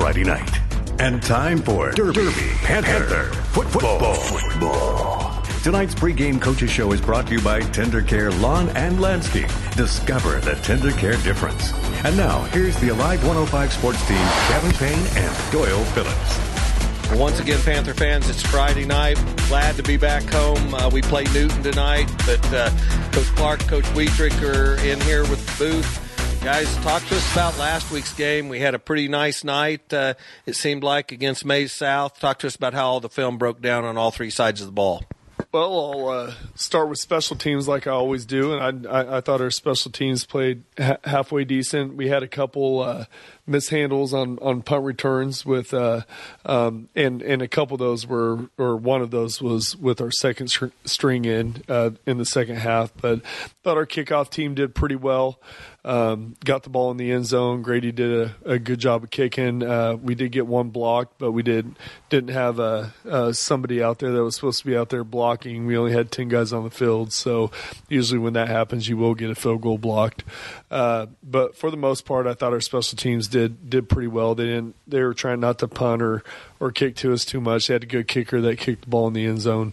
It's Friday night, and time for Derby, Derby Panther, Football. Football. Tonight's pregame coaches show is brought to you by Tender Care Lawn and Landscape. Discover the Tender Care difference. And now, here's the Alive 105 sports team, Kevin Payne and Doyle Phillips. Once again, Panther fans, it's Friday night. Glad to be back home. Uh, we play Newton tonight, but uh, Coach Clark, Coach Wietrich are in here with the booth. Guys, talk to us about last week's game. We had a pretty nice night, uh, it seemed like, against Maize South. Talk to us about how all the film broke down on all three sides of the ball. Well, I'll uh, start with special teams like I always do, and I, I, I thought our special teams played ha- halfway decent. We had a couple uh, mishandles on, on punt returns with, uh, um, and and a couple of those were, or one of those was with our second string in uh, in the second half. But thought our kickoff team did pretty well. Um, got the ball in the end zone. Grady did a, a good job of kicking. Uh, we did get one blocked, but we did didn't have uh, somebody out there that was supposed to be out there blocking. We only had ten guys on the field, so usually when that happens, you will get a field goal blocked. Uh, but for the most part, I thought our special teams did did pretty well. They didn't. They were trying not to punt or or kick to us too much. They had a good kicker that kicked the ball in the end zone.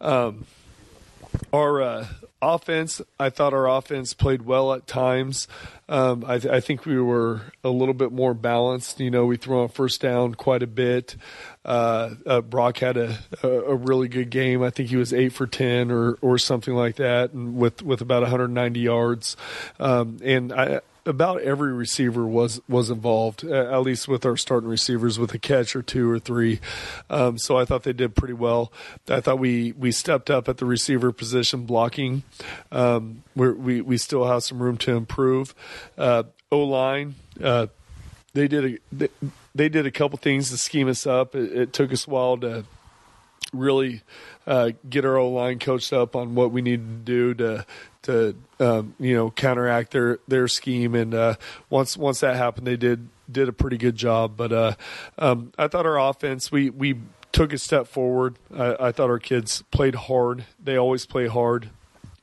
Um, our uh, offense, I thought our offense played well at times. Um, I, th- I, think we were a little bit more balanced. You know, we threw on first down quite a bit. Uh, uh, Brock had a, a, really good game. I think he was eight for ten or or something like that, and with with about 190 yards. Um, and I about every receiver was was involved, at least with our starting receivers, with a catch or two or three. Um, so I thought they did pretty well. I thought we we stepped up at the receiver position blocking. Um, we we still have some room to improve. Uh, o line. Uh, they did a they, they, did a couple things to scheme us up. It, it took us a while to really uh, get our O line coached up on what we need to do to to um, you know counteract their their scheme. And uh, once once that happened, they did did a pretty good job. But uh, um, I thought our offense we we took a step forward. I, I thought our kids played hard. They always play hard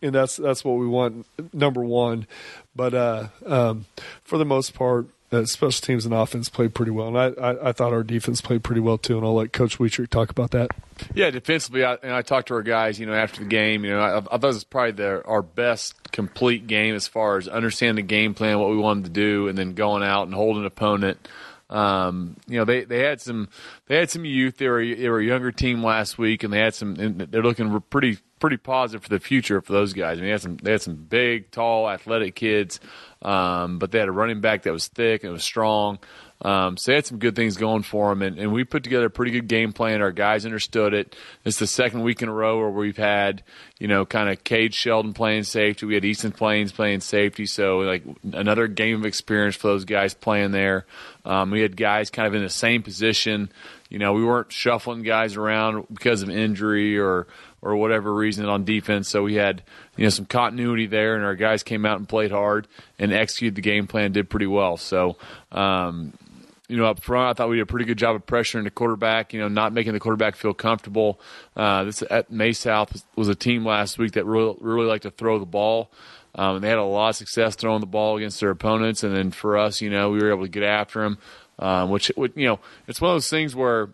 and that's that's what we want number one. But uh, um, for the most part, uh, special teams and offense played pretty well, and I, I, I, thought our defense played pretty well too. And I'll let Coach Wietrich talk about that. Yeah, defensively, I, and I talked to our guys, you know, after the game. You know, I, I thought it was probably the, our best complete game as far as understanding the game plan, what we wanted to do, and then going out and holding an opponent. Um, you know, they, they had some they had some youth. They were they were a younger team last week, and they had some. they're looking pretty pretty positive for the future for those guys. I mean, they had some they had some big, tall, athletic kids, um, but they had a running back that was thick and was strong. Um, so they had some good things going for them, and, and, we put together a pretty good game plan. Our guys understood it. It's the second week in a row where we've had, you know, kind of Cade Sheldon playing safety. We had Easton Splain playing safety, so like another game of experience for those guys playing there. Um, we had guys kind of in the same position. You know, we weren't shuffling guys around because of injury or or whatever reason on defense. So we had you know some continuity there, and our guys came out and played hard and executed the game plan, did pretty well. So. Um, you know, up front, I thought we did a pretty good job of pressuring the quarterback. You know, not making the quarterback feel comfortable. Uh, this at Maize South was, a team last week that really, really liked to throw the ball. Um, they had a lot of success throwing the ball against their opponents, and then for us, you know, we were able to get after them. Um, which, you know, it's one of those things where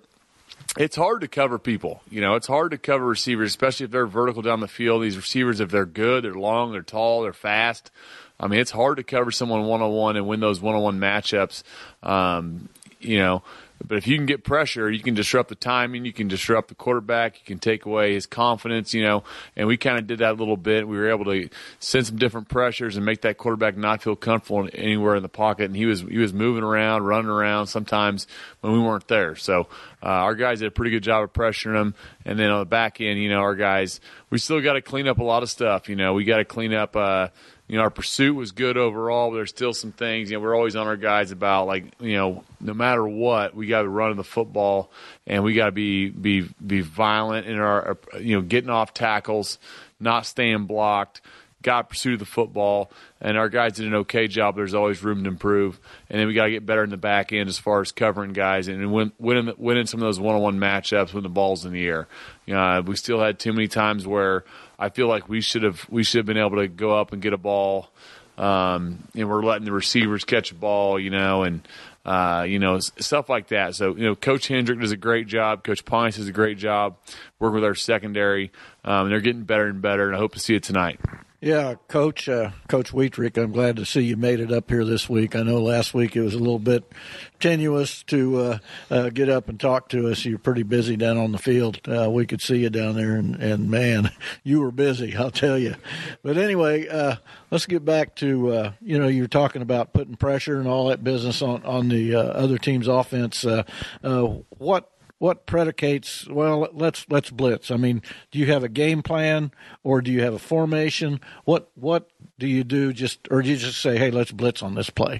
it's hard to cover people. You know, it's hard to cover receivers, especially if they're vertical down the field. These receivers, if they're good, they're long, they're tall, they're fast. I mean, it's hard to cover someone one on one and win those one on one matchups. Um, you know, but if you can get pressure, you can disrupt the timing, you can disrupt the quarterback, you can take away his confidence, you know. And we kind of did that a little bit. We were able to send some different pressures and make that quarterback not feel comfortable anywhere in the pocket. And he was he was moving around, running around sometimes when we weren't there. So uh, our guys did a pretty good job of pressuring him. And then on the back end, you know, our guys we still got to clean up a lot of stuff. You know, we got to clean up. Uh, you know, our pursuit was good overall, but there's still some things. You know, we're always on our guys about like, you know, no matter what, we got to run the football, and we got to be be be violent in our, you know, getting off tackles, not staying blocked. Got pursuit of the football, and our guys did an okay job. There's always room to improve, and then we got to get better in the back end as far as covering guys and win, winning winning some of those one-on-one matchups when the ball's in the air. You know, we still had too many times where I feel like we should have we should have been able to go up and get a ball. Um, and we're letting the receivers catch a ball, you know, and uh, you know, stuff like that. So, you know, Coach Hendrick does a great job. Coach Ponce does a great job working with our secondary. Um, they're getting better and better, and I hope to see it tonight. Yeah, Coach uh, Coach Wheatrick, I'm glad to see you made it up here this week. I know last week it was a little bit tenuous to uh, uh, get up and talk to us. You're pretty busy down on the field. Uh, we could see you down there, and, and man, you were busy, I'll tell you. But anyway, uh, let's get back to uh, you know you're talking about putting pressure and all that business on on the other team's offense. what what predicates well let's let's blitz. I mean do you have a game plan or do you have a formation? What what do you do just or do you just say hey let's blitz on this play?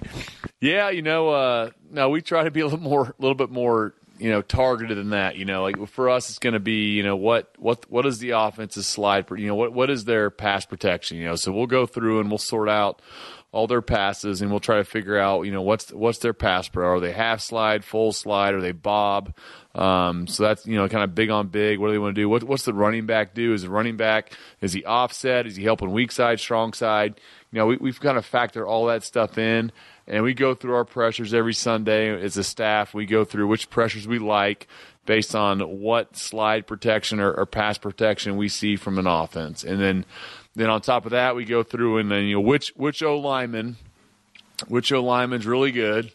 Yeah you know uh no we try to be a little more a little bit more you know targeted than that you know like for us it's going to be you know what what what is the offense's slide you know what what is their pass protection you know so we'll go through and we'll sort out all their passes, and we'll try to figure out, you know, what's what's their pass pro. Are they half slide, full slide? Are they bob? Um, so that's you know kind of big on big. What do they want to do? What, what's the running back do? Is the running back is he offset? Is he helping weak side, strong side? You know, we, we've kind of factor all that stuff in, and we go through our pressures every Sunday as a staff. We go through which pressures we like based on what slide protection or, or pass protection we see from an offense, and then then on top of that, we go through and then you know which which O lineman, which O lineman's really good,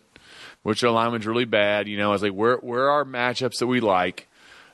which O lineman's really bad. You know, it's like where where are matchups that we like,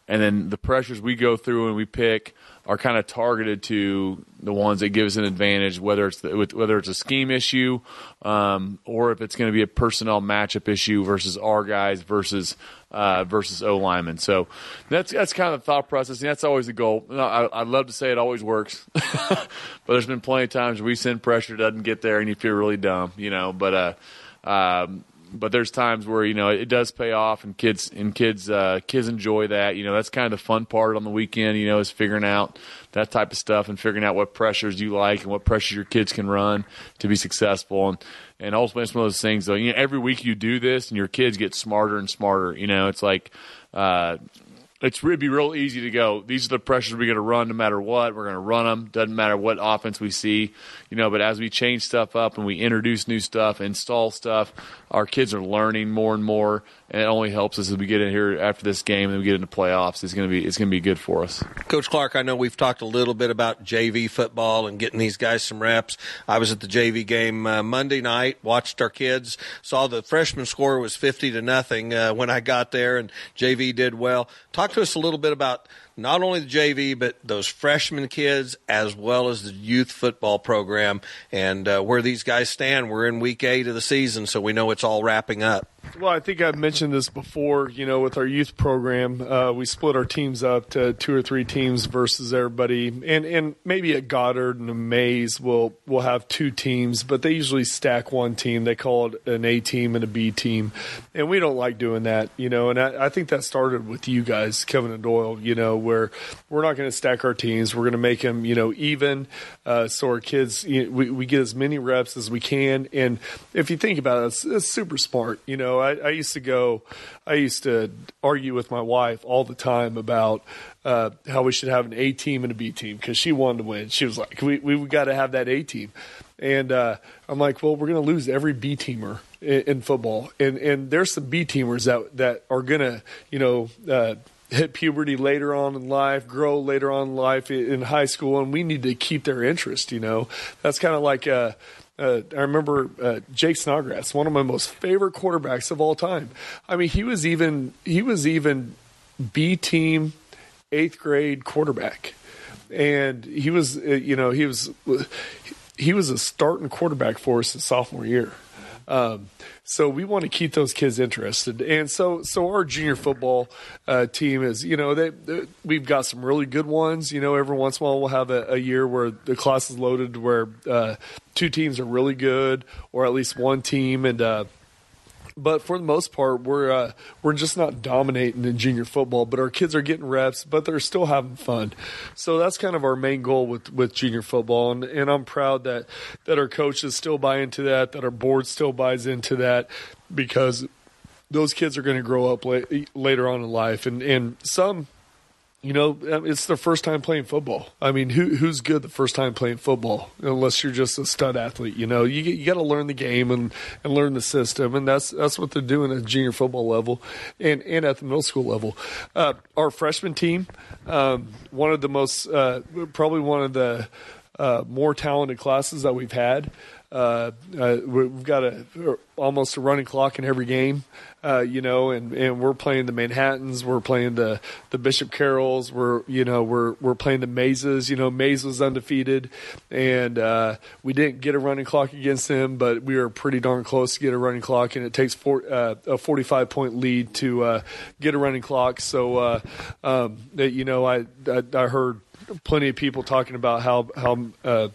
and then the pressures we go through and we pick are kind of targeted to the ones that give us an advantage, whether it's the, whether it's a scheme issue um, or if it's going to be a personnel matchup issue versus our guys versus uh, versus O linemen. So that's that's kind of the thought process, and that's always the goal. I, would love to say it always works, but there's been plenty of times we send pressure doesn't get there, and you feel really dumb, you know. But uh, um, but there's times where you know it does pay off, and kids and kids uh, kids enjoy that. You know, that's kind of the fun part on the weekend. You know, is figuring out that type of stuff and figuring out what pressures you like and what pressures your kids can run to be successful. And and ultimately, it's one of those things. Though, you know, every week you do this, and your kids get smarter and smarter. You know, it's like. Uh, it's it'd be real easy to go. These are the pressures we're going to run no matter what. We're going to run them. Doesn't matter what offense we see, you know. But as we change stuff up and we introduce new stuff, install stuff, our kids are learning more and more, and it only helps us as we get in here after this game and we get into playoffs. It's going to be it's going to be good for us. Coach Clark, I know we've talked a little bit about JV football and getting these guys some reps. I was at the JV game uh, Monday night, watched our kids, saw the freshman score was fifty to nothing uh, when I got there, and JV did well. Talk to us a little bit about not only the JV, but those freshman kids as well as the youth football program and uh, where these guys stand. We're in week eight of the season, so we know it's all wrapping up. Well, I think I've mentioned this before. You know, with our youth program, uh, we split our teams up to two or three teams versus everybody, and and maybe at Goddard and a Maize will will have two teams, but they usually stack one team. They call it an A team and a B team, and we don't like doing that. You know, and I, I think that started with you guys, Kevin and Doyle. You know, where we're not going to stack our teams. We're going to make them, you know, even, uh, so our kids you know, we we get as many reps as we can. And if you think about it, it's, it's super smart. You know, I, I used to go, I used to argue with my wife all the time about uh, how we should have an A team and a B team because she wanted to win. She was like, we we got to have that A team, and uh, I'm like, well, we're going to lose every B teamer in, in, football, and and there's some B teamers that that are going to you know. Uh, hit puberty later on in life, grow later on in life in high school, and we need to keep their interest. You know, that's kind of like uh, uh, I remember uh, Jake Snodgrass, one of my most favorite quarterbacks of all time. I mean, he was even he was even B team eighth grade quarterback, and he was uh, you know he was he was a starting quarterback for us in sophomore year. Um, so we want to keep those kids interested, and so so our junior football uh, team is you know they, they, we've got some really good ones. You know, every once in a while we'll have a, a year where the class is loaded, where uh, two teams are really good, or at least one team, and uh, but for the most part, we're uh, we're just not dominating in junior football. But our kids are getting reps, but they're still having fun. So that's kind of our main goal with, with junior football, and, and I'm proud that that our coaches still buy into that, that our board still buys into that, because those kids are going to grow up la- later on in life, and and some you know, um, it's their first time playing football. I mean, who who's good the first time playing football? Unless you're just a stud athlete, you know, you you got to learn the game and, and learn the system, and that's that's what they're doing at junior football level, and and at the middle school level. Uh, our freshman team, um, one of the most uh, probably one of the uh, more talented classes that we've had. Uh, uh, we've got a almost a running clock in every game, uh, you know, and, and we're playing the Manhattans, we're playing the, the Bishop Carrolls, we're you know we're we're playing the Maizes. You know, Maize was undefeated, and uh, we didn't get a running clock against them, but we were pretty darn close to get a running clock, and it takes four, uh, a 45 point lead to uh, get a running clock. So, uh, um, you know, I, I I heard plenty of people talking about how how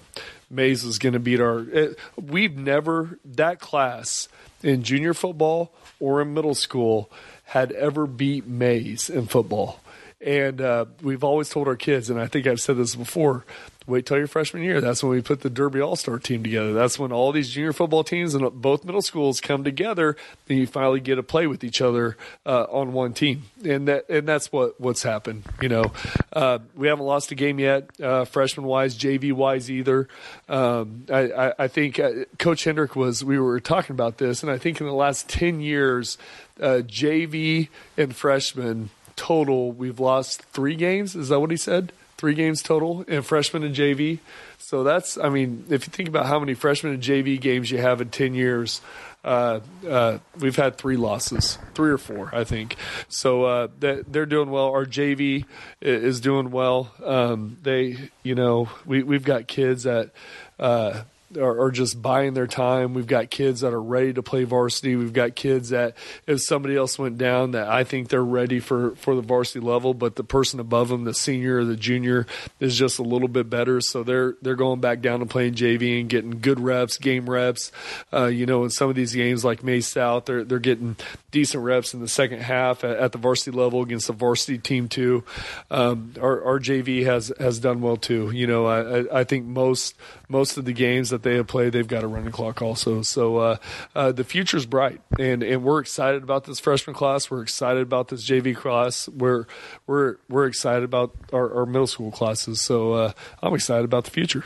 Maize is going to beat our. It, we've never that class in junior football or in middle school had ever beat Maize in football. And uh, we've always told our kids, and I think I've said this before wait till your freshman year. That's when we put the Derby All Star team together. That's when all these junior football teams and both middle schools come together, and you finally get to play with each other uh, on one team. And that and that's what what's happened. You know, uh, we haven't lost a game yet, uh, freshman wise, JV wise either. Um, I, I, I, think uh, Coach Hendrick was. We were talking about this, and I think in the last ten years, uh, JV and freshman total, we've lost three games. Is that what he said? three games total in freshman and JV. So that's, I mean, if you think about how many freshman and JV games you have in 10 years, uh, uh, we've had three losses, three or four, I think. So uh, they're doing well. Our JV is doing well. Um, they, you know, we, we've got kids that uh, are, are, just buying their time. We've got kids that are ready to play varsity. We've got kids that if somebody else went down, that I think they're ready for for the varsity level. But the person above them, the senior or the junior, is just a little bit better. So they're they're going back down to playing JV and getting good reps, game reps. Uh, you know, in some of these games like Maize South, they're they're getting decent reps in the second half at, at the varsity level against the varsity team too. Um, our, our JV has has done well too. You know, I I think most most of the games that they have played, they've got a running clock also. So uh, uh, the future's bright, and and we're excited about this freshman class. We're excited about this JV class. We're we're we're excited about our, our middle school classes. So uh, I'm excited about the future.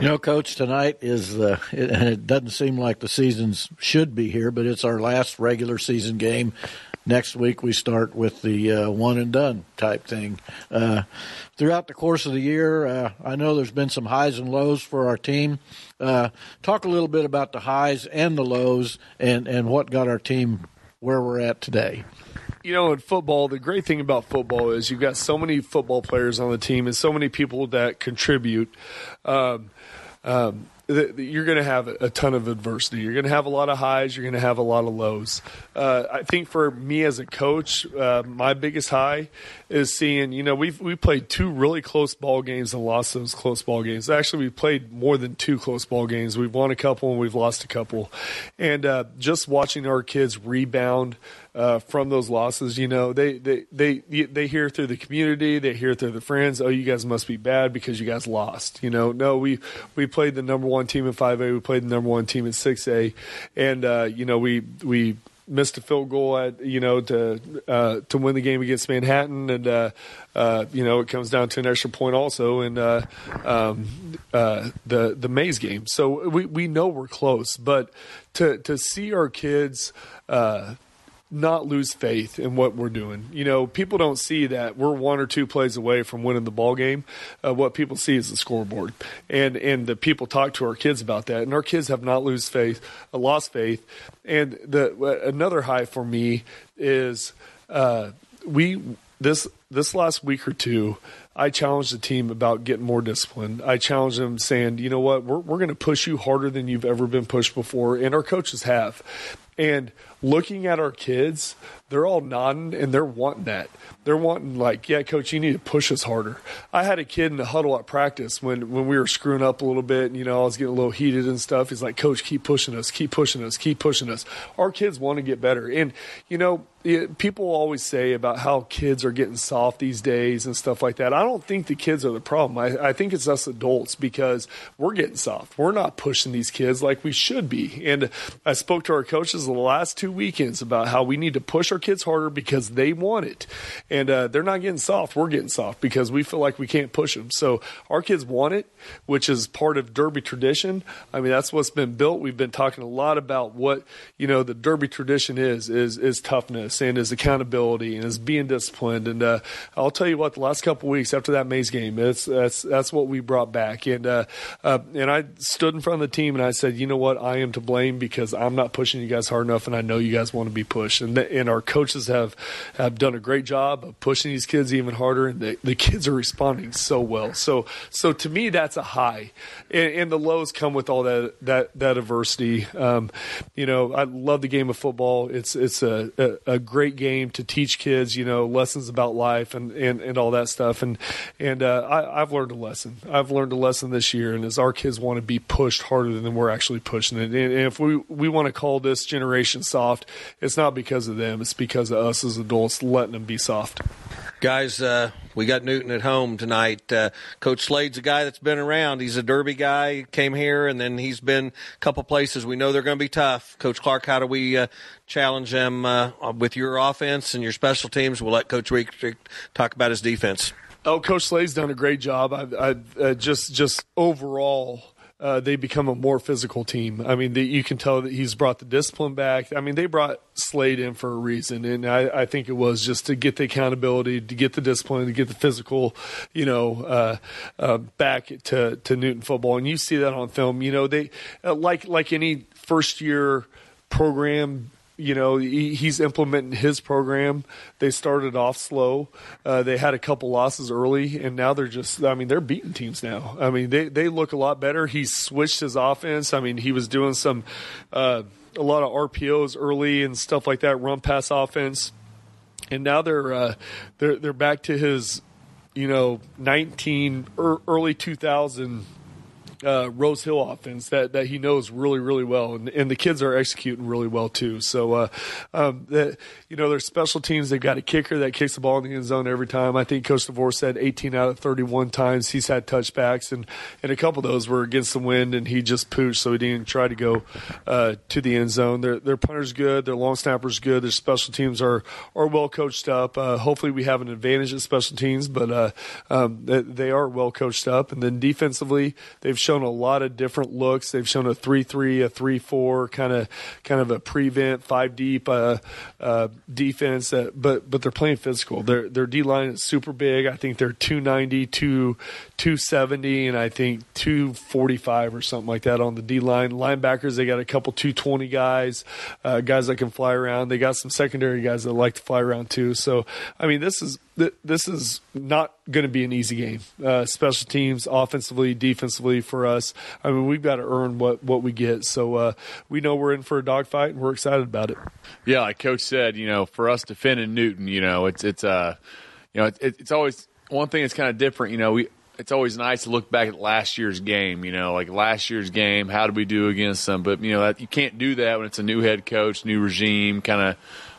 You know, Coach, tonight is the it, and it doesn't seem like the seasons should be here, but it's our last regular season game next week we start with the uh, one and done type thing. Uh, throughout the course of the year, uh, I know there's been some highs and lows for our team. Uh, talk a little bit about the highs and the lows, and and what got our team where we're at today. You know, in football, the great thing about football is you've got so many football players on the team and so many people that contribute. Um, um, you're going to have a ton of adversity. You're going to have a lot of highs. You're going to have a lot of lows. Uh, I think for me as a coach, uh, my biggest high is seeing. You know, we've we played two really close ball games and lost those close ball games. Actually, we played more than two close ball games. We've won a couple and we've lost a couple. And uh, just watching our kids rebound uh, from those losses. You know, they, they they they hear through the community, they hear through the friends. Oh, you guys must be bad because you guys lost. You know, no, we we played the number one team in five A, we played the number one team in six A, and uh, you know we we missed a field goal at you know to uh, to win the game against Manhattan, and uh, uh, you know it comes down to an extra point also in uh, um, uh, the the Maize game. So we we know we're close, but to to see our kids. Not lose faith in what we're doing. You know, people don't see that we're one or two plays away from winning the ball game. Uh, what people see is the scoreboard, and and the people talk to our kids about that, and our kids have not lose faith, uh, lost faith. And the uh, another high for me is uh, we this this last week or two. I challenged the team about getting more discipline. I challenged them saying, you know what, we're, we're going to push you harder than you've ever been pushed before. And our coaches have. And looking at our kids, they're all nodding and they're wanting that. They're wanting like, yeah, coach, you need to push us harder. I had a kid in the huddle at practice when when we were screwing up a little bit, and you know, I was getting a little heated and stuff. He's like, coach, keep pushing us, keep pushing us, keep pushing us. Our kids want to get better, and you know, people always say about how kids are getting soft these days and stuff like that. I don't think the kids are the problem. I, I think it's us adults because we're getting soft. We're not pushing these kids like we should be. And I spoke to our coaches the last two weekends about how we need to push our kids harder because they want it. And uh, they're not getting soft. We're getting soft because we feel like we can't push them. So our kids want it, which is part of Derby tradition. I mean, that's what's been built. We've been talking a lot about what, you know, the Derby tradition is, is, is toughness and is accountability and is being disciplined. And uh, I'll tell you what, the last couple weeks after that Maize game, it's, that's, that's what we brought back. And, uh, uh, and I stood in front of the team and I said, you know what, I am to blame because I'm not pushing you guys hard enough and I know you guys want to be pushed. And, and our coaches have, have done a great job of pushing these kids even harder and the, the kids are responding so well. So, so to me, that's a high. And, and the lows come with all that, that, that adversity. Um, you know, I love the game of football. It's, it's a, a, a great game to teach kids, you know, lessons about life and, and, and all that stuff. And, and, uh, I, I've learned a lesson. I've learned a lesson this year. And as our kids want to be pushed harder than we're actually pushing it. And, and if we, we want to call this generation soft, it's not because of them. It's because of us as adults letting them be soft. Guys, uh, we got Newton at home tonight. Uh, Coach Slade's a guy that's been around. He's a Derby guy. Came here, and then he's been a couple places. We know they're going to be tough. Coach Clark, how do we uh, challenge them uh, with your offense and your special teams? We'll let Coach Week talk about his defense. Oh, Coach Slade's done a great job. I, I uh, just just overall uh, they become a more physical team. I mean, the, you can tell that he's brought the discipline back. I mean, they brought Slade in for a reason, and I, I think it was just to get the accountability, to get the discipline, to get the physical, you know, uh, uh, back to to Newton football. And you see that on film. You know, they uh, like like any first year program you know he, he's implementing his program. They started off slow. Uh, they had a couple losses early and now they're just i mean they're beating teams now. I mean they, they look a lot better. He switched his offense. I mean he was doing some uh, a lot of rpos early and stuff like that run pass offense. And now they're uh, they're they're back to his you know 19 early 2000 uh, Rose Hill offense that, that he knows really, really well, and, and the kids are executing really well too. So, uh, um, that you know, their special teams. They've got a kicker that kicks the ball in the end zone every time. I think Coach DeVore said 18 out of 31 times he's had touchbacks, and and a couple of those were against the wind, and he just pooched, so he didn't try to go uh, to the end zone. Their their punter's good, their long snapper's good, their special teams are are well coached up. Uh, hopefully, we have an advantage at special teams, but uh, um, they, they are well coached up, and then defensively, they've shown a lot of different looks. They've shown a three-three, a three-four, kind of kind of a prevent five deep uh, uh, defense. That, but but they're playing physical. Their their D line is super big. I think they're 290, 2, 270, and I think 245 or something like that on the D line. Linebackers, they got a couple 220 guys, uh, guys that can fly around. They got some secondary guys that like to fly around too. So I mean, this is this is not going to be an easy game. Uh, special teams, offensively, defensively, for us. I mean, we've got to earn what what we get. So uh, we know we're in for a dogfight, and we're excited about it. Yeah, like Coach said, you know, for us to defend in Newton, you know, it's it's uh, you know, it, it's always one thing that's kind of different. You know, we it's always nice to look back at last year's game. You know, like last year's game, how did we do against them? But you know, that, you can't do that when it's a new head coach, new regime, kind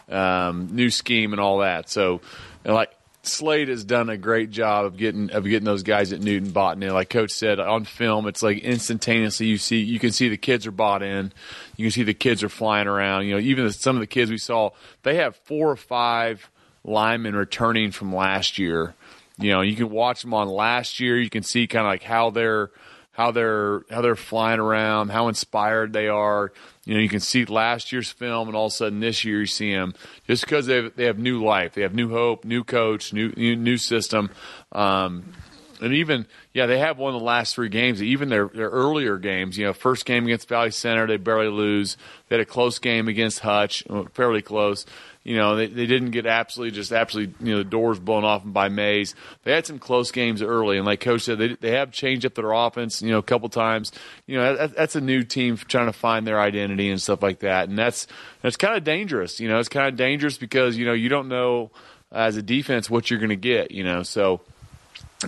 of um, new scheme, and all that. So, and like Slade has done a great job of getting of getting those guys at Newton bought in. Like Coach said on film, it's like instantaneously you see you can see the kids are bought in. You can see the kids are flying around. You know, even some of the kids we saw, they have four or five linemen returning from last year. You know, you can watch them on last year. You can see kind of like how they're how they're how they're flying around, how inspired they are. You know, you can see last year's film, and all of a sudden this year you see them just because they have, they have new life, they have new hope, new coach, new new, system, um, and even yeah, they have won the last three games. Even their their earlier games, you know, first game against Valley Center, they barely lose. They had a close game against Hutch, fairly close. You know, they, they didn't get absolutely just absolutely you know the doors blown off them by Maize. They had some close games early, and like Coach said, they they have changed up their offense. You know, a couple times. You know, that, that's a new team trying to find their identity and stuff like that, and that's that's kind of dangerous. You know, it's kind of dangerous because you know you don't know as a defense what you're going to get. You know, so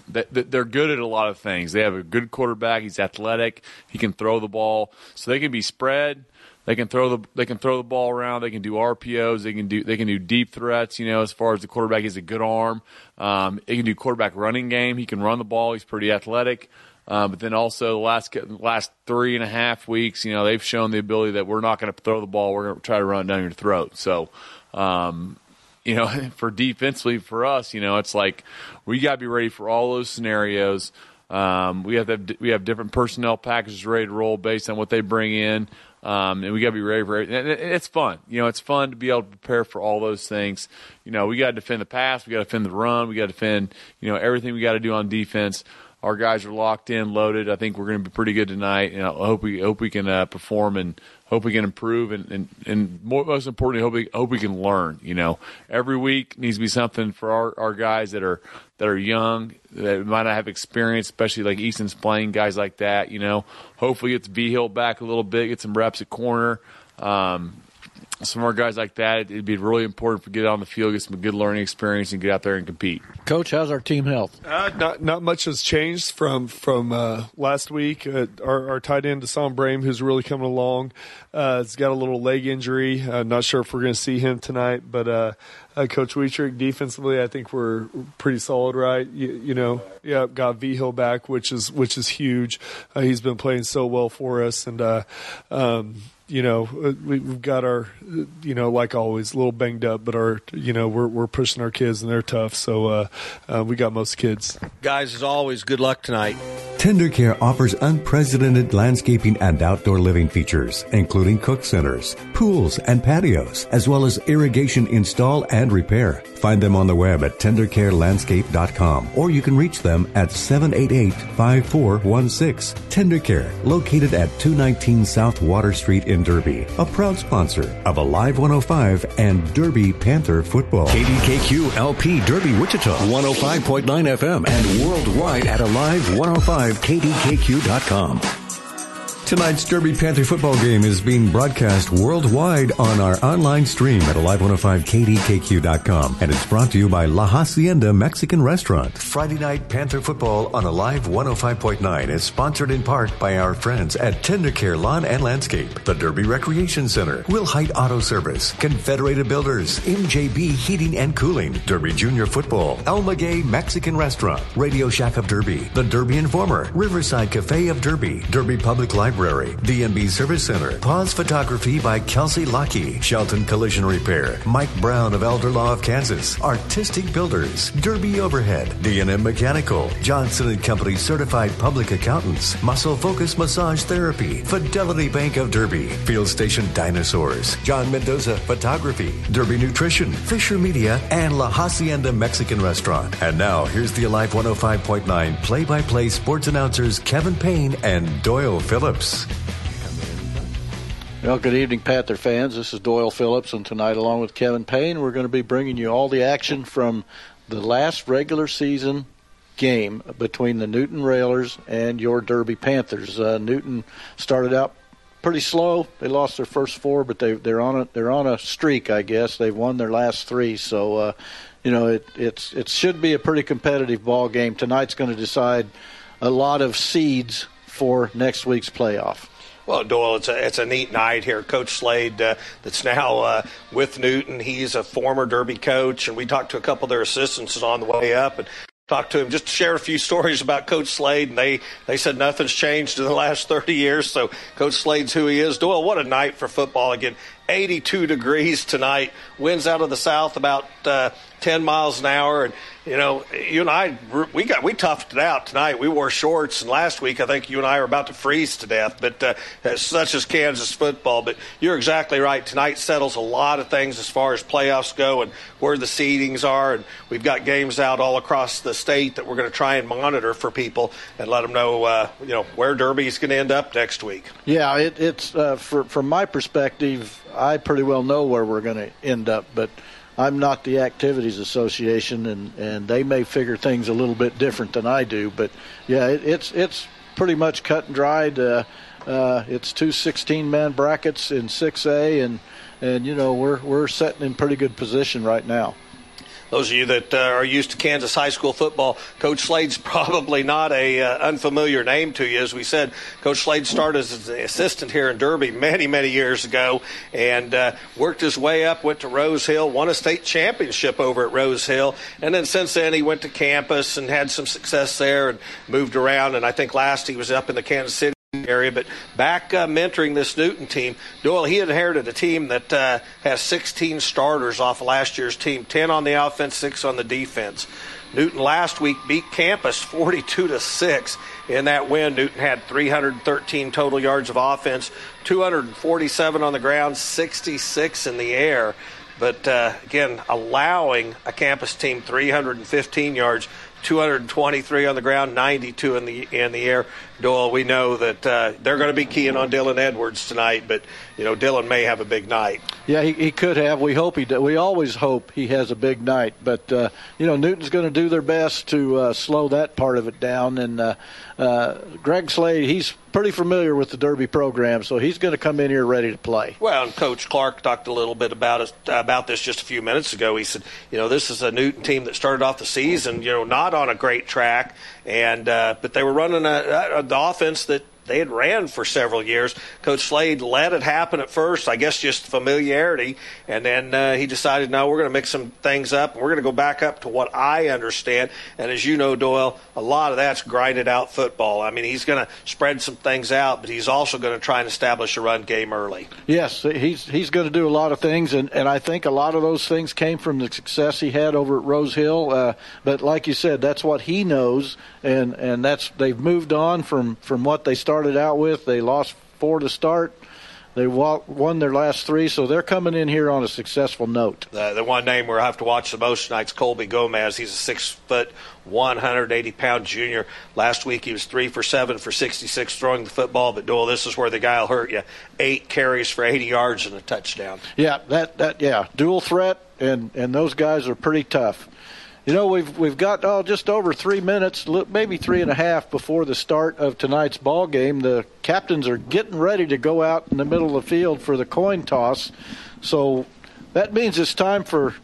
they're good at a lot of things. They have a good quarterback. He's athletic. He can throw the ball, so they can be spread they can throw the they can throw the ball around. They can do RPOs. They can do they can do deep threats. You know, as far as the quarterback, he's a good arm. Um, he can do quarterback running game. He can run the ball. He's pretty athletic. Uh, but then also the last last three and a half weeks, you know, they've shown the ability that we're not going to throw the ball. We're going to try to run down your throat. So, um, you know, for defensively for us, you know, it's like we got to be ready for all those scenarios. Um, we have have, we have different personnel packages ready to roll based on what they bring in. Um, and we got to be ready for it. It's fun. You know, it's fun to be able to prepare for all those things. You know, we got to defend the pass, we got to defend the run, we got to defend, you know, everything we got to do on defense. Our guys are locked in, loaded. I think we're going to be pretty good tonight. And I hope we hope we can uh, perform and hope we can improve and and, and more, most importantly, hope we hope we can learn. You know, every week needs to be something for our, our guys that are that are young that might not have experience, especially like Easton's playing guys like that. You know, hopefully gets V Hill back a little bit, get some reps at corner. Um, some more guys like that, it'd be really important to get on the field, get some good learning experience, and get out there and compete. Coach, how's our team health? Uh, not not much has changed from from uh, last week. Uh, our, our tight end, Deshaun Brame, who's really coming along, uh, has got a little leg injury. Uh, not sure if we're going to see him tonight, but uh, uh, Coach Wietrich, defensively, I think we're pretty solid, right? You, you know, yeah, got V Hill back, which is which is huge. Uh, he's been playing so well for us, and uh, um, you know, uh, we, have got our, you know, like always, a little banged up, but our, you know, we're we're pushing our kids and they're tough. So uh, uh, we got most kids. Guys, as always, good luck tonight. TenderCare offers unprecedented landscaping and outdoor living features, including cook centers, pools, and patios, as well as irrigation install and repair. Find them on the web at tendercarelandscape.com or you can reach them at 788-5416. TenderCare, located at 219 South Water Street in Derby, a proud sponsor of Alive 105 and Derby Panther football. KDKQ LP Derby Wichita 105.9 FM and worldwide at Alive105KDKQ.com. Tonight's Derby Panther football game is being broadcast worldwide on our online stream at alive105kdkq.com and it's brought to you by La Hacienda Mexican Restaurant. Friday night Panther football on Alive 105.9 is sponsored in part by our friends at TenderCare Lawn and Landscape, the Derby Recreation Center, Wilhite Auto Service, Confederated Builders, MJB Heating and Cooling, Derby Junior Football, El Maguey Mexican Restaurant, Radio Shack of Derby, the Derby Informer, Riverside Cafe of Derby, Derby Public Library, Library, DMB Service Center, Pause Photography by Kelsey Lucky, Shelton Collision Repair, Mike Brown of Elder Law of Kansas, Artistic Builders, Derby Overhead, DNM Mechanical, Johnson Company Certified Public Accountants, Muscle Focus Massage Therapy, Fidelity Bank of Derby, Field Station Dinosaurs, John Mendoza Photography, Derby Nutrition, Fisher Media, and La Hacienda Mexican Restaurant. And now here's the Alive 105.9 play-by-play sports announcers Kevin Payne and Doyle Phillips. Well, good evening, Panther fans. This is Doyle Phillips, and tonight, along with Kevin Payne, we're going to be bringing you all the action from the last regular season game between the Newton Railers and your Derby Panthers. Uh, Newton started out pretty slow. They lost their first four, but they they're on a they're on a streak, I guess. They've won their last three, so uh, you know it it's it should be a pretty competitive ball game. Tonight's going to decide a lot of seeds for next week's playoff. Well, Doyle, it's a it's a neat night here. Coach Slade, uh, that's now uh, with Newton. He's a former Derby coach, and we talked to a couple of their assistants on the way up, and talked to him just to share a few stories about Coach Slade, and they they said nothing's changed in the last 30 years. So Coach Slade's who he is. Doyle, what a night for football again. 82 degrees tonight. Winds out of the south about uh, 10 miles an hour, and you know, you and I, we got we toughed it out tonight. We wore shorts, and last week I think you and I were about to freeze to death. But uh, such as Kansas football. But you're exactly right. Tonight settles a lot of things as far as playoffs go and where the seedings are. And we've got games out all across the state that we're going to try and monitor for people and let them know, uh, you know, where Derby is going to end up next week. Yeah, it, it's uh, for, from my perspective, I pretty well know where we're going to end up, but I'm not the Activities Association, and, and they may figure things a little bit different than I do. But yeah, it, it's it's pretty much cut and dried. Uh, uh, it's two 16 man brackets in 6A, and and you know we're we're sitting in pretty good position right now. Those of you that uh, are used to Kansas high school football, Coach Slade's probably not a uh, unfamiliar name to you. As we said, Coach Slade started as an assistant here in Derby many, many years ago, and uh, worked his way up. Went to Rose Hill, won a state championship over at Rose Hill, and then since then he went to campus and had some success there and moved around. And I think last he was up in the Kansas City area, but back uh, mentoring this Newton team. Doyle, he inherited a team that uh, has 16 starters off last year's team, 10 on the offense, 6 on the defense. Newton last week beat Campus 42 to 6. In that win, Newton had 313 total yards of offense, 247 on the ground, 66 in the air. But uh, again, allowing a campus team 315 yards, 223 on the ground, 92 in the in the air. Doyle, we know that uh, they're going to be keying on Dylan Edwards tonight, but you know Dylan may have a big night. Yeah, he, he could have. We hope he. Do. We always hope he has a big night, but uh, you know Newton's going to do their best to uh, slow that part of it down. And uh, uh, Greg Slade, he's pretty familiar with the Derby program, so he's going to come in here ready to play. Well, and Coach Clark talked a little bit about us about this just a few minutes ago. He said, you know, this is a Newton team that started off the season, you know, not on a great track, and uh, but they were running a, a, the offense that they had ran for several years. Coach Slade let it happen at first, I guess just familiarity, and then uh, he decided, no, we're going to mix some things up. We're going to go back up to what I understand. And as you know, Doyle, a lot of that's grinded out football. I mean, he's going to spread some things out, but he's also going to try and establish a run game early. Yes, he's he's going to do a lot of things, and, and I think a lot of those things came from the success he had over at Rose Hill. Uh, but like you said, that's what he knows, and and that's they've moved on from from what they started started out with. They lost four to start. They won their last three, so they're coming in here on a successful note. The, the one name we'll have to watch the most tonight's Colby Gomez. He's a six foot, 180 pound junior. Last week he was three for seven for 66 throwing the football. But Doyle, this is where the guy will hurt you. Eight carries for 80 yards and a touchdown. Yeah, that that yeah, dual threat, and and those guys are pretty tough. You know, we've we've got oh just over three minutes, maybe three and a half before the start of tonight's ball game. The captains are getting ready to go out in the middle of the field for the coin toss, so that means it's time for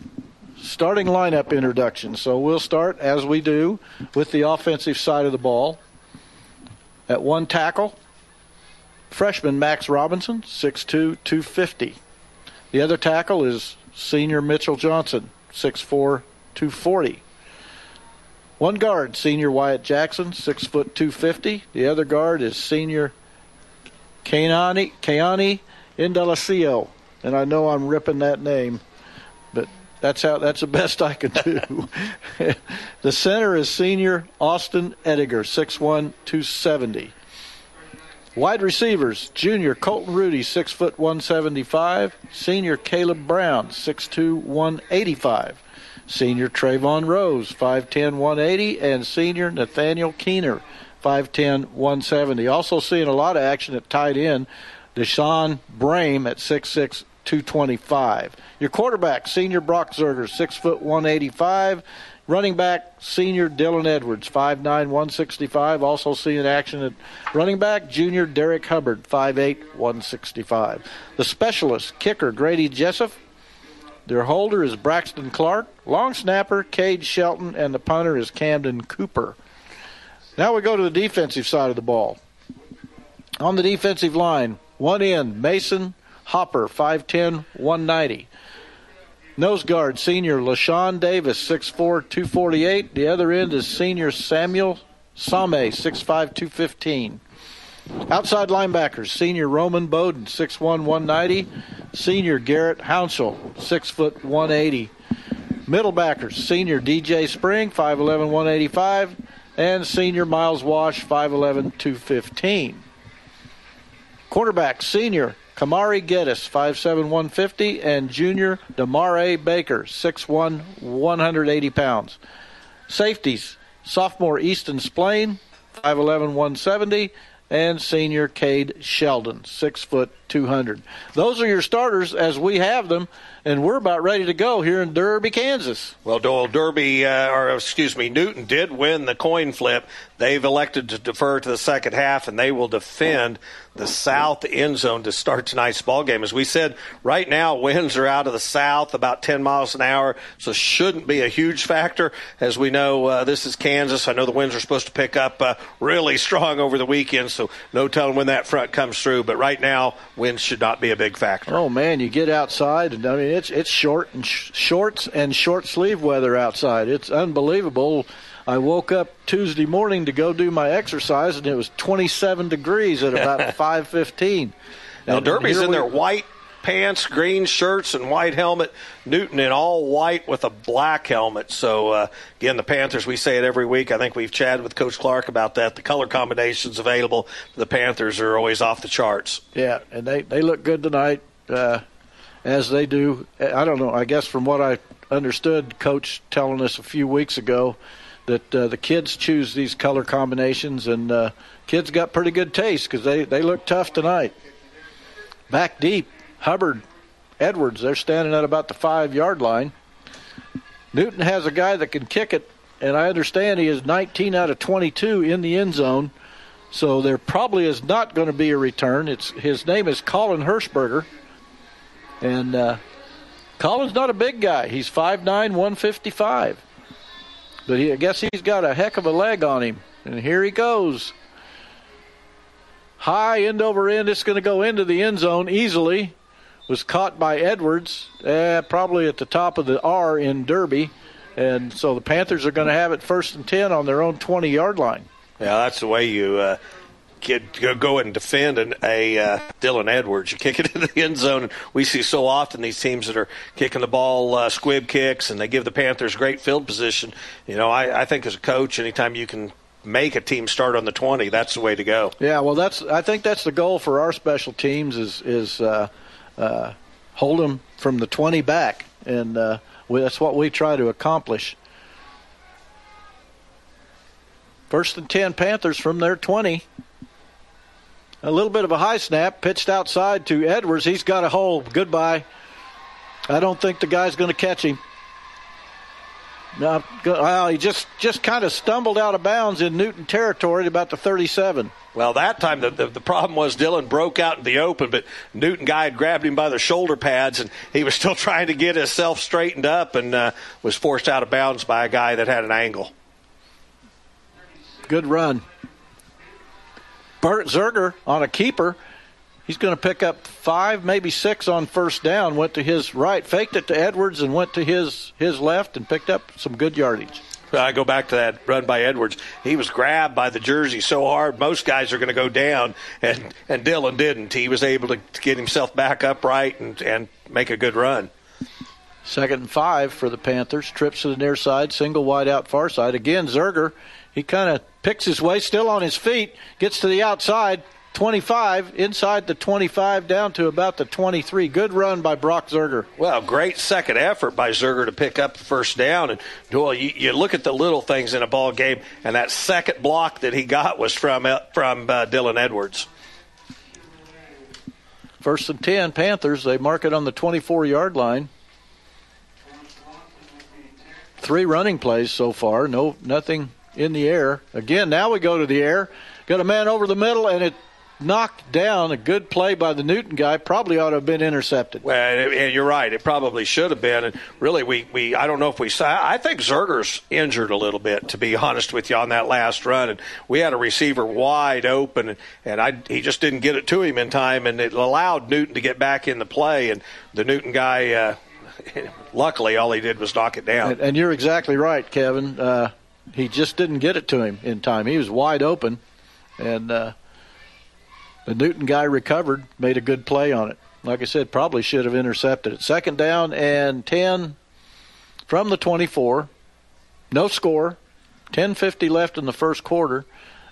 starting lineup introduction. So we'll start as we do with the offensive side of the ball. At one tackle, freshman Max Robinson, 6'2", 250. The other tackle is senior Mitchell Johnson, 6'4", 240. One guard, senior Wyatt Jackson, six foot 250. The other guard is senior Kayani, Kayani Indalacio. And I know I'm ripping that name, but that's how that's the best I can do. the center is senior Austin Ediger, 6'1", 270. Wide receivers, junior Colton Rudy, 6 foot 175. Senior Caleb Brown, 6'2", 185 senior Trayvon Rose, 5'10, 180, and senior Nathaniel Keener, 5'10, 170. Also seeing a lot of action at tight end, Deshaun Brame at 6'6, 225. Your quarterback, senior Brock Zerger, 6 foot 185. Running back, senior Dylan Edwards, 5'9", 165. Also seeing action at running back, junior Derek Hubbard, 5'8", 165. The specialist, kicker Grady Jessup, their holder is Braxton Clark, long snapper Cade Shelton, and the punter is Camden Cooper. Now we go to the defensive side of the ball. On the defensive line, one end, Mason Hopper, 5'10, 190. Nose guard, senior LaShawn Davis, 6'4, 248. The other end is senior Samuel Same, 6'5, 215. Outside linebackers, senior Roman Bowden, 6'1", 190. Senior Garrett Hounsell, 6 foot 180. Middle backers, senior DJ Spring, 5'11", 185. And senior Miles Wash, 5'11", 215. Quarterback, senior Kamari Geddes, 5'7", 150. And junior Damare Baker, 6'1", 180 pounds. Safeties, sophomore Easton Splain, 5'11", 170 and senior Cade Sheldon, six foot 200. Those are your starters as we have them, and we're about ready to go here in Derby, Kansas. Well, Doyle Derby, uh, or excuse me, Newton did win the coin flip. They've elected to defer to the second half, and they will defend the south end zone to start tonight's ball game. As we said, right now winds are out of the south about 10 miles an hour, so shouldn't be a huge factor. As we know, uh, this is Kansas. I know the winds are supposed to pick up uh, really strong over the weekend, so no telling when that front comes through. But right now, winds should not be a big factor. Oh man, you get outside, and I mean it's it's short and sh- shorts and short sleeve weather outside. It's unbelievable. I woke up Tuesday morning to go do my exercise, and it was 27 degrees at about 5:15. Now And Derby's in we- their white pants, green shirts, and white helmet. Newton in all white with a black helmet. So uh, again, the Panthers. We say it every week. I think we've chatted with Coach Clark about that. The color combinations available for the Panthers are always off the charts. Yeah, and they they look good tonight, uh, as they do. I don't know. I guess from what I understood, Coach telling us a few weeks ago that uh, the kids choose these color combinations, and uh, kids got pretty good taste because they they look tough tonight. Back deep, Hubbard, Edwards. They're standing at about the five yard line. Newton has a guy that can kick it, and I understand he is 19 out of 22 in the end zone. So there probably is not going to be a return. It's his name is Colin Hirschberger, and uh, Colin's not a big guy. He's 5'9", 155. But he, I guess he's got a heck of a leg on him. And here he goes. High end over end. It's going to go into the end zone easily. Was caught by Edwards, uh, probably at the top of the R in Derby. And so the Panthers are going to have it first and 10 on their own 20 yard line. Yeah, that's the way you uh, get go, and defend an, a uh, Dylan Edwards. You kick it into the end zone, and we see so often these teams that are kicking the ball uh, squib kicks, and they give the Panthers great field position. You know, I, I think as a coach, anytime you can make a team start on the twenty, that's the way to go. Yeah, well, that's I think that's the goal for our special teams is is uh, uh, hold them from the 20 back, and uh, we, that's what we try to accomplish. First and 10 Panthers from their 20. A little bit of a high snap pitched outside to Edwards. He's got a hole. Goodbye. I don't think the guy's going to catch him. No, well, he just just kind of stumbled out of bounds in Newton territory at about the 37. Well, that time the, the, the problem was Dylan broke out in the open, but Newton guy had grabbed him by the shoulder pads, and he was still trying to get himself straightened up, and uh, was forced out of bounds by a guy that had an angle. Good run. Bert Zerger on a keeper. He's going to pick up five, maybe six on first down. Went to his right, faked it to Edwards, and went to his his left and picked up some good yardage. I go back to that run by Edwards. He was grabbed by the jersey so hard, most guys are going to go down, and, and Dylan didn't. He was able to, to get himself back upright and, and make a good run. Second and five for the Panthers. Trips to the near side, single wide out far side. Again, Zerger, he kind of picks his way, still on his feet, gets to the outside, 25, inside the 25, down to about the 23. Good run by Brock Zerger. Well, great second effort by Zerger to pick up the first down. And Doyle, you, you look at the little things in a ball game, and that second block that he got was from uh, from uh, Dylan Edwards. First and 10, Panthers. They mark it on the 24 yard line. Three running plays so far. No, nothing in the air. Again, now we go to the air. Got a man over the middle, and it knocked down. A good play by the Newton guy. Probably ought to have been intercepted. Well, and you're right. It probably should have been. And really, we, we I don't know if we saw. I think Zerger's injured a little bit, to be honest with you, on that last run. And we had a receiver wide open, and, and I he just didn't get it to him in time, and it allowed Newton to get back in the play. And the Newton guy, uh, luckily, all he did was knock it down. And, and you're exactly right, Kevin. Uh, he just didn't get it to him in time. He was wide open, and uh, the Newton guy recovered, made a good play on it. Like I said, probably should have intercepted it. Second down and 10 from the 24. No score. 10.50 left in the first quarter.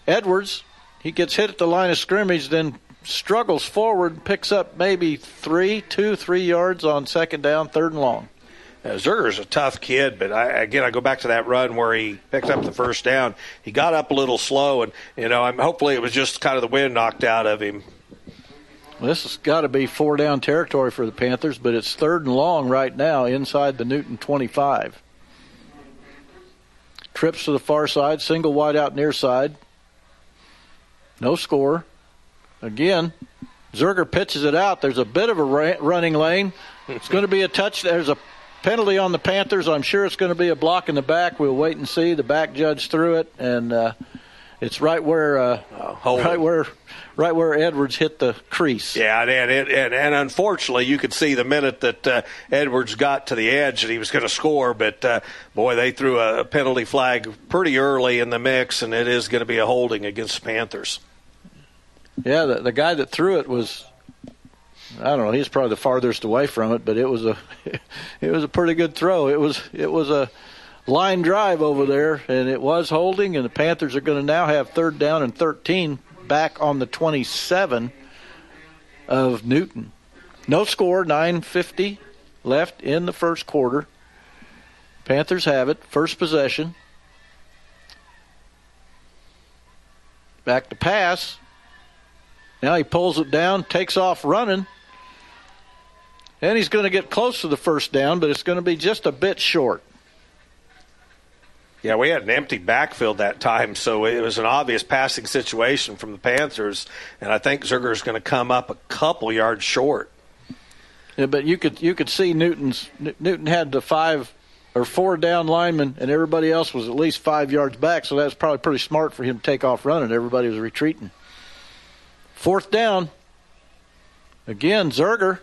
Edwards, he gets hit at the line of scrimmage, then struggles forward, picks up maybe three, two, three yards on second down, third and long. Uh, Zerger's a tough kid, but I, again, I go back to that run where he picked up the first down. He got up a little slow, and you know, I'm hopefully it was just kind of the wind knocked out of him. This has got to be four down territory for the Panthers, but it's third and long right now inside the Newton 25. Trips to the far side, single wide out near side. No score. Again, Zerger pitches it out. There's a bit of a running lane. It's going to be a touch. There's a penalty on the Panthers. I'm sure it's going to be a block in the back. We'll wait and see. The back judge threw it, and uh, it's right where uh, oh, right where right where Edwards hit the crease. Yeah, and and, and, and unfortunately, you could see the minute that uh, Edwards got to the edge that he was going to score. But uh, boy, they threw a penalty flag pretty early in the mix, and it is going to be a holding against the Panthers. Yeah, the, the guy that threw it was I don't know. He's probably the farthest away from it, but it was a it was a pretty good throw. It was it was a line drive over there, and it was holding. And the Panthers are going to now have third down and 13 back on the 27 of Newton. No score, 9:50 left in the first quarter. Panthers have it. First possession. Back to pass. Now he pulls it down, takes off running. And he's going to get close to the first down, but it's going to be just a bit short. Yeah, we had an empty backfield that time, so it was an obvious passing situation from the Panthers, and I think Zerger is going to come up a couple yards short. Yeah, but you could you could see Newton's Newton had the five or four down linemen, and everybody else was at least five yards back, so that's probably pretty smart for him to take off running. Everybody was retreating. Fourth down. Again, Zerger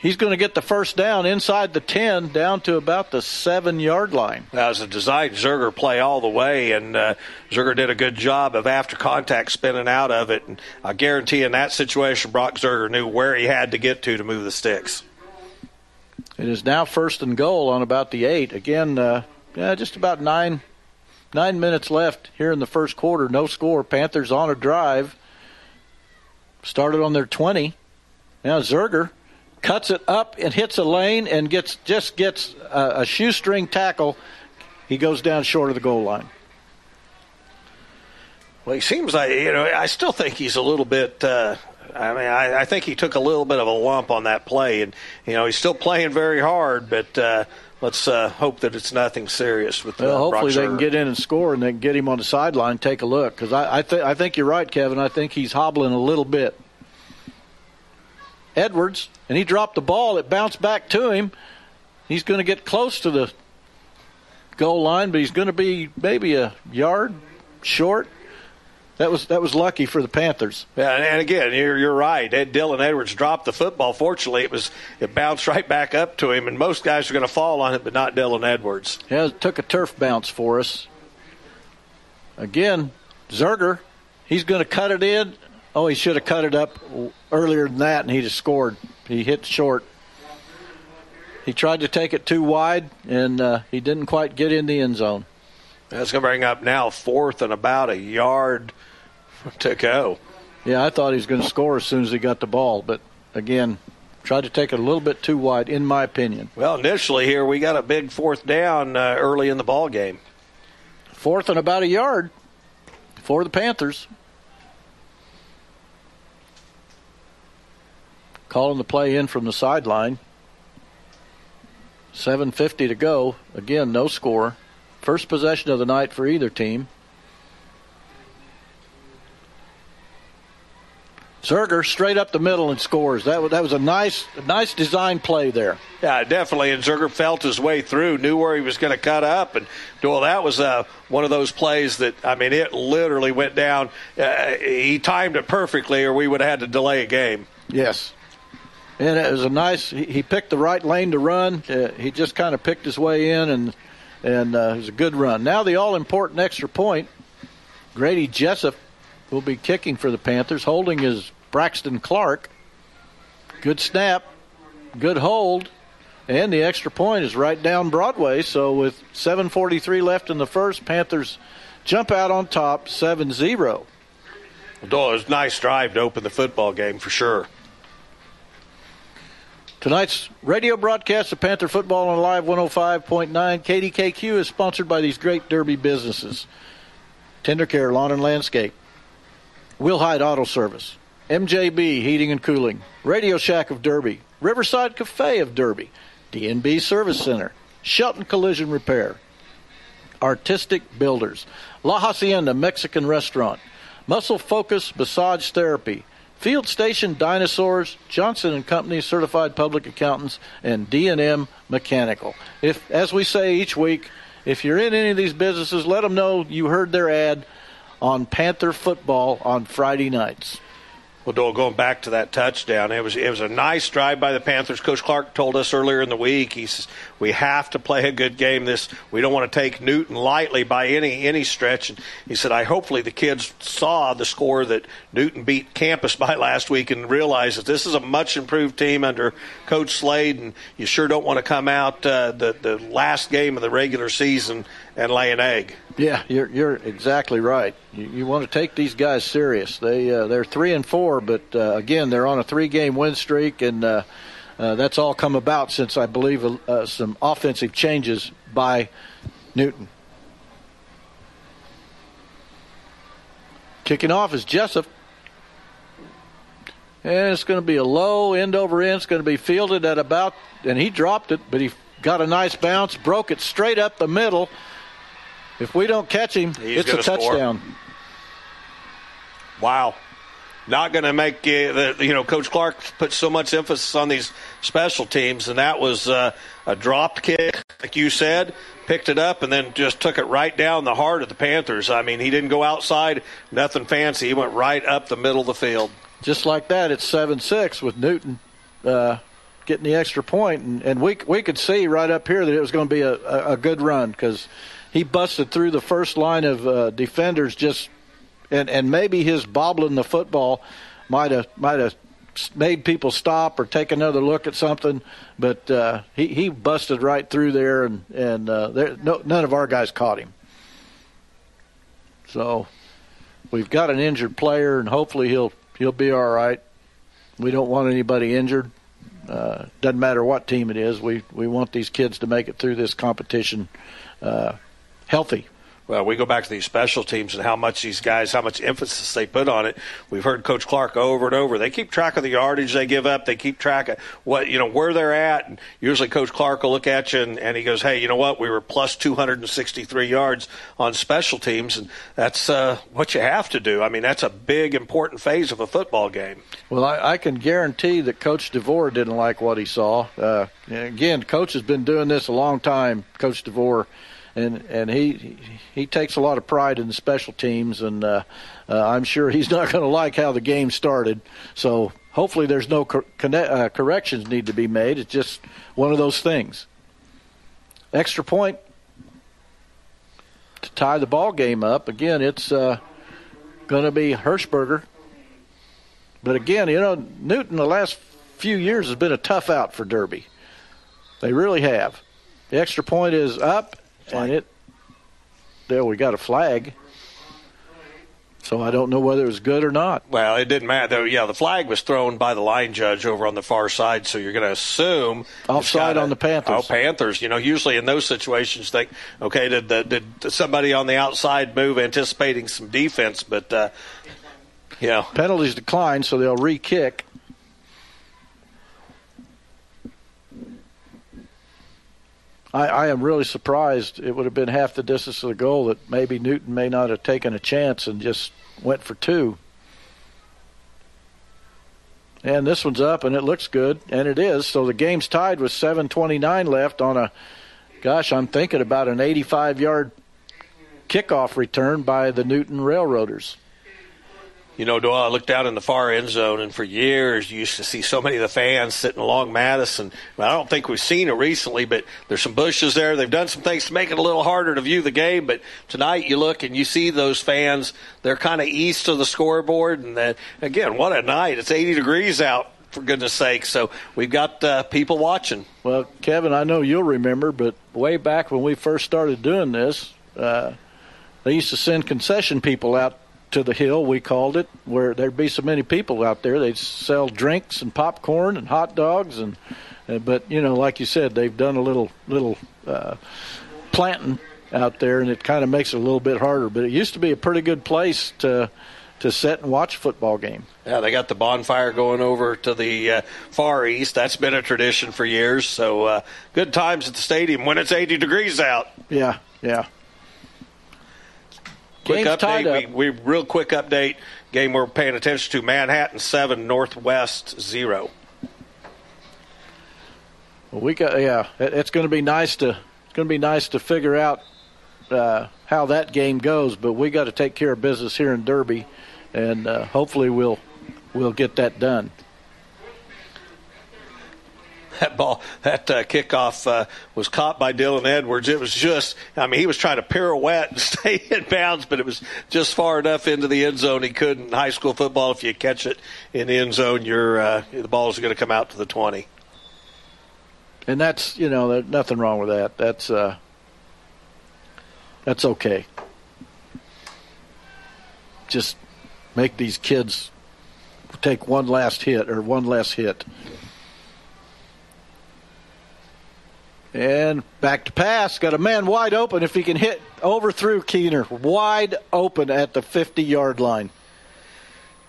He's going to get the first down inside the 10 down to about the seven yard line. That was a designed Zerger play all the way, and uh, Zerger did a good job of after contact spinning out of it. And I guarantee in that situation, Brock Zerger knew where he had to get to to move the sticks. It is now first and goal on about the eight. Again, uh, yeah, just about nine nine minutes left here in the first quarter. No score. Panthers on a drive. Started on their 20. Now Zerger cuts it up and hits a lane and gets just gets a, a shoestring tackle. He goes down short of the goal line. Well, he seems like you know. I still think he's a little bit. Uh, I mean, I, I, think he took a little bit of a lump on that play, and you know he's still playing very hard. But uh, let's uh, hope that it's nothing serious with. Well, hopefully they can get in and score, and they can get him on the sideline. Take a look because I I, th- I think you're right, Kevin. I think he's hobbling a little bit. Edwards, and he dropped the ball. It bounced back to him. He's going to get close to the goal line, but he's going to be maybe a yard short. That was that was lucky for the Panthers. Yeah, and again, you're you're right. Ed Dylan Edwards dropped the football. Fortunately, it was it bounced right back up to him, and most guys are going to fall on it, but not Dylan Edwards. Yeah, it took a turf bounce for us. Again, Zerger, he's going to cut it in. Oh, he should have cut it up earlier than that, and he'd have scored. He hit short. He tried to take it too wide, and uh, he didn't quite get in the end zone. That's going to bring up now fourth and about a yard to go. Yeah, I thought he was going to score as soon as he got the ball, but again, tried to take it a little bit too wide, in my opinion. Well, initially here we got a big fourth down uh, early in the ball game. Fourth and about a yard for the Panthers. Calling the play in from the sideline. 7.50 to go. Again, no score. First possession of the night for either team. Zerger straight up the middle and scores. That was, that was a nice nice design play there. Yeah, definitely. And Zerger felt his way through, knew where he was going to cut up, and well, that was uh, one of those plays that I mean, it literally went down. Uh, he timed it perfectly, or we would have had to delay a game. Yes, and it was a nice. He, he picked the right lane to run. Uh, he just kind of picked his way in, and and uh, it was a good run. Now the all-important extra point. Grady Jessup will be kicking for the Panthers. Holding is Braxton Clark. Good snap, good hold, and the extra point is right down Broadway. So with 7:43 left in the first, Panthers jump out on top, 7-0. Well, it was a nice drive to open the football game for sure. Tonight's radio broadcast of Panther Football on Live 105.9 KDKQ is sponsored by these great Derby businesses. Tender Care Lawn and Landscape, Will Hyde Auto Service, MJB Heating and Cooling, Radio Shack of Derby, Riverside Cafe of Derby, DNB Service Center, Shelton Collision Repair, Artistic Builders, La Hacienda Mexican Restaurant, Muscle Focus Massage Therapy, Field Station Dinosaurs, Johnson and Company Certified Public Accountants, and D&M Mechanical. If, as we say each week, if you're in any of these businesses, let them know you heard their ad on Panther football on Friday nights. Well, Doyle, going back to that touchdown, it was it was a nice drive by the Panthers. Coach Clark told us earlier in the week, he says we have to play a good game. This we don't want to take Newton lightly by any any stretch. And he said, I hopefully the kids saw the score that Newton beat Campus by last week and realized that this is a much improved team under Coach Slade, and you sure don't want to come out uh, the the last game of the regular season and lay an egg. Yeah, you're you're exactly right. You, you want to take these guys serious. They uh, they're three and four, but uh, again, they're on a three-game win streak, and uh, uh, that's all come about since I believe uh, some offensive changes by Newton. Kicking off is Jessup. And it's going to be a low end over end. It's going to be fielded at about, and he dropped it, but he got a nice bounce, broke it straight up the middle. If we don't catch him, He's it's a score. touchdown. Wow. Not going to make uh, the you know Coach Clark put so much emphasis on these special teams, and that was uh, a dropped kick, like you said, picked it up and then just took it right down the heart of the Panthers. I mean, he didn't go outside, nothing fancy. He went right up the middle of the field. Just like that, it's seven six with Newton uh, getting the extra point, and, and we we could see right up here that it was going to be a, a, a good run because he busted through the first line of uh, defenders just, and and maybe his bobbling the football might have might have made people stop or take another look at something, but uh, he he busted right through there, and and uh, there, no, none of our guys caught him. So we've got an injured player, and hopefully he'll he'll be all right. We don't want anybody injured. Uh, doesn't matter what team it is. We we want these kids to make it through this competition uh, healthy. Well, we go back to these special teams and how much these guys, how much emphasis they put on it. We've heard Coach Clark over and over. They keep track of the yardage they give up. They keep track of what you know where they're at. And usually, Coach Clark will look at you and, and he goes, "Hey, you know what? We were plus 263 yards on special teams, and that's uh, what you have to do. I mean, that's a big, important phase of a football game." Well, I, I can guarantee that Coach DeVore didn't like what he saw. Uh, again, Coach has been doing this a long time, Coach DeVore, and and he he takes a lot of pride in the special teams, and uh, uh, I'm sure he's not going to like how the game started. So hopefully, there's no cor- uh, corrections need to be made. It's just one of those things. Extra point to tie the ball game up. Again, it's uh, going to be Hirschberger. But again, you know, Newton the last few years has been a tough out for Derby. They really have. The extra point is up, and it. There, we got a flag. So I don't know whether it was good or not. Well, it didn't matter. Though, yeah, the flag was thrown by the line judge over on the far side, so you're going to assume Offside gotta- on the Panthers. Oh, Panthers! You know, usually in those situations, think, okay, did, did, did somebody on the outside move, anticipating some defense? But uh, know, Penalties declined, so they'll re-kick. I, I am really surprised. It would have been half the distance of the goal that maybe Newton may not have taken a chance and just went for two. And this one's up, and it looks good, and it is. So the game's tied with 7:29 left on a. Gosh, I'm thinking about an 85-yard kickoff return by the Newton Railroaders. You know, Doyle, I looked out in the far end zone, and for years you used to see so many of the fans sitting along Madison. I don't think we've seen it recently, but there's some bushes there. They've done some things to make it a little harder to view the game. But tonight you look and you see those fans. They're kind of east of the scoreboard, and then again, what a night! It's 80 degrees out. For goodness sake! So we've got uh, people watching. Well, Kevin, I know you'll remember, but way back when we first started doing this, uh, they used to send concession people out to the hill, we called it, where there'd be so many people out there. They'd sell drinks and popcorn and hot dogs, and uh, but you know, like you said, they've done a little little uh, planting out there, and it kind of makes it a little bit harder. But it used to be a pretty good place to to sit and watch a football game. Yeah, they got the bonfire going over to the uh, far east. That's been a tradition for years. So uh, good times at the stadium when it's 80 degrees out. Yeah, yeah. Quick Game's update. up. We, we real quick update. Game we're paying attention to: Manhattan seven, Northwest zero. Well, we got yeah. it- It's going to be nice to it's going to be nice to figure out uh, how that game goes, but we got to take care of business here in Derby, and uh, hopefully we'll we'll get that done. That ball, that uh, kickoff uh, was caught by Dylan Edwards. It was just, I mean, he was trying to pirouette and stay in bounds, but it was just far enough into the end zone he couldn't. High school football, if you catch it in the end zone, you're uh, the ball is going to come out to the 20. And that's you know there's nothing wrong with that. That's uh, that's okay. Just make these kids take one last hit or one less hit. And back to pass. Got a man wide open. If he can hit over through Keener, wide open at the 50 yard line.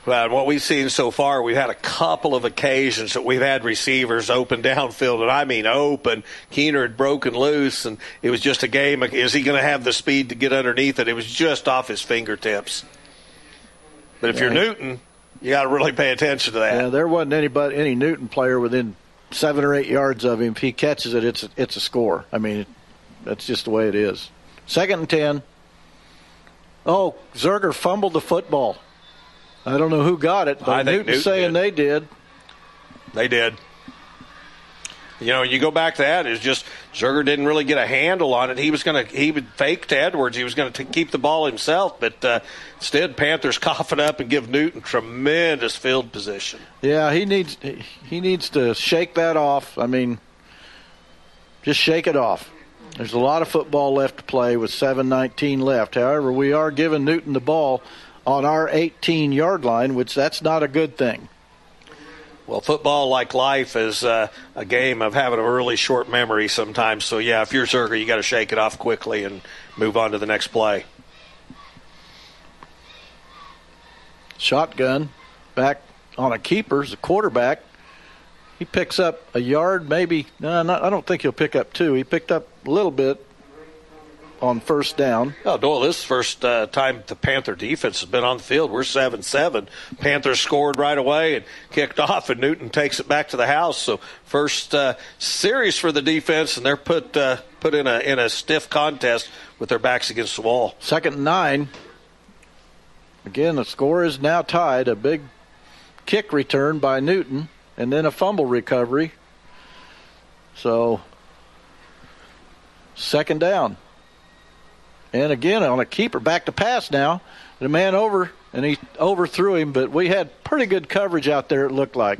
Well, what we've seen so far, we've had a couple of occasions that we've had receivers open downfield, and I mean open. Keener had broken loose, and it was just a game. of, Is he going to have the speed to get underneath it? It was just off his fingertips. But if you're Newton, you got to really pay attention to that. Yeah, there wasn't anybody, any Newton player within seven or eight yards of him. If he catches it, it's it's a score. I mean, that's just the way it is. Second and ten. Oh, Zerger fumbled the football. I don't know who got it, but I Newton's Newton saying did. they did. They did. You know, you go back to that. It's just Zerger didn't really get a handle on it. He was going to he would fake to Edwards. He was going to keep the ball himself, but uh, instead Panthers cough it up and give Newton tremendous field position. Yeah, he needs he- needs to shake that off. I mean, just shake it off. There's a lot of football left to play with 7:19 left. However, we are giving Newton the ball on our 18 yard line, which that's not a good thing. Well, football, like life, is uh, a game of having a really short memory sometimes. So, yeah, if you're Zerger, you got to shake it off quickly and move on to the next play. Shotgun back on a keeper as a quarterback. He picks up a yard, maybe. No, not, I don't think he'll pick up two. He picked up a little bit on first down. Oh, Doyle, this is the first uh, time the Panther defense has been on the field. We're 7 7. Panthers scored right away and kicked off, and Newton takes it back to the house. So, first uh, series for the defense, and they're put uh, put in a, in a stiff contest with their backs against the wall. Second and nine. Again, the score is now tied. A big kick return by Newton, and then a fumble recovery. So, second down. And again, on a keeper, back to pass now. The man over, and he overthrew him, but we had pretty good coverage out there, it looked like.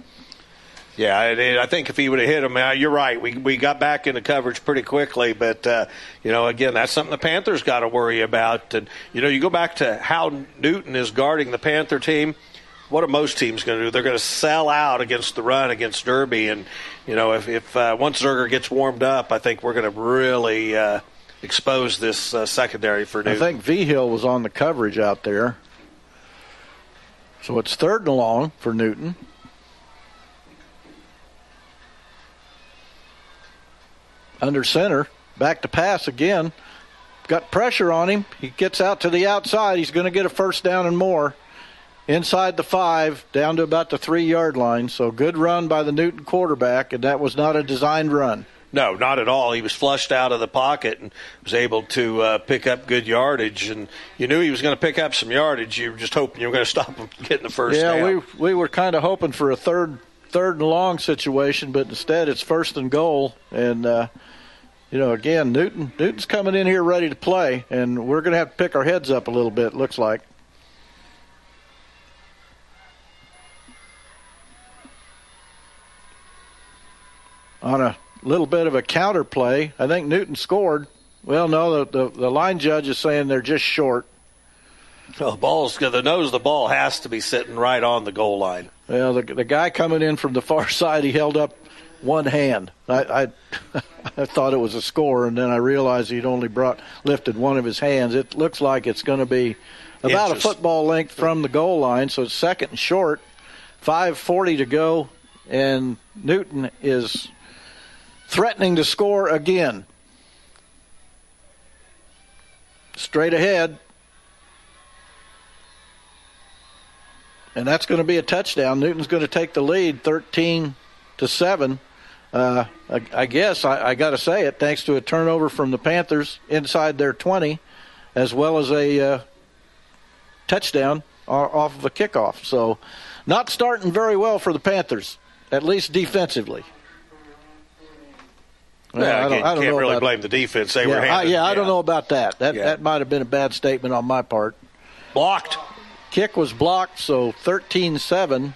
Yeah, I, think if he would have hit him, you're right. We we got back into coverage pretty quickly, but uh, you know, again, that's something the Panthers got to worry about. And you know, you go back to how Newton is guarding the Panther team. What are most teams going to do? They're going to sell out against the run against Derby, and you know, if if uh, once Zerger gets warmed up, I think we're going to really uh, expose this uh, secondary for Newton. I think V Hill was on the coverage out there. So it's third and long for Newton. Under center, back to pass again. Got pressure on him. He gets out to the outside. He's going to get a first down and more. Inside the five, down to about the three yard line. So good run by the Newton quarterback, and that was not a designed run. No, not at all. He was flushed out of the pocket and was able to uh, pick up good yardage. And you knew he was going to pick up some yardage. You were just hoping you were going to stop him getting the first yeah, down. we we were kind of hoping for a third third and long situation, but instead it's first and goal. And uh, you know, again, Newton Newton's coming in here ready to play, and we're going to have to pick our heads up a little bit. Looks like. On a little bit of a counter play, I think Newton scored. Well, no, the, the, the line judge is saying they're just short. The ball's the nose of the ball has to be sitting right on the goal line. Well, the, the guy coming in from the far side, he held up one hand. I, I, I thought it was a score, and then I realized he'd only brought lifted one of his hands. It looks like it's going to be about inches. a football length from the goal line, so it's second and short. 5:40 to go, and Newton is threatening to score again. Straight ahead. And that's going to be a touchdown. Newton's going to take the lead 13 to 7. Uh, I, I, guess I, I got to say it, thanks to a turnover from the Panthers inside their 20, as well as a uh, touchdown off of a kickoff. So, not starting very well for the Panthers, at least defensively. Yeah, I don't, I don't can't really blame the defense. They yeah, were I, yeah, I don't know about that. That Yeah. that might have been a bad statement on my part. blocked. Kick was blocked, so 13-7.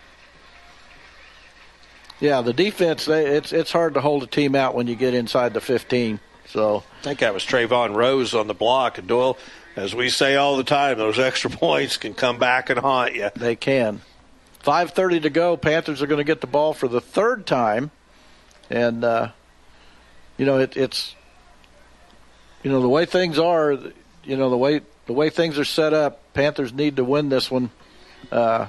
Yeah, the defense. They, it's it's hard to hold a team out when you get inside the 15. So I think that was Trayvon Rose on the block. And Doyle, as we say all the time, those extra points can come back and haunt you. they can. 5:30 to go. Panthers are going to get the ball for the third time, and uh, you know it, it's you know the way things are. You know the way the way things are set up. Panthers need to win this one, uh,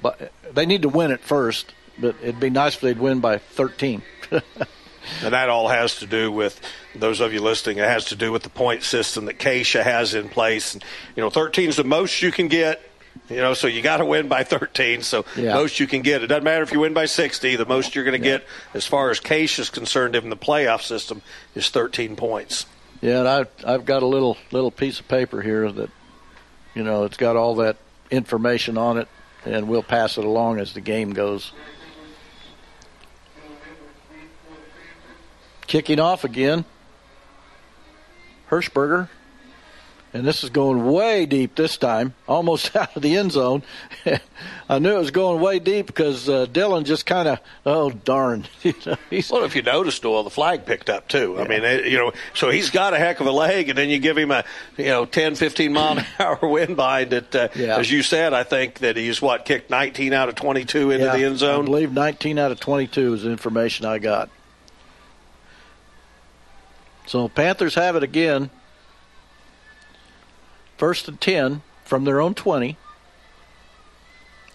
but they need to win it first. But it'd be nice if they'd win by 13. And that all has to do with those of you listening. It has to do with the point system that KSHSAA has in place. And, you know, 13 is the most you can get. You know, so you got to win by 13. So Yeah. most you can get. It doesn't matter if you win by 60. The most you're going to get, as far as KSHSAA is concerned, in the playoff system, is 13 points. Yeah, and I I've got a little little piece of paper here that you know it's got all that information on it, and we'll pass it along as the game goes. Kicking off again, Hirschberger, and this is going way deep this time, almost out of the end zone. I knew it was going way deep because uh, Dylan just kind of, oh darn, you know, he's Well, if you noticed, Doyle, the flag picked up too. I mean, it, you know, so he's got a heck of a leg, and then you give him a, you know, 10, 15 mile an hour wind bind. That, uh, Yeah. as you said, I think that he's what kicked 19 out of 22 into Yeah, the end I zone. believe 19 out of 22 is the information I got. So Panthers have it again. First and 10 from their own 20.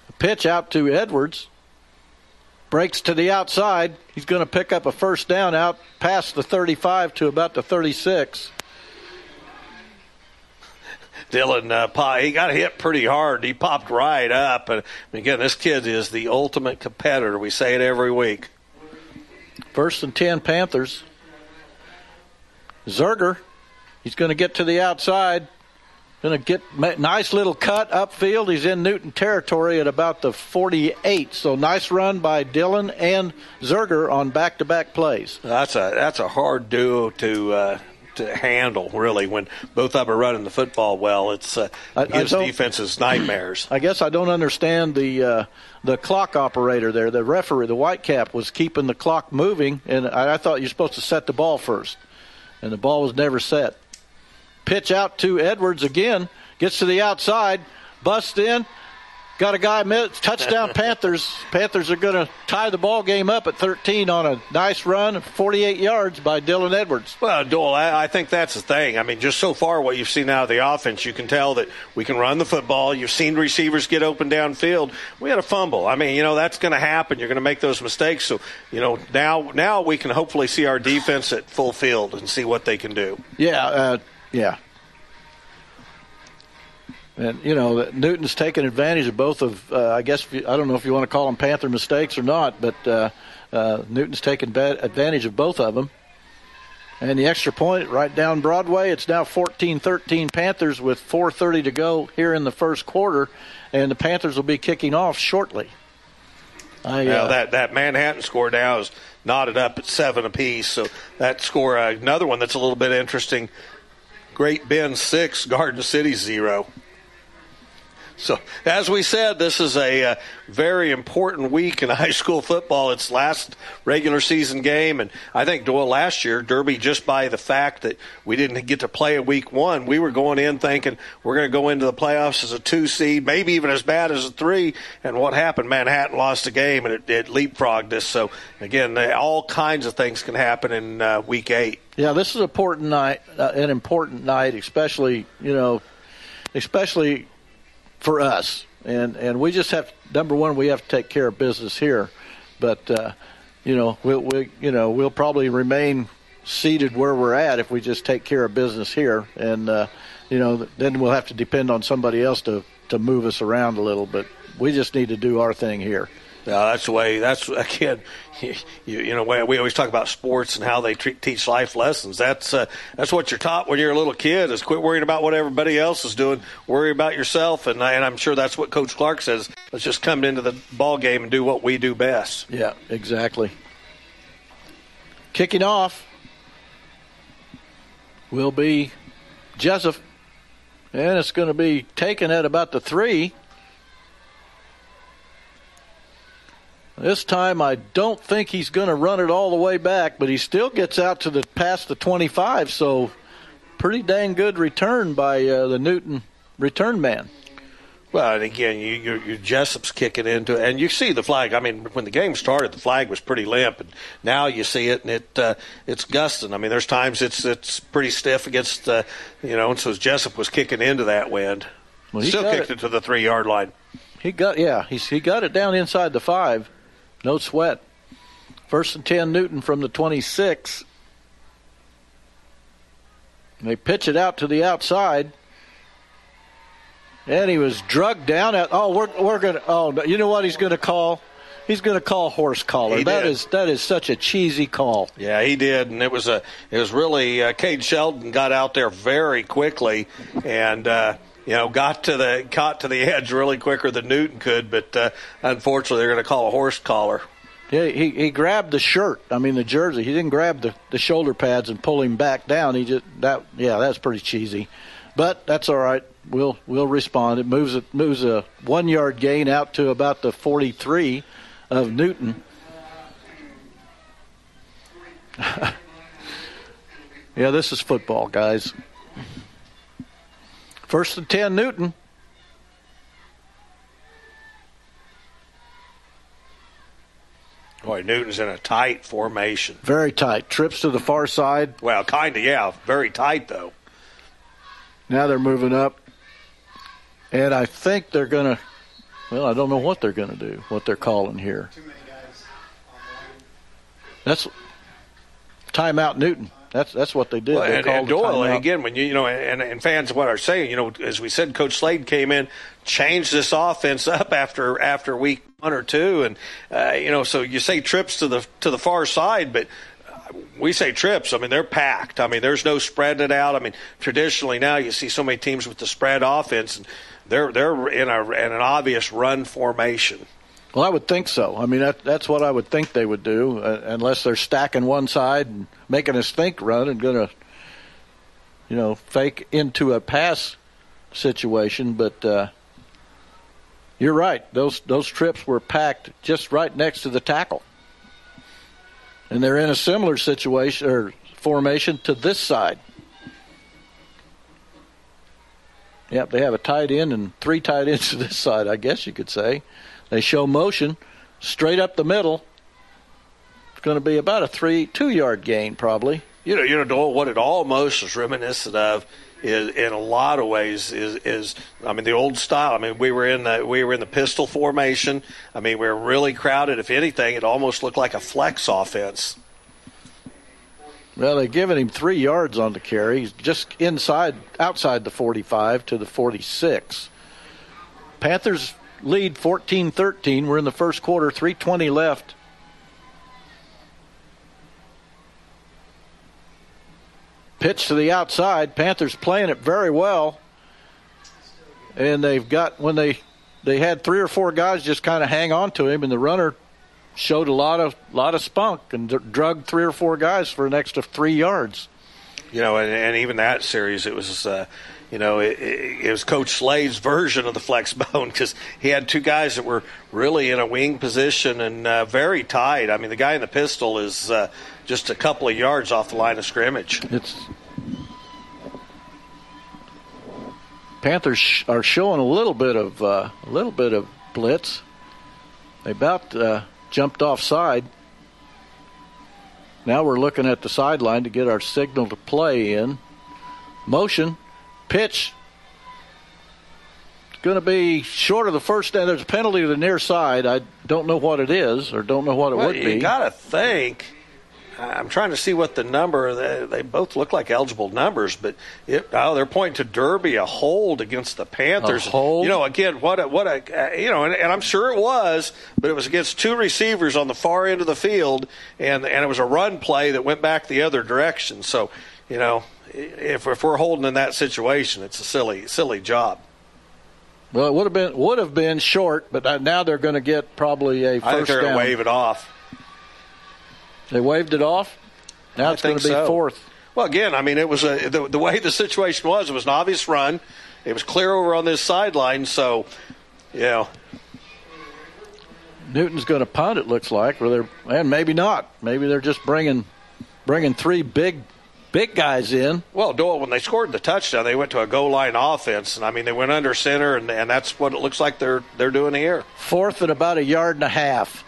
A pitch out to Edwards. Breaks to the outside. He's going to pick up a first down out past the 35 to about the 36. Dylan, uh, po- he got hit pretty hard. He popped right up, and again, this kid is the ultimate competitor. We say it every week. First and 10 Panthers. Zerger, he's going to get to the outside. Going to get nice little cut upfield. He's in Newton territory at about the 48. So nice run by Dylan and Zerger on back-to-back plays. That's a that's a hard duo to uh, to handle, really. When both of them are running the football well, it's uh, I- I it gives don't- defenses nightmares. I guess I don't understand the uh, the clock operator there. The referee, the white cap, was keeping the clock moving, and I, I thought you're supposed to set the ball first, and the ball was never set. Pitch out to Edwards again, gets to the outside, busts in, got a guy mid- touchdown. Panthers. Panthers are going to tie the ball game up at 13 on a nice run, 48 yards by Dylan Edwards. Well, Doyle, I, I think that's the thing. I mean, just so far, what you've seen out of the offense, you can tell that we can run the football. You've seen receivers get open downfield. We had a fumble. I mean, you know that's going to happen. You're going to make those mistakes. So, you know, now now we can hopefully see our defense at full field and see what they can do. Yeah, uh, yeah. And you know Newton's taken advantage of both of. Uh, I guess I don't know if you want to call them Panther mistakes or not, but uh, uh, Newton's taken advantage of both of them. And the extra point right down Broadway. It's now 14-13 Panthers with 4:30 to go here in the first quarter, and the Panthers will be kicking off shortly. I, Now uh, that that Manhattan score now is knotted up at seven apiece. So that score, uh, another one that's a little bit interesting. Great Bend six, Garden City zero. So as we said, this is a uh, very important week in high school football. It's last regular season game, and I think Doyle last year Derby just by the fact that we didn't get to play a week one, we were going in thinking we're going to go into the playoffs as a two seed, maybe even as bad as a three. And what happened? Manhattan lost a game, and it, it leapfrogged us. So again, all kinds of things can happen in uh, week eight. Yeah, this is an important night, uh, an important night, especially you know, especially for us, and and we just have number one, we have to take care of business here, but uh, you know we'll we you know we'll probably remain seated where we're at if we just take care of business here, and uh, you know then we'll have to depend on somebody else to to move us around a little, but we just need to do our thing here. Yeah, that's the way. That's again, you, you know, we always talk about sports and how they treat, teach life lessons. That's uh, that's what you're taught when you're a little kid. Is quit worrying about what everybody else is doing. Worry about yourself, and, and I'm sure that's what Coach Clark says. Let's just come into the ball game and do what we do best. Yeah, exactly. Kicking off will be Jessup, and it's going to be taken at about the three. This time, I don't think he's going to run it all the way back, but he still gets out to the past the 25. So, pretty dang good return by uh, the Newton return man. Well, and again, you, your, your Jessup's kicking into it, and you see the flag. I mean, when the game started, the flag was pretty limp, and now you see it, and it uh, it's gusting. I mean, there's times it's it's pretty stiff against, uh, you know, and so Jessup was kicking into that wind. Well, Still kicked it. it to the three yard line. He got yeah, he's he got it down inside the five. No sweat. First and 10 Newton from the 26. They pitch it out to the outside. And he was drugged down at oh we're we're gonna oh you know what he's gonna call? He's going to call horse collar. He that is, that is such a cheesy call. Yeah, he did, and it was a it was really uh, Cade Sheldon got out there very quickly, and uh, you know, got to the caught to the edge really quicker than Newton could, but uh, unfortunately, they're going to call a horse collar. Yeah, he, he grabbed the shirt. I mean, the jersey. He didn't grab the, the shoulder pads and pull him back down. He just that yeah, that's pretty cheesy, but that's all right. We'll we'll respond. It moves it moves a one yard gain out to about the forty three of Newton. yeah, this is football, guys. First and 10, Newton. Boy, Newton's in a tight formation. Very tight. Trips to the far side. Well, kind of, yeah. Very tight, though. Now they're moving up. And I think they're going to, well, I don't know what they're going to do, what they're calling here. Too many guys That's timeout Newton. That's that's what they did. Well, they and, and Doyle again, when you you know, and, and fans what are saying, you know, as we said, Coach Slade came in, changed this offense up after after week one or two, and uh, you know, so you say trips to the to the far side, but we say trips. I mean, they're packed. I mean, there's no spreading it out. I mean, traditionally now you see so many teams with the spread offense, and they're they're in a in an obvious run formation. Well, I would think so. I mean, that, that's what I would think they would do, uh, unless they're stacking one side and making a stink run and going to, you know, fake into a pass situation. But uh, you're right; those those trips were packed just right next to the tackle, and they're in a similar situation or formation to this side. Yep, they have a tight end and three tight ends to this side, I guess you could say. They show motion straight up the middle. It's going to be about a three, two yard gain, probably. You know, you know what it almost is reminiscent of is in a lot of ways is is I mean the old style. I mean we were in the we were in the pistol formation. I mean we were really crowded. If anything, it almost looked like a flex offense. Well, they've given him three yards on the carry. He's just inside, outside the 45 to the 46. Panthers lead 14 13. We're in the first quarter, 320 left. Pitch to the outside. Panthers playing it very well. And they've got, when they they had three or four guys just kind of hang on to him, and the runner showed a lot of lot of spunk and d- drugged three or four guys for an extra three yards. You know, and, and even that series, it was uh, you know, it, it, was Coach Slade's version of the flex bone because he had two guys that were really in a wing position and uh, very tight. I mean, the guy in the pistol is uh, just a couple of yards off the line of scrimmage. It's Panthers are showing a little bit of uh, a little bit of blitz. They about uh, jumped offside. Now we're looking at the sideline to get our signal to play in. Motion pitch going to be short of the first down. There's a penalty to the near side. I don't know what it is or don't know what it well, would you be. got to think. I'm trying to see what the number. They, they both look like eligible numbers, but it, oh, they're pointing to Derby a hold against the Panthers. A hold? You know, again, what a what a you know, and, and I'm sure it was, but it was against two receivers on the far end of the field, and and it was a run play that went back the other direction. So, you know, if if we're holding in that situation, it's a silly silly job. Well, it would have been would have been short, but now they're going to get probably a first I think they're down. going to wave it off. They waved it off. Now I it's going to be so. fourth. Well, again, I mean, it was a the, the way the situation was. It was an obvious run. It was clear over on this sideline. So, you know, Newton's going to punt. It looks like, or they're and maybe not. Maybe they're just bringing bringing three big big guys in. well, Doyle, when they scored the touchdown, they went to a goal line offense, and I mean, they went under center, and, and that's what it looks like they're they're doing here. Fourth and about a yard and a half.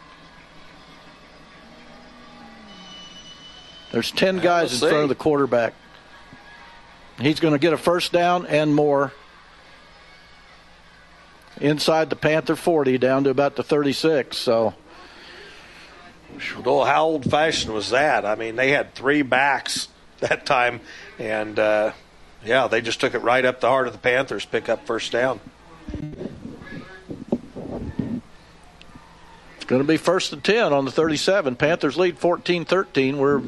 There's ten guys in front of the quarterback. He's going to get a first down and more. Inside the Panther 40, down to about the 36. So how old fashioned was that? I mean, they had three backs that time, and uh, yeah, they just took it right up the heart of the Panthers, pick up first down. it's going to be first and 10 on the 37. Panthers lead 14 13. We're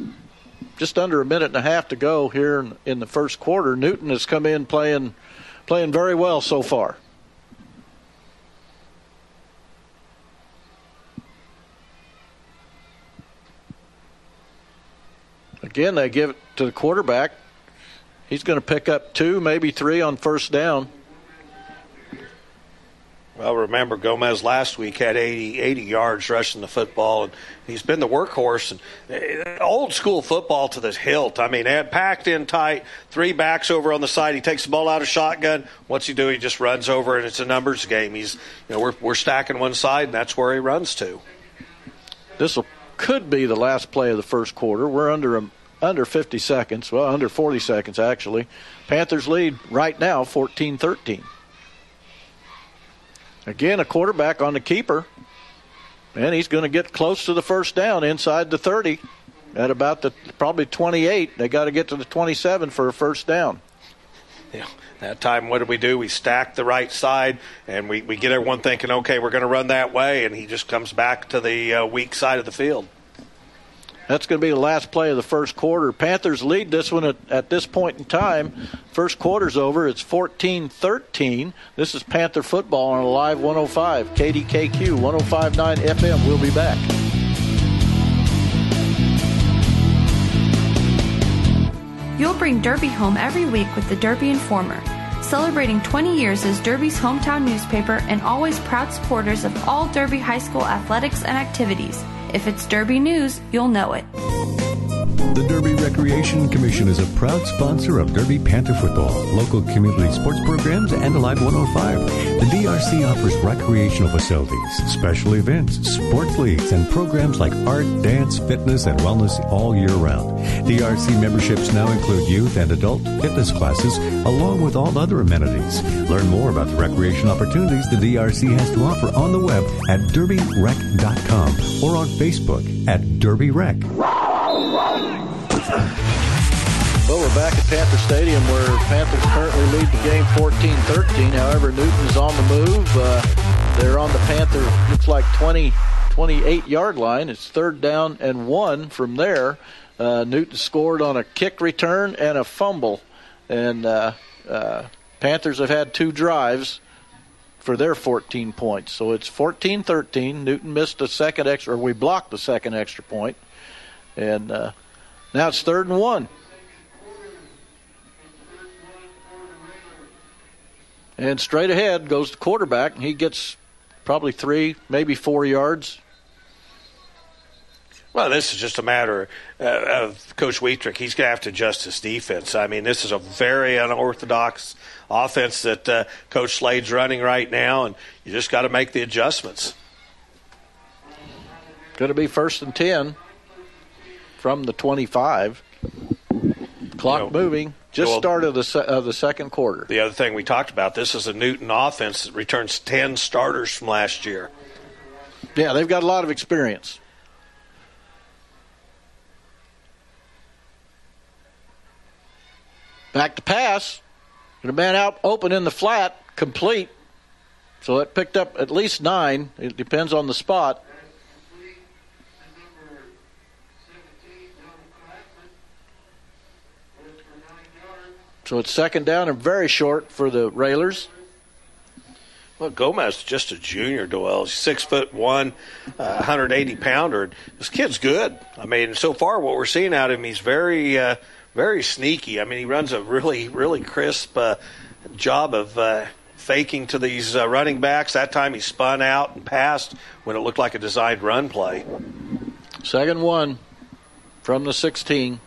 just under a minute and a half to go here in, in the first quarter. Newton has come in playing playing very well so far. Again, they give it to the quarterback. He's going to pick up two, maybe three on first down. Well, remember Gomez last week had 80, 80 yards rushing the football, and he's been the workhorse. And uh, old school football to the hilt. I mean, had packed in tight, three backs over on the side. He takes the ball out of shotgun. What's he do? He just runs over, and it's a numbers game. He's, you know, we're we're stacking one side, and that's where he runs to. This will, could be the last play of the first quarter. We're under a, under 50 seconds. Well, under 40 seconds actually. Panthers lead right now 14-13. Again, a quarterback on the keeper. And he's going to get close to the first down inside the 30 at about the probably 28. They got to get to the 27 for a first down. You know, that time, what did we do? We stacked the right side, and we, we get everyone thinking, okay, we're going to run that way, and he just comes back to the uh, weak side of the field. That's going to be the last play of the first quarter. Panthers lead this one at, at this point in time. First quarter's over. It's 14 13. This is Panther football on a live 105, KDKQ 1059 FM. We'll be back. You'll bring Derby home every week with the Derby Informer. Celebrating 20 years as Derby's hometown newspaper and always proud supporters of all Derby High School athletics and activities. If it's Derby news, you'll know it. The Derby Recreation Commission is a proud sponsor of Derby Panther football, local community sports programs, and Alive 105. The DRC offers recreational facilities, special events, sports leagues, and programs like art, dance, fitness, and wellness all year round. DRC memberships now include youth and adult fitness classes, along with all other amenities. Learn more about the recreation opportunities the DRC has to offer on the web at derbyrec.com or on Facebook at Derby Rec. Well, we're back at Panther Stadium where Panthers currently lead the game 14 13. However, Newton is on the move. Uh, they're on the Panther, looks like 20, 28 yard line. It's third down and one from there. Uh, Newton scored on a kick return and a fumble. And uh, uh, Panthers have had two drives for their 14 points. So it's 14 13. Newton missed a second extra, or we blocked the second extra point. And uh, now it's third and one. And straight ahead goes the quarterback. and He gets probably three, maybe four yards. Well, this is just a matter uh, of Coach Wietrich. He's going to have to adjust his defense. I mean, this is a very unorthodox offense that uh, Coach Slade's running right now, and you just got to make the adjustments. Going to be first and 10 from the 25. Clock you know, moving. Just well, start of the se- of the second quarter. The other thing we talked about, this is a Newton offense that returns 10 starters from last year. Yeah, they've got a lot of experience. Back to pass. And a man out open in the flat, complete. So it picked up at least nine. It depends on the spot. So it's second down and very short for the Railers. Well, Gomez is just a junior, Doyle. He's six foot one, uh, 180 pounder. This kid's good. I mean, so far what we're seeing out of him, he's very, uh, very sneaky. I mean, he runs a really, really crisp uh, job of uh, faking to these uh, running backs. That time he spun out and passed when it looked like a designed run play. Second one from the 16.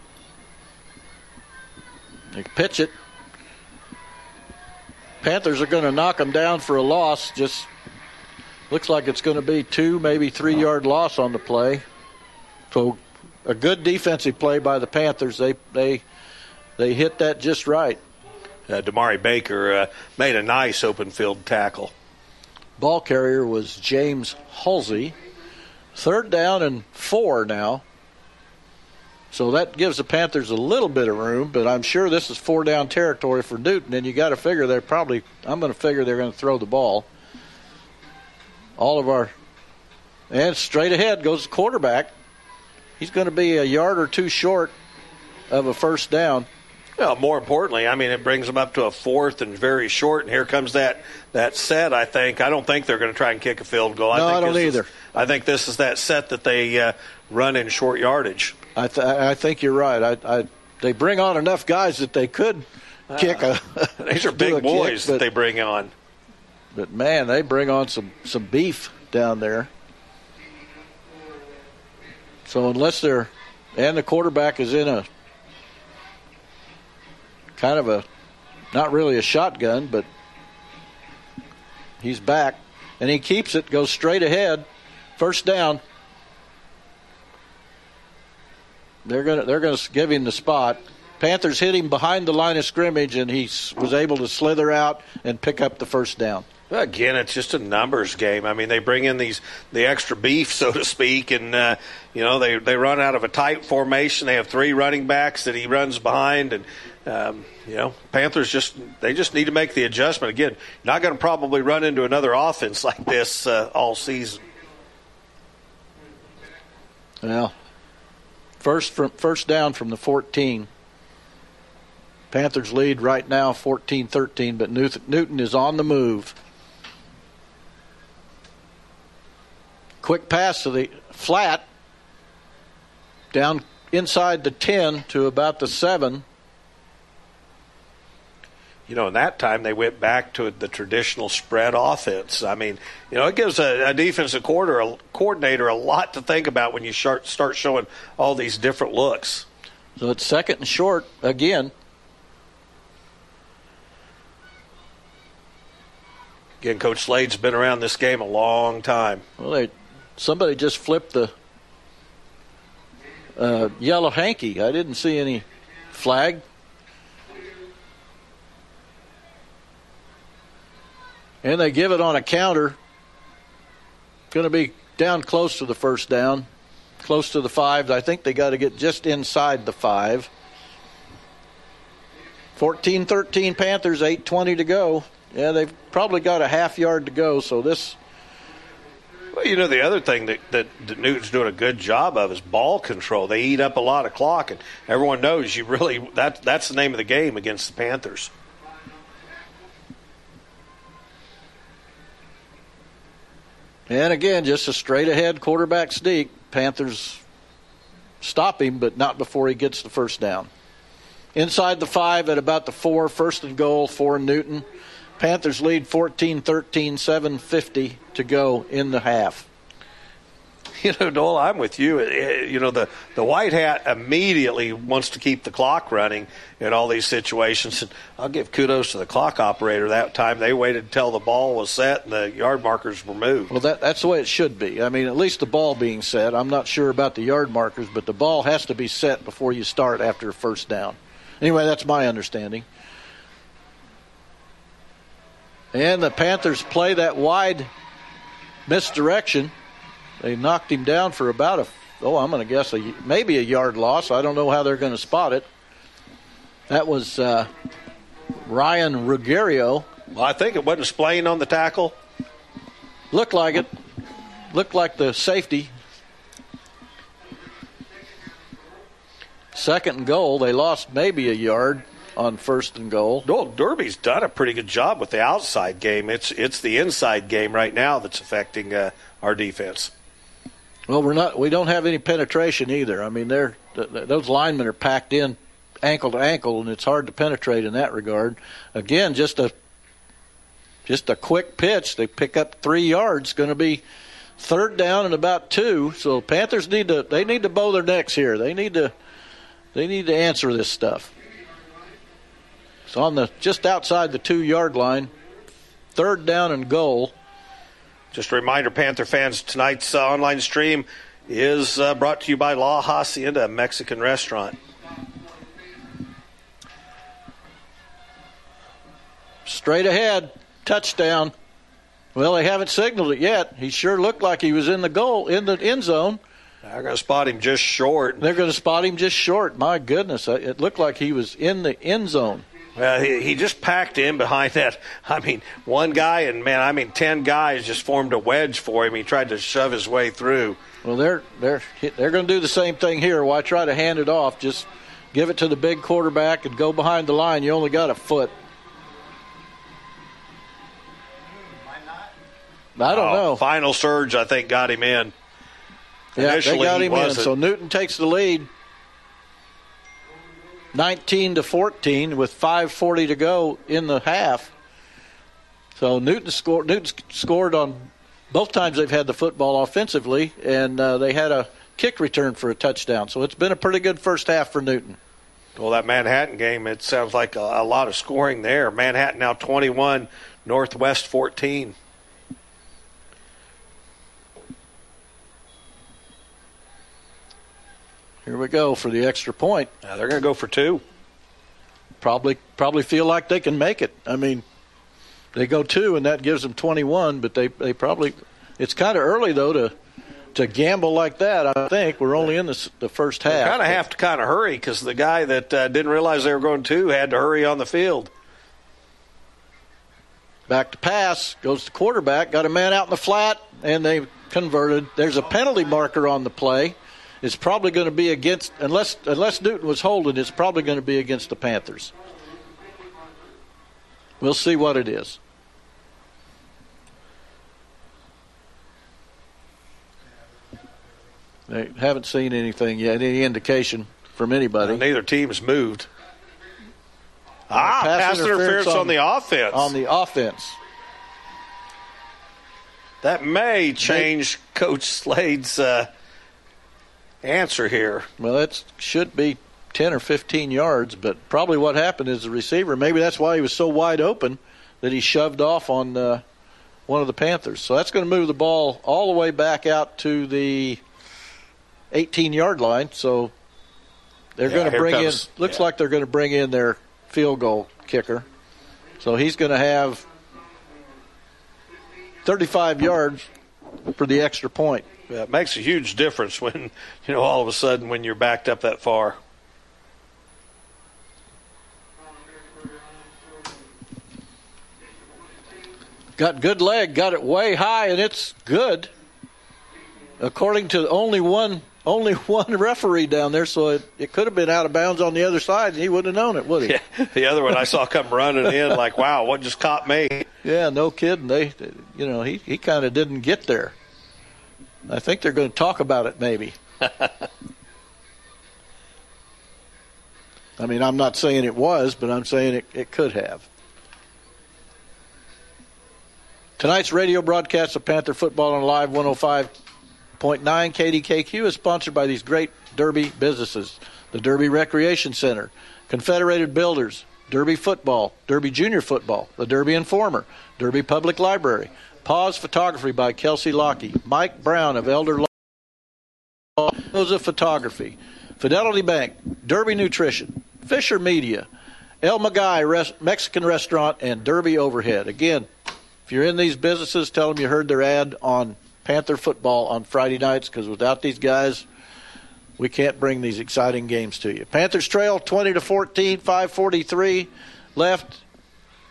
They pitch it. Panthers are going to knock them down for a loss. Just looks like it's going to be two, maybe three yard loss on the play. So a good defensive play by the Panthers. They they they hit that just right. Uh, Damari Baker uh, made a nice open field tackle. Ball carrier was James Halsey. Third down and four now. So that gives the Panthers a little bit of room, but I'm sure this is four down territory for Newton, and you got to figure they're probably. I'm going to figure they're going to throw the ball. All of our, and straight ahead goes the quarterback. He's going to be a yard or two short of a first down. Well, more importantly, I mean, it brings them up to a fourth and very short. And here comes that that set. I think I don't think they're going to try and kick a field goal. I no, think I don't either. Is, I think this is that set that they uh, run in short yardage. I, th- I think you're right. I, I, they bring on enough guys that they could kick a. These are big boys kick, that they bring on. But man, they bring on some some beef down there. So unless they're and the quarterback is in a kind of a not really a shotgun, but he's back and he keeps it, goes straight ahead, first down. They're gonna they're gonna give him the spot. Panthers hit him behind the line of scrimmage, and he was able to slither out and pick up the first down. Again, it's just a numbers game. I mean, they bring in these the extra beef, so to speak, and uh, you know they they run out of a tight formation. They have three running backs that he runs behind, and um, you know Panthers just they just need to make the adjustment. Again, not going to probably run into another offense like this uh, all season. Well, first from first down from the 14. Panthers lead right now 14-13, but Newton is on the move. Quick pass to the flat, down inside the 10 to about the 7. You know, in that time they went back to the traditional spread offense. I mean, you know, it gives a, a defensive quarter, a coordinator a lot to think about when you start, start showing all these different looks. So it's second and short again. Again, Coach Slade's been around this game a long time. Well, they, somebody just flipped the uh, yellow hanky. I didn't see any flag. And they give it on a counter. Going to be down close to the first down, close to the five. I think they got to get just inside the five. 14 13 Panthers, 8.20 to go. Yeah, they've probably got a half yard to go, so this. Well, you know, the other thing that, that, that Newton's doing a good job of is ball control. They eat up a lot of clock, and everyone knows you really that that's the name of the game against the Panthers. And again, just a straight ahead quarterback sneak. Panthers stop him, but not before he gets the first down. Inside the five at about the four, first and goal for Newton. Panthers lead 14 13, 7.50 to go in the half. You know, Noel, I'm with you. Eh, eh, you know, the, the white hat immediately wants to keep the clock running in all these situations. And I'll give kudos to the clock operator that time. They waited until the ball was set and the yard markers were moved. Well, that, that's the way it should be. I mean, at least the ball being set. I'm not sure about the yard markers, but the ball has to be set before you start after a first down. Anyway, that's my understanding. And the Panthers play that wide misdirection. They knocked him down for about a, oh, I'm going to guess a, maybe a yard loss. I don't know how they're going to spot it. That was uh, Ryan Ruggiero. Well, I think it wasn't Splain on the tackle. Looked like it. Looked like the safety. Second goal. They lost maybe a yard on first and goal. Well, Derby's done a pretty good job with the outside game. It's it's the inside game right now that's affecting uh, our defense. Well, we're not. We don't have any penetration either. I mean, they're those linemen are packed in ankle to ankle, and it's hard to penetrate in that regard. Again, just a just a quick pitch. They pick up three yards. Going to be third down and about two. So Panthers need to they need to bow their necks here. They need to they need to answer this stuff. It's on the just outside the two yard line. Third down and goal. Just a reminder, Panther fans, tonight's uh, online stream is uh, brought to you by La Hacienda Mexican Restaurant. Straight ahead, touchdown. Well, they haven't signaled it yet. He sure looked like he was in the goal, in the end zone. They're going to spot him just short. They're going to spot him just short. My goodness, it looked like he was in the end zone. Well, he, he just packed in behind that. I mean, one guy and man, I mean, ten guys just formed a wedge for him. He tried to shove his way through. Well, they're they're they're going to do the same thing here. Why try to hand it off? Just give it to the big quarterback and go behind the line. You only got a foot. I don't Oh, know. Final surge, I think, got him in. Yeah, Initially, they got him in. So Newton takes the lead, nineteen to fourteen, with five forty to go in the half. So Newton scored. Newton scored on both times they've had the football offensively, and uh, they had a kick return for a touchdown. So it's been a pretty good first half for Newton. Well, that Manhattan game, it sounds like a, a lot of scoring there. Manhattan now 21, Northwest 14. Here we go for the extra point. Now they're going to go for two. Probably, probably feel like they can make it. I mean, they go two, and that gives them 21. But they, they probably. It's kind of early though to to gamble like that. I think we're only in the, the first half. Kind of have to kind of hurry because the guy that uh, didn't realize they were going two had to hurry on the field. Back to pass goes to quarterback. Got a man out in the flat, and they converted. There's a penalty marker on the play. It's probably going to be against unless unless Newton was holding. It's probably going to be against the Panthers. We'll see what it is. They haven't seen anything yet, any indication from anybody. Neither team's moved. Ah, pass pass, interference, interference on, on- the offense. On the offense, that may change Coach Slade's uh, answer here. Well, that should be 10 or 15 yards, but probably what happened is the receiver, maybe that's why he was so wide open that he shoved off on uh, one of the Panthers. So that's going to move the ball all the way back out to the 18 yard line. So they're Yeah, going to bring comes- in, looks yeah. like they're going to bring in their field goal kicker. So he's going to have 35 yards for the extra point. Yeah, it makes a huge difference when you know all of a sudden when you're backed up that far. Got good leg, got it way high, and it's good. According to only one only one referee down there, so it, it could have been out of bounds on the other side, and he wouldn't have known it, would he? Yeah, the other one I saw come running in like, wow, what just caught me? Yeah, no kidding. They, you know, he he kind of didn't get there. I think they're going to talk about it, maybe. I mean, I'm not saying it was, but I'm saying it, it could have. Tonight's radio broadcast of Panther Football on Live 105.9 KDKQ is sponsored by these great Derby businesses the Derby Recreation Center, Confederated Builders, Derby Football, Derby Junior Football, the Derby Informer, Derby Public Library, Pause Photography by Kelsey Lockey, Mike Brown of Elder Law, Joseph Photography, Fidelity Bank, Derby Nutrition, Fisher Media, El Magai Rest- Mexican Restaurant, and Derby Overhead. Again, if you're in these businesses, tell them you heard their ad on Panther football on Friday nights because without these guys, we can't bring these exciting games to you. Panthers trail 20 to 14, 543 left,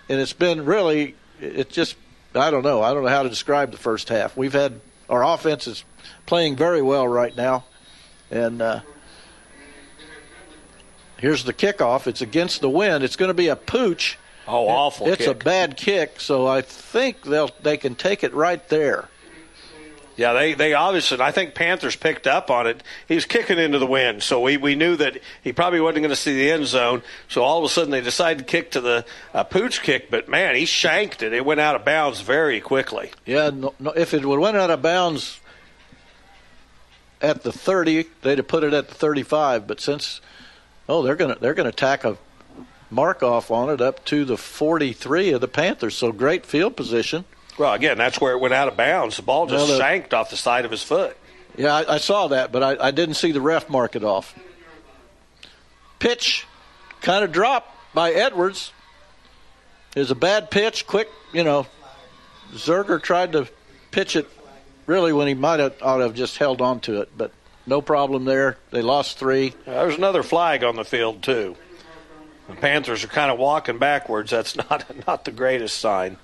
and it's been really, it's just, I don't know. I don't know how to describe the first half. We've had, our offense is playing very well right now, and uh, here's the kickoff. It's against the wind. It's going to be a pooch. Oh, awful! It's kick. a bad kick, so I think they'll they can take it right there. Yeah, they, they obviously, I think Panthers picked up on it. He was kicking into the wind, so we, we knew that he probably wasn't going to see the end zone. So all of a sudden they decided to kick to the uh, pooch kick, but man, he shanked it. It went out of bounds very quickly. Yeah, no, no, if it would went out of bounds at the 30, they'd have put it at the 35. But since oh, they're gonna they're gonna tack a mark off on it up to the 43 of the Panthers. So great field position. Well, again, that's where it went out of bounds. The ball just Well, the- shanked off the side of his foot. Yeah, I, I saw that, but I, I didn't see the ref mark it off. Pitch kind of dropped by Edwards. It was a bad pitch, quick, you know. Zerger tried to pitch it really when he might have ought to have just held on to it, but no problem there. They lost three. There's another flag on the field too. The Panthers are kind of walking backwards. That's not not the greatest sign.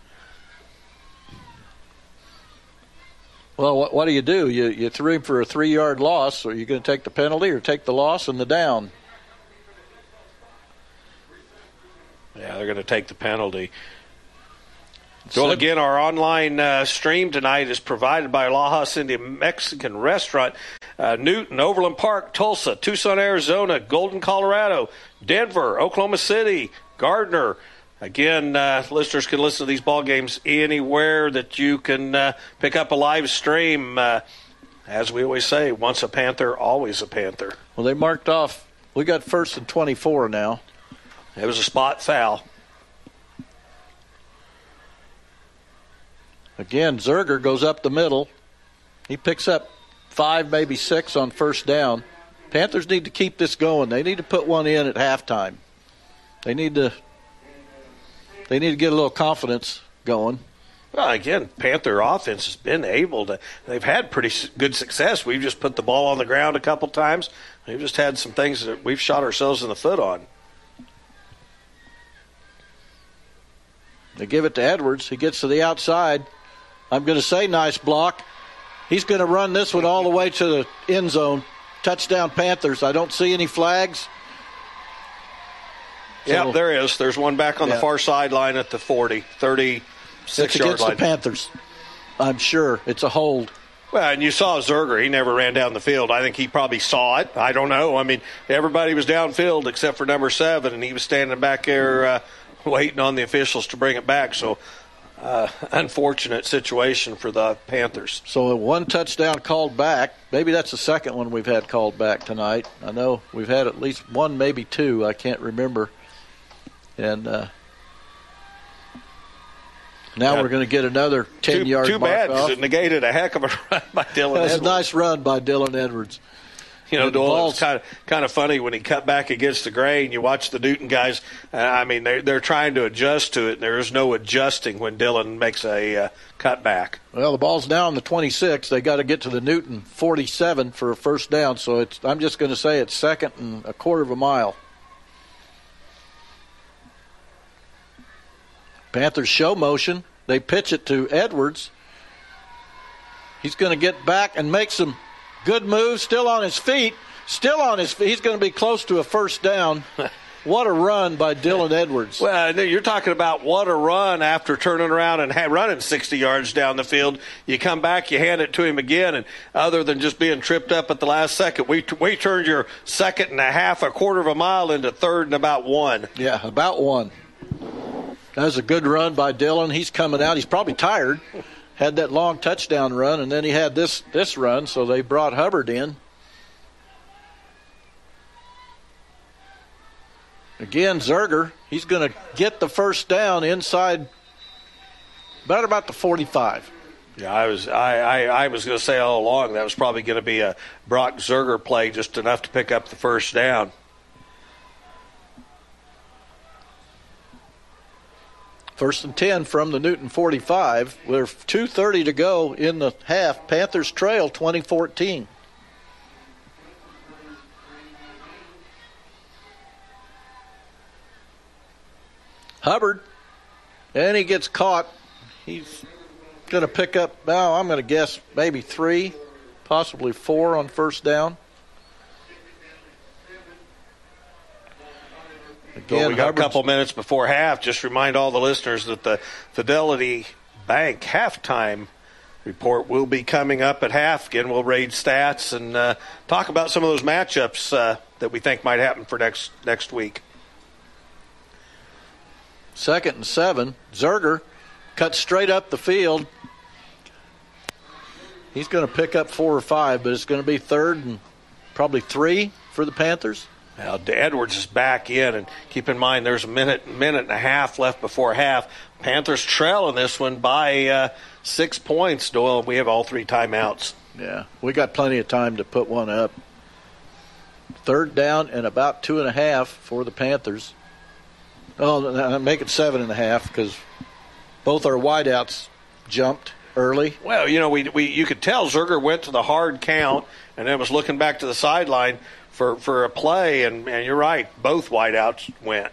Well, what, what do you do? You you threw him for a three yard loss, or you going to take the penalty or take the loss and the down? Yeah, they're going to take the penalty. Well, again, our online uh, stream tonight is provided by La Hacienda Mexican Restaurant, uh, Newton, Overland Park, Tulsa, Tucson, Arizona, Golden, Colorado, Denver, Oklahoma City, Gardner. Again, uh, listeners can listen to these ball games anywhere that you can uh, pick up a live stream. Uh, as we always say, once a Panther, always a Panther. Well, they marked off. We got first and twenty four now. It was a spot foul. Again, Zerger goes up the middle. He picks up five, maybe six on first down. Panthers need to keep this going. They need to put one in at halftime. They need to. They need to get a little confidence going. Well, again, Panther offense has been able to. They've had pretty good success. We've just put the ball on the ground a couple times. We've just had some things that we've shot ourselves in the foot on. They give it to Edwards. He gets to the outside. I'm going to say nice block. He's going to run this one all the way to the end zone. Touchdown Panthers. I don't see any flags. Yeah, there is. There's one back on Yeah. the far sideline at the 40, 36 It's yard against line. the Panthers. I'm sure it's a hold. Well, and you saw Zerger. He never ran down the field. I think he probably saw it. I don't know. I mean, everybody was downfield except for number seven, and he was standing back there uh, waiting on the officials to bring it back. So, uh, unfortunate situation for the Panthers. So one touchdown called back. Maybe that's the second one we've had called back tonight. I know we've had at least one, maybe two. I can't remember. And uh, now Yeah. we're going to get another ten Too, yard too bad because it negated a heck of a run by Dylan That's a Edwards. nice run by Dylan Edwards. You know, The Doyle, ball's- it's kind of kind of funny when he cut back against the grain. You watch the Newton guys. Uh, I mean, they're they're trying to adjust to it. And there is no adjusting when Dylan makes a uh, cut back. Well, the ball's now on the 26. They got to get to the Newton 47 for a first down. So it's. I'm just going to say it's second and a quarter of a mile. Panthers show motion. They pitch it to Edwards. He's going to get back and make some good moves. Still on his feet. Still on his feet. He's going to be close to a first down. what a run by Dylan Edwards. Well, you're talking about what a run after turning around and ha- running 60 yards down the field. You come back, you hand it to him again, and other than just being tripped up at the last second, we we turned your second and a half, a quarter of a mile into third and about one. Yeah, about one. That was a good run by Dylan. He's coming out. He's probably tired. Had that long touchdown run, and then he had this this run. So they brought Hubbard in. Again, Zerger. He's going to get the first down inside, about about the forty-five. Yeah, I was I, I, I was going to say all along that was probably going to be a Brock Zerger play, just enough to pick up the first down. First and 10 from the Newton 45. We're 2.30 to go in the half. Panthers trail 2014. Hubbard, and he gets caught. He's going to pick up, now I'm going to guess maybe three, possibly four on first down. Again, we got Hubbard's, a couple minutes before half. Just remind all the listeners that the Fidelity Bank halftime report will be coming up at half. Again, we'll raid stats and uh, talk about some of those matchups uh, that we think might happen for next next week. Second and seven. Zerger cuts straight up the field. He's going to pick up four or five, but it's going to be third and probably three for the Panthers. Now Edwards is back in, and keep in mind there's a minute, minute and a half left before half. Panthers trail in this one by uh, six points. Doyle, we have all three timeouts. Yeah, we got plenty of time to put one up. Third down and about two and a half for the Panthers. Oh, make it seven and a half because both our wideouts jumped early. Well, you know, we, we you could tell Zerger went to the hard count and then was looking back to the sideline for, for a play, and, and you're right, both wideouts went.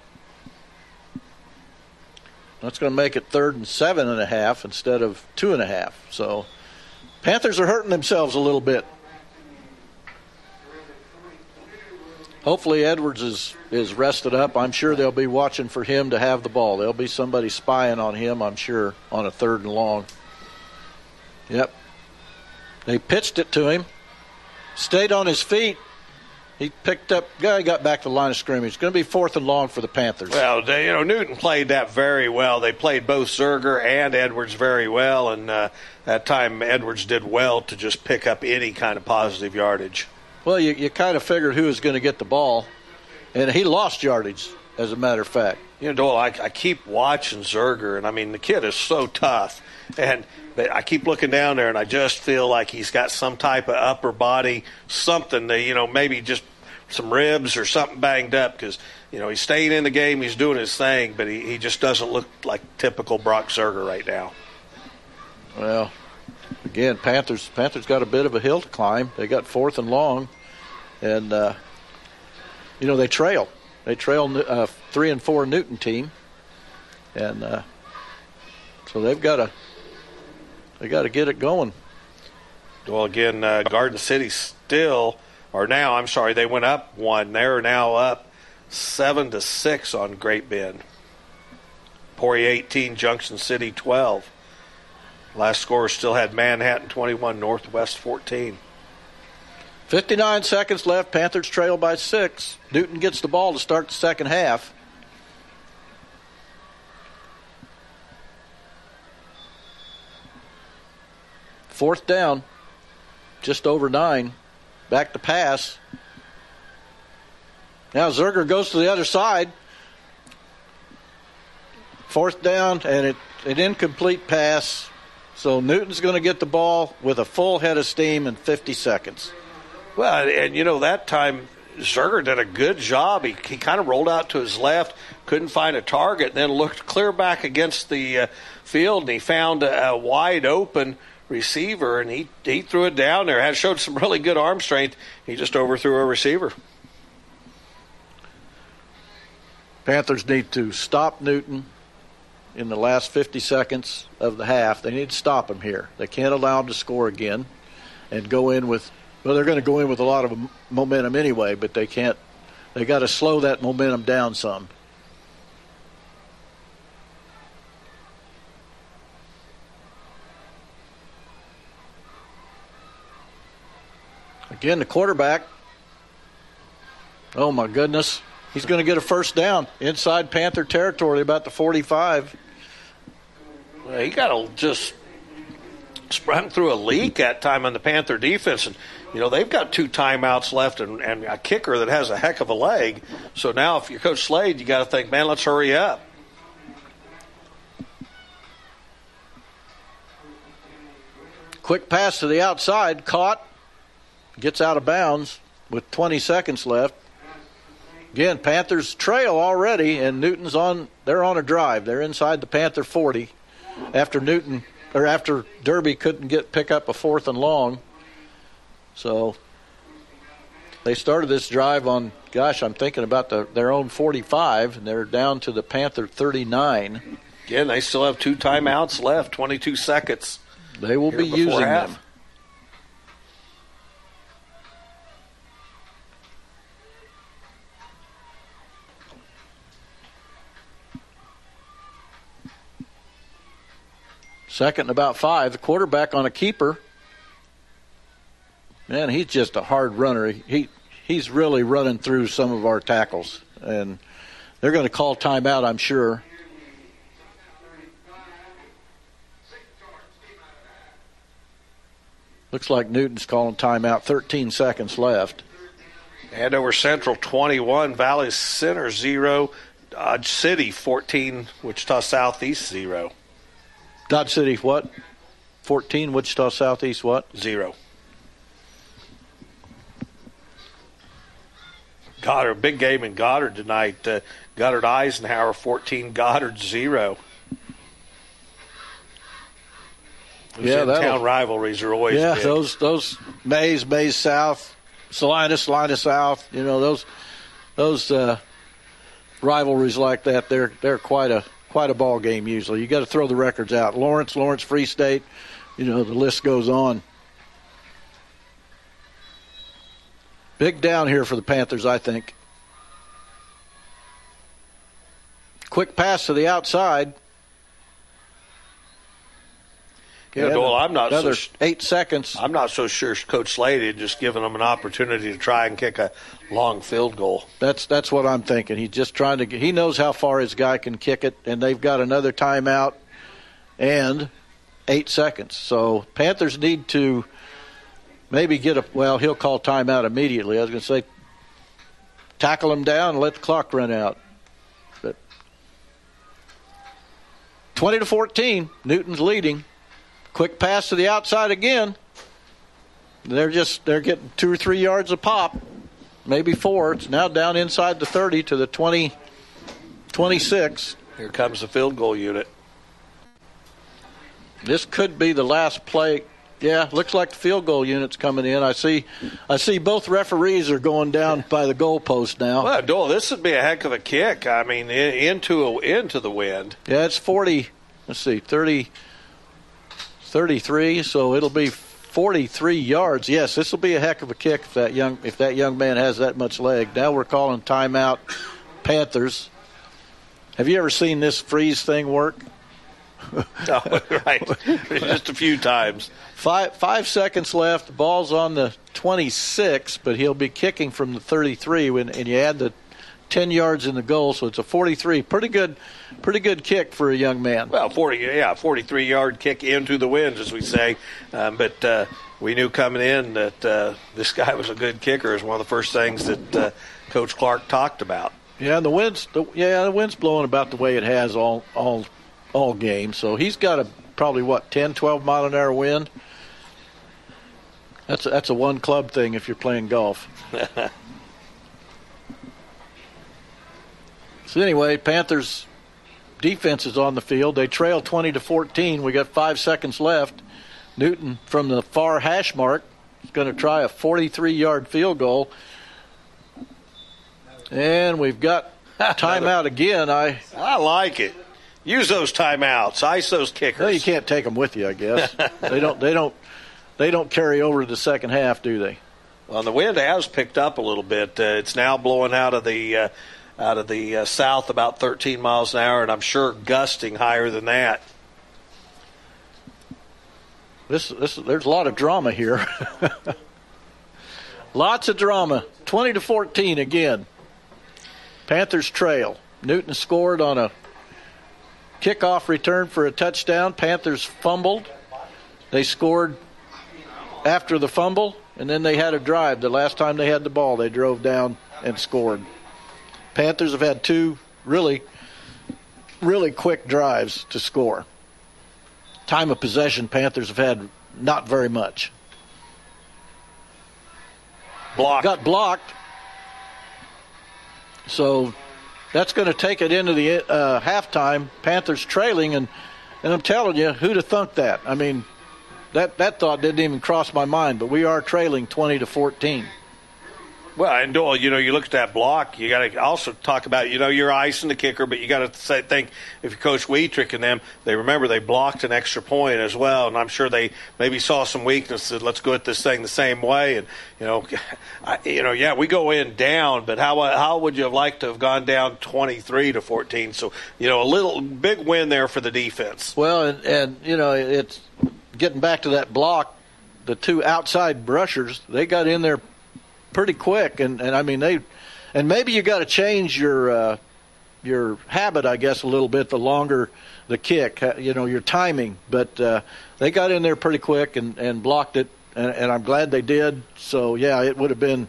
That's going to make it third and seven and a half instead of two and a half. So Panthers are hurting themselves a little bit. Hopefully Edwards is is rested up. I'm sure they'll be watching for him to have the ball. There'll be somebody spying on him, I'm sure, on a third and long. Yep. They pitched it to him. Stayed on his feet. He picked up. Guy got back to the line of scrimmage. It's going to be fourth and long for the Panthers. Well, they, you know Newton played that very well. They played both Zerger and Edwards very well, and uh, that time Edwards did well to just pick up any kind of positive yardage. Well, you, you kind of figured who was going to get the ball, and he lost yardage, as a matter of fact. You know, Doyle, I, I keep watching Zerger, and I mean, the kid is so tough. And but I keep looking down there, and I just feel like he's got some type of upper body, something that, you know, maybe just some ribs or something banged up because, you know, he's staying in the game, he's doing his thing, but he, he just doesn't look like typical Brock Zerger right now. Well, again, Panthers Panthers got a bit of a hill to climb. They got fourth and long, and uh, you know they trail. They trail uh, three and four Newton team, and uh, so they've got to they got to get it going. Well, again, uh, Garden City still, or now I'm sorry, they went up one. They're now up seven to six on Great Bend. Poirier 18, Junction City 12. Last score still had Manhattan 21, Northwest 14. 59 seconds left. Panthers trail by six. Newton gets the ball to start the second half. Fourth down, just over nine. Back to pass. Now Zerger goes to the other side. Fourth down, and it, an incomplete pass so Newton's going to get the ball with a full head of steam in 50 seconds. Well, and you know that time Zerger did a good job. He, he kind of rolled out to his left, couldn't find a target, then looked clear back against the uh, field, and he found a, a, wide open receiver, and he he threw it down there. Had showed some really good arm strength. He just overthrew a receiver. Panthers need to stop Newton in the last 50 seconds of the half. They need to stop him here. They can't allow him to score again and go in with, well, they're going to go in with a lot of momentum anyway, but they can't, they got to slow that momentum down some. Again, the quarterback. Oh my goodness. He's going to get a first down inside Panther territory, about the 45. Well, he got to just sprung through a leak that time on the Panther defense, and you know they've got two timeouts left and, and a kicker that has a heck of a leg. So now, if you're Coach Slade, you got to think, man, let's hurry up. Quick pass to the outside, caught, gets out of bounds with 20 seconds left. Again, Panthers trail already, and Newton's on. They're on a drive. They're inside the Panther 40 after Newton or after Derby couldn't get pick up a fourth and long. So they started this drive on. Gosh, I'm thinking about the, their own 45, and they're down to the Panther 39. Again, they still have two timeouts left, 22 seconds. They will be using half. them. Second and about five. The quarterback on a keeper. Man, he's just a hard runner. He he's really running through some of our tackles, and they're going to call timeout, I'm sure. Looks like Newton's calling timeout. 13 seconds left. Andover Central 21, Valley Center 0, Dodge City 14, Wichita Southeast 0. Dodge City, what? 14, Wichita Southeast, what? 0. Goddard, big game in Goddard tonight. Uh, Goddard Eisenhower 14, Goddard 0. Those Yeah, in-town rivalries are always Yeah, big. those those Maize, Maize South, Salinas, Salinas South. You know those those uh, rivalries like that. They're they're quite a quite a ball game. Usually, you got to throw the records out. Lawrence, Lawrence, Free State. You know the list goes on. Big down here for the Panthers, I think. Quick pass to the outside. Yeah, Doyle, I'm not so another sh- eight seconds. I'm not so sure Coach Slade had just given them an opportunity to try and kick a long field goal. That's that's what I'm thinking. He's just trying to. get He knows how far his guy can kick it, and they've got another timeout and eight seconds. So Panthers need to maybe get a. Well, he'll call timeout immediately. I was going to say tackle him down and let the clock run out. But twenty to fourteen, Newton's leading. Quick pass to the outside again. They're just they're getting two or three yards a pop maybe four. It's now down inside the 30 to the 20, 26. Here comes the field goal unit. This could be the last play. Yeah, looks like the field goal unit's coming in. I see, I see both referees are going down by the goalpost now. Well, Doyle, this would be a heck of a kick. I mean, in, into a, into the wind. Yeah, it's 40. Let's see, 30, 33. So it'll be 43 yards. Yes, this will be a heck of a kick if that young if that young man has that much leg. Now we're calling timeout, Panthers. Have you ever seen this freeze thing work? Oh, right, just a few times. Five five seconds left. The ball's on the 26, but he'll be kicking from the 33. When and you add the 10 yards in the goal, so it's a 43. Pretty good, pretty good kick for a young man. Well, 40, yeah, 43 yard kick into the wind, as we say. Um, but uh, we knew coming in that uh, this guy was a good kicker. Is one of the first things that uh, Coach Clark talked about. Yeah, the wind's the, yeah the wind's blowing about the way it has all all all game. So he's got a probably what 10, 12 mile an hour wind. That's a, that's a one club thing if you're playing golf. so anyway, Panthers defense is on the field. They trail 20 to 14. We got five seconds left. Newton from the far hash mark is going to try a 43 yard field goal. And we've got timeout again. I I like it. Use those timeouts. Ice those kickers. well, you can't take them with you. I guess they don't. They don't. They don't carry over to the second half, do they? Well, the wind has picked up a little bit. Uh, it's now blowing out of the uh, out of the uh, south about 13 miles an hour, and I'm sure gusting higher than that. This, this, there's a lot of drama here. Lots of drama. 20 to 14 again. Panthers trail. Newton scored on a kickoff return for a touchdown. Panthers fumbled. They scored after the fumble, and then they had a drive. The last time they had the ball, they drove down and scored. Panthers have had two really, really quick drives to score. Time of possession, Panthers have had not very much. Block. Got blocked. So that's going to take it into the uh, halftime. Panthers trailing, and and I'm telling you, who'd have thunk that? I mean, that that thought didn't even cross my mind. But we are trailing 20 to 14. Well, and Doyle, you know, you look at that block. You got to also talk about, you know, you're icing the kicker, but you got to think if you coach Wietrich and them, they remember they blocked an extra point as well, and I'm sure they maybe saw some weakness. weaknesses. Let's go at this thing the same way, and you know, I, you know, yeah, we go in down, but how how would you have liked to have gone down 23 to 14? So you know, a little big win there for the defense. Well, and, and you know, it's getting back to that block. The two outside brushers, they got in there pretty quick, and and I mean they, and maybe you got to change your uh, your habit, I guess, a little bit. The longer the kick, uh, you know, your timing. But uh, they got in there pretty quick and and blocked it, and, and I'm glad they did. So yeah, it would have been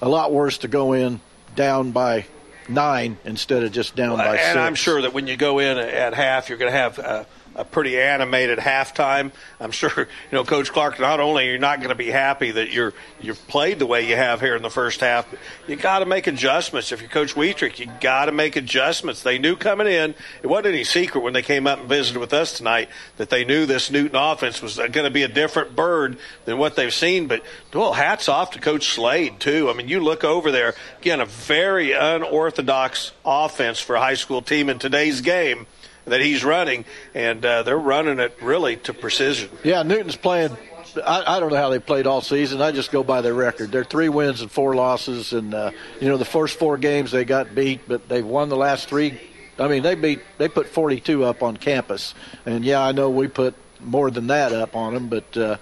a lot worse to go in down by nine instead of just down by and six. And I'm sure that when you go in at half, you're going to have. Uh, a pretty animated halftime. I'm sure you know Coach Clark. Not only you're not going to be happy that you're you've played the way you have here in the first half, you got to make adjustments. If you're Coach Wietrich, you got to make adjustments. They knew coming in, it wasn't any secret when they came up and visited with us tonight that they knew this Newton offense was going to be a different bird than what they've seen. But well, hats off to Coach Slade too. I mean, you look over there again, a very unorthodox offense for a high school team in today's game that he's running, and uh, they're running it really to precision. Yeah, Newton's playing. I, I, don't know how they played all season. I just go by their record. They're three wins and four losses, and uh, you know the first four games they got beat, but they've won the last three. I mean, they beat they put 42 up on campus, and yeah, I know we put more than that up on them, but. Uh,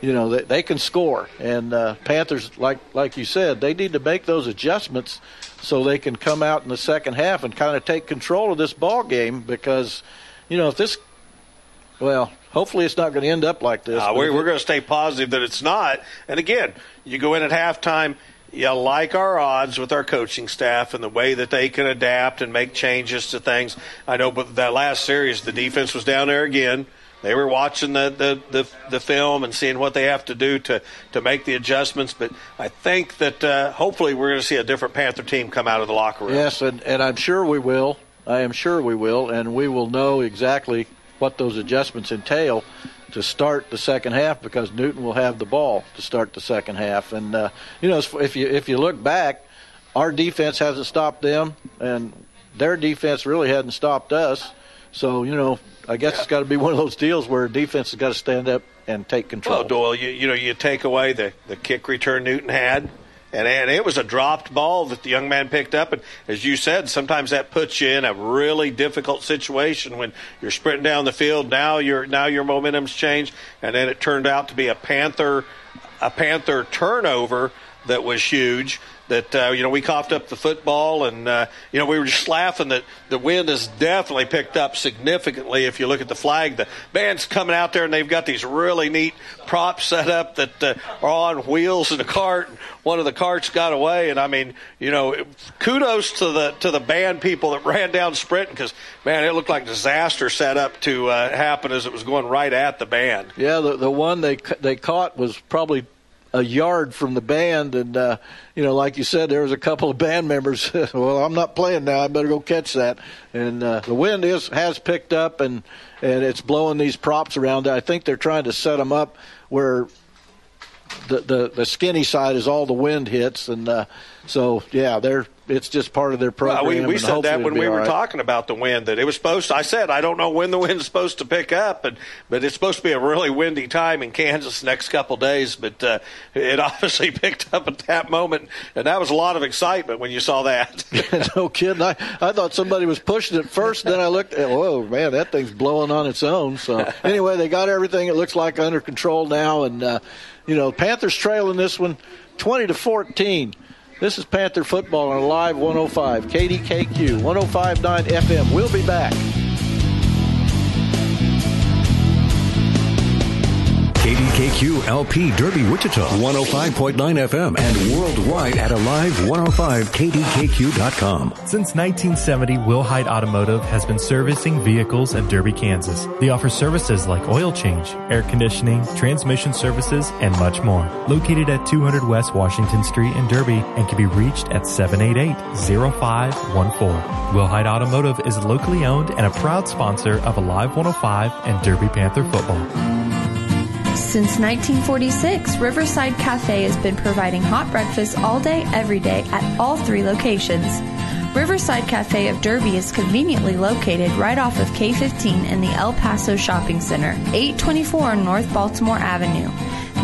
you know they, they can score, and uh, Panthers, like like you said, they need to make those adjustments so they can come out in the second half and kind of take control of this ball game because, you know, if this, well, hopefully it's not going to end up like this. Uh, we're, we're going to stay positive that it's not. And again, you go in at halftime. You like our odds with our coaching staff and the way that they can adapt and make changes to things. I know, but that last series, the defense was down there again. They were watching the, the, the, the, film and seeing what they have to do to, to make the adjustments. But I think that uh, hopefully we're going to see a different Panther team come out of the locker room. Yes, and, and I'm sure we will. I am sure we will. And we will know exactly what those adjustments entail to start the second half because Newton will have the ball to start the second half. And, uh, you know, if you, if you look back, our defense hasn't stopped them, and their defense really hadn't stopped us. So, you know, I guess it's got to be one of those deals where defense has got to stand up and take control. Well, Doyle, you, you know, you take away the, the kick return Newton had, and, and it was a dropped ball that the young man picked up. And as you said, sometimes that puts you in a really difficult situation when you're sprinting down the field. Now your now your momentum's changed, and then it turned out to be a Panther a Panther turnover that was huge that uh, you know we coughed up the football, and uh, you know we were just laughing that the wind has definitely picked up significantly. If you look at the flag, the band's coming out there, and they've got these really neat props set up that uh, are on wheels in a cart. One of the carts got away, and I mean, you know, kudos to the to the band people that ran down sprinting because man, it looked like disaster set up to uh, happen as it was going right at the band. Yeah, the the one they they caught was probably a yard from the band, and uh, you know, like you said, there was a couple of band members. well, I'm not playing now. I better go catch that. And uh, the wind is has picked up, and and it's blowing these props around. I think they're trying to set them up where the the, the skinny side is all the wind hits, and uh, so yeah, they're it's just part of their program. Well, we, we said that when we were right. talking about the wind that it was supposed. To, I said I don't know when the wind's supposed to pick up, but but it's supposed to be a really windy time in Kansas next couple days. But uh, it obviously picked up at that moment, and that was a lot of excitement when you saw that. no kidding. I I thought somebody was pushing it first, then I looked. at Whoa, man, that thing's blowing on its own. So anyway, they got everything. It looks like under control now, and uh, you know Panthers trailing this one, twenty to fourteen. This is Panther Football on Live 105, KDKQ, 105.9 FM. We'll be back. KDK KDKQ LP Derby Wichita 105.9 FM and worldwide at alive105kdkq.com. Since 1970, Will Wilhite Automotive has been servicing vehicles in Derby, Kansas. They offer services like oil change, air conditioning, transmission services, and much more. Located at 200 West Washington Street in Derby and can be reached at 788-0514. Wilhite Automotive is locally owned and a proud sponsor of Alive 105 and Derby Panther football. Since 1946, Riverside Cafe has been providing hot breakfast all day, every day at all three locations. Riverside Cafe of Derby is conveniently located right off of K15 in the El Paso Shopping Center, 824 North Baltimore Avenue.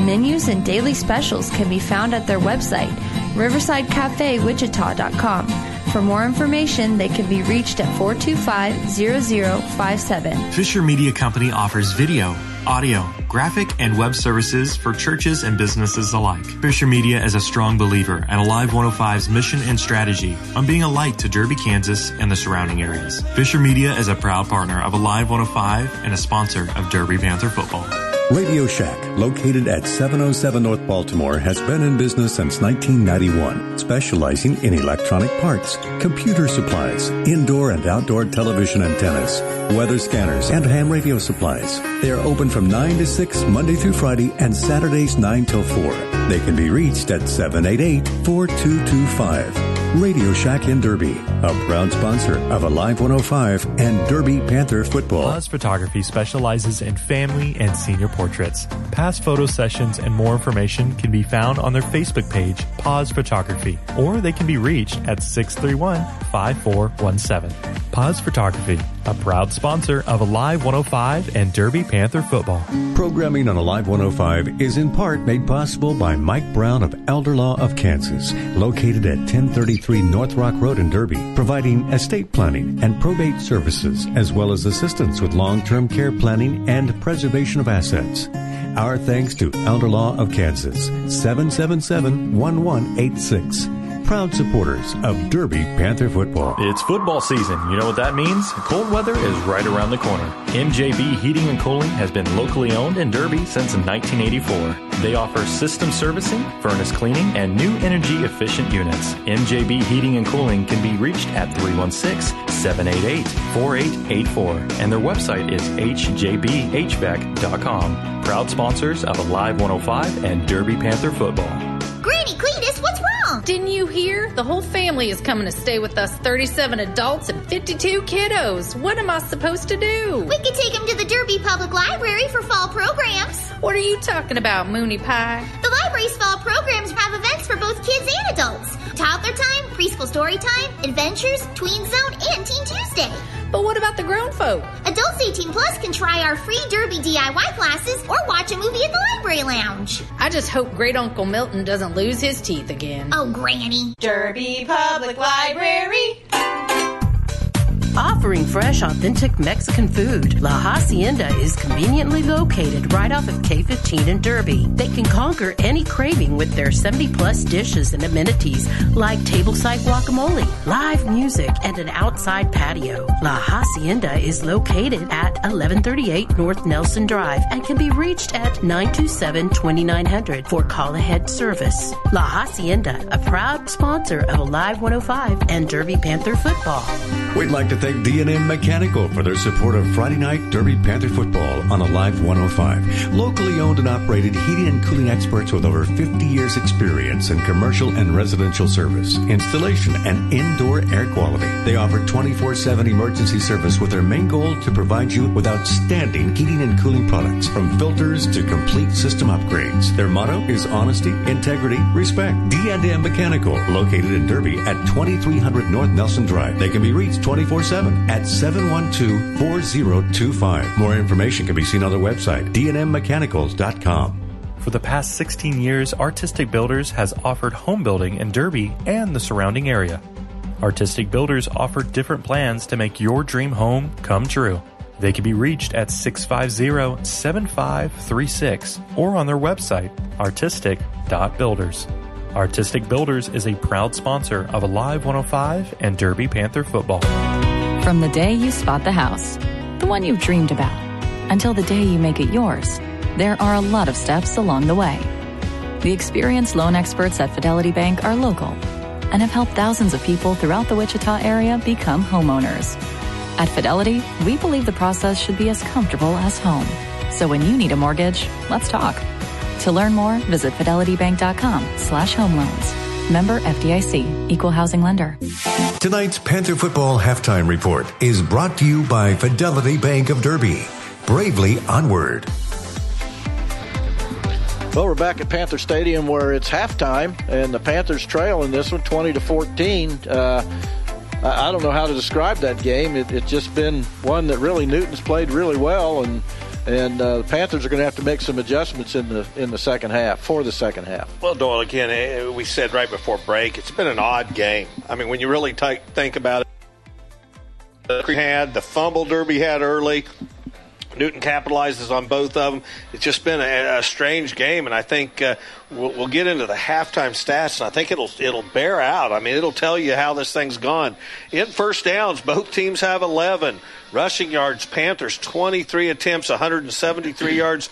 Menus and daily specials can be found at their website, riversidecafewichita.com. For more information, they can be reached at 425-0057. Fisher Media Company offers video, audio, graphic, and web services for churches and businesses alike. Fisher Media is a strong believer in Alive 105's mission and strategy on being a light to Derby, Kansas, and the surrounding areas. Fisher Media is a proud partner of Alive 105 and a sponsor of Derby Panther football. Radio Shack, located at 707 North Baltimore, has been in business since 1991, specializing in electronic parts, computer supplies, indoor and outdoor television antennas, weather scanners, and ham radio supplies. They are open from 9 to 6 Monday through Friday and Saturdays 9 till 4. They can be reached at 788 4225. Radio Shack in Derby, a proud sponsor of Alive 105 and Derby Panther football. Paz Photography specializes in family and senior portraits. Past photo sessions and more information can be found on their Facebook page, Paz Photography, or they can be reached at 631 5417. Paz Photography, a proud sponsor of Alive 105 and Derby Panther football. Programming on Alive 105 is in part made possible by Mike Brown of Elder Law of Kansas, located at 1033 North Rock Road in Derby, providing estate planning and probate services, as well as assistance with long-term care planning and preservation of assets. Our thanks to Elder Law of Kansas, 777-1186 proud supporters of Derby Panther football. It's football season. You know what that means? Cold weather is right around the corner. MJB Heating and Cooling has been locally owned in Derby since 1984. They offer system servicing, furnace cleaning, and new energy efficient units. MJB Heating and Cooling can be reached at 316 788 4884, and their website is hjbhvac.com. Proud sponsors of Alive 105 and Derby Panther football. Granny Cletus, what's wrong? Didn't you hear? The whole family is coming to stay with us 37 adults and 52 kiddos. What am I supposed to do? We could take them to the Derby Public Library for fall programs. What are you talking about, Mooney Pie? The library's fall programs have events for both kids and adults toddler time, preschool story time, adventures, tween zone, and Teen Tuesday. But what about the grown folk? Adults 18 plus can try our free Derby DIY classes or watch a movie at the library lounge. I just hope Great Uncle Milton doesn't lose his teeth again. Oh, Granny. Derby Public Library. Offering fresh, authentic Mexican food, La Hacienda is conveniently located right off of K15 in Derby. They can conquer any craving with their 70 plus dishes and amenities like tableside guacamole, live music, and an outside patio. La Hacienda is located at 1138 North Nelson Drive and can be reached at 927 2900 for call ahead service. La Hacienda, a proud sponsor of Alive 105 and Derby Panther football. We'd like to thank D&M Mechanical for their support of Friday night Derby Panther football on Alive 105. Locally owned and operated heating and cooling experts with over 50 years experience in commercial and residential service, installation, and indoor air quality. They offer 24-7 emergency service with their main goal to provide you with outstanding heating and cooling products from filters to complete system upgrades. Their motto is honesty, integrity, respect. D&M Mechanical, located in Derby at 2300 North Nelson Drive. They can be reached 24-7 at 712-4025. More information can be seen on their website, dnmmechanicals.com. For the past 16 years, Artistic Builders has offered home building in Derby and the surrounding area. Artistic Builders offer different plans to make your dream home come true. They can be reached at 650 7536 or on their website, artistic.builders. Artistic Builders is a proud sponsor of Alive 105 and Derby Panther football. From the day you spot the house, the one you've dreamed about, until the day you make it yours, there are a lot of steps along the way. The experienced loan experts at Fidelity Bank are local and have helped thousands of people throughout the Wichita area become homeowners. At Fidelity, we believe the process should be as comfortable as home. So when you need a mortgage, let's talk. To learn more, visit fidelitybank.com slash home loans. Member FDIC, equal housing lender. Tonight's Panther Football Halftime Report is brought to you by Fidelity Bank of Derby. Bravely onward. Well, we're back at Panther Stadium where it's halftime, and the Panthers trail in this one, 20 to 14. Uh, I don't know how to describe that game. It, it's just been one that really Newton's played really well, and and uh, the Panthers are going to have to make some adjustments in the in the second half for the second half. Well, Doyle, again, eh, we said right before break, it's been an odd game. I mean, when you really t- think about it, had the fumble Derby had early. Newton capitalizes on both of them. It's just been a, a strange game, and I think uh, we'll, we'll, get into the halftime stats, and I think it'll it'll bear out. I mean, it'll tell you how this thing's gone. In first downs, both teams have 11 rushing yards. Panthers 23 attempts, 173 yards.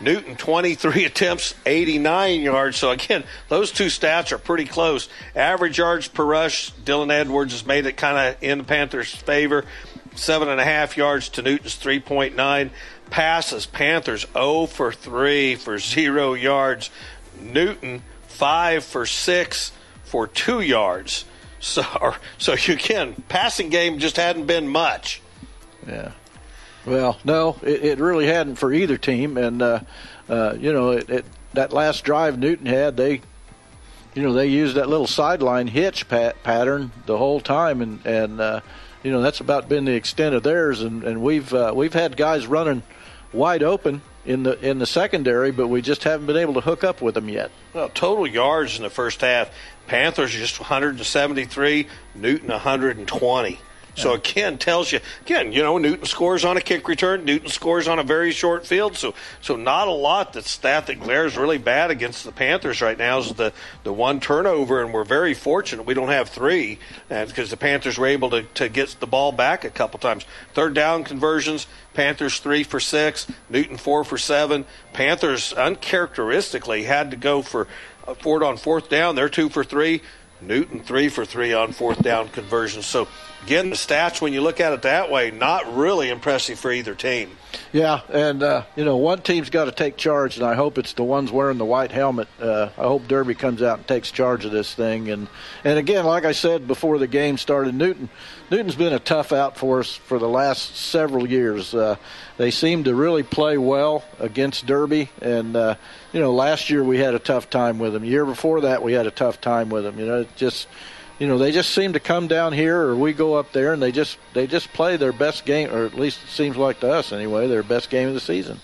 Newton 23 attempts, 89 yards. So again, those two stats are pretty close. Average yards per rush, Dylan Edwards has made it kind of in the Panthers' favor seven and a half yards to Newton's 3.9. Passes, Panthers 0 for 3 for zero yards. Newton 5 for 6 for two yards. So, so you can passing game just hadn't been much. Yeah. Well, no, it, it really hadn't for either team, and uh, uh, you know it, it, that last drive Newton had, they, you know, they used that little sideline hitch pat- pattern the whole time, and and uh, you know that's about been the extent of theirs, and, and we've uh, we've had guys running wide open in the in the secondary, but we just haven't been able to hook up with them yet. Well, total yards in the first half, Panthers just 173, Newton 120. So again, tells you again, you know, Newton scores on a kick return. Newton scores on a very short field. So so not a lot. That stat that glares really bad against the Panthers right now is the the one turnover, and we're very fortunate we don't have three, uh, because the Panthers were able to to get the ball back a couple times. Third down conversions. Panthers three for six. Newton four for seven. Panthers uncharacteristically had to go for uh, a Ford on fourth down. They're two for three. Newton three for three on fourth down conversions. So again, the stats when you look at it that way, not really impressive for either team. Yeah, and uh, you know one team's got to take charge, and I hope it's the ones wearing the white helmet. Uh, I hope Derby comes out and takes charge of this thing. And and again, like I said before the game started, Newton Newton's been a tough out for us for the last several years. Uh, they seem to really play well against Derby, and uh, you know last year we had a tough time with them. Year before that we had a tough time with them. You know, it just you know they just seem to come down here or we go up there and they just they just play their best game or at least it seems like to us anyway their best game of the season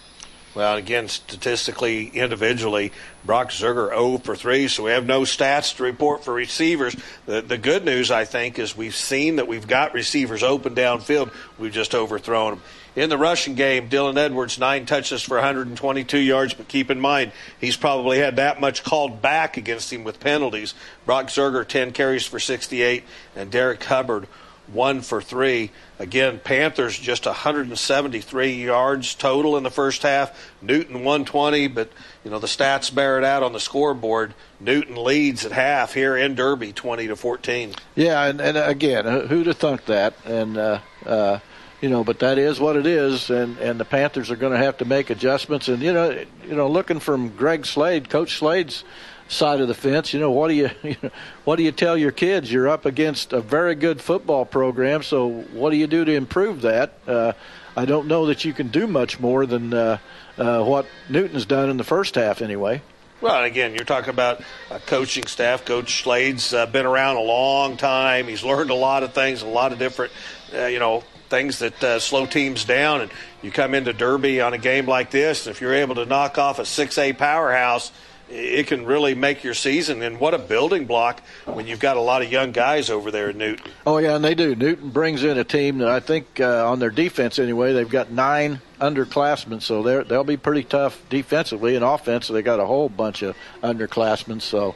well again statistically individually brock zerger 0 for 3 so we have no stats to report for receivers the, the good news i think is we've seen that we've got receivers open downfield we've just overthrown them in the rushing game, Dylan Edwards, nine touches for 122 yards, but keep in mind, he's probably had that much called back against him with penalties. Brock Zerger, 10 carries for 68, and Derek Hubbard, one for three. Again, Panthers just 173 yards total in the first half. Newton 120, but you know the stats bear it out on the scoreboard. Newton leads at half here in Derby, 20 to 14. Yeah, and, and again, who'd have thunk that? And uh, uh, you know, but that is what it is, and and the Panthers are going to have to make adjustments. And you know, you know, looking from Greg Slade, Coach Slade's side of the fence, you know, what do you, what do you tell your kids? You're up against a very good football program, so what do you do to improve that? Uh, I don't know that you can do much more than uh, uh, what Newton's done in the first half, anyway. Well, and again, you're talking about a coaching staff. Coach Slade's uh, been around a long time. He's learned a lot of things, a lot of different, uh, you know, things that uh, slow teams down. And you come into Derby on a game like this, if you're able to knock off a 6A powerhouse, it can really make your season. And what a building block when you've got a lot of young guys over there at Newton. Oh, yeah, and they do. Newton brings in a team that I think uh, on their defense anyway, they've got nine underclassmen, so they they'll be pretty tough defensively. And offensively, they got a whole bunch of underclassmen. So,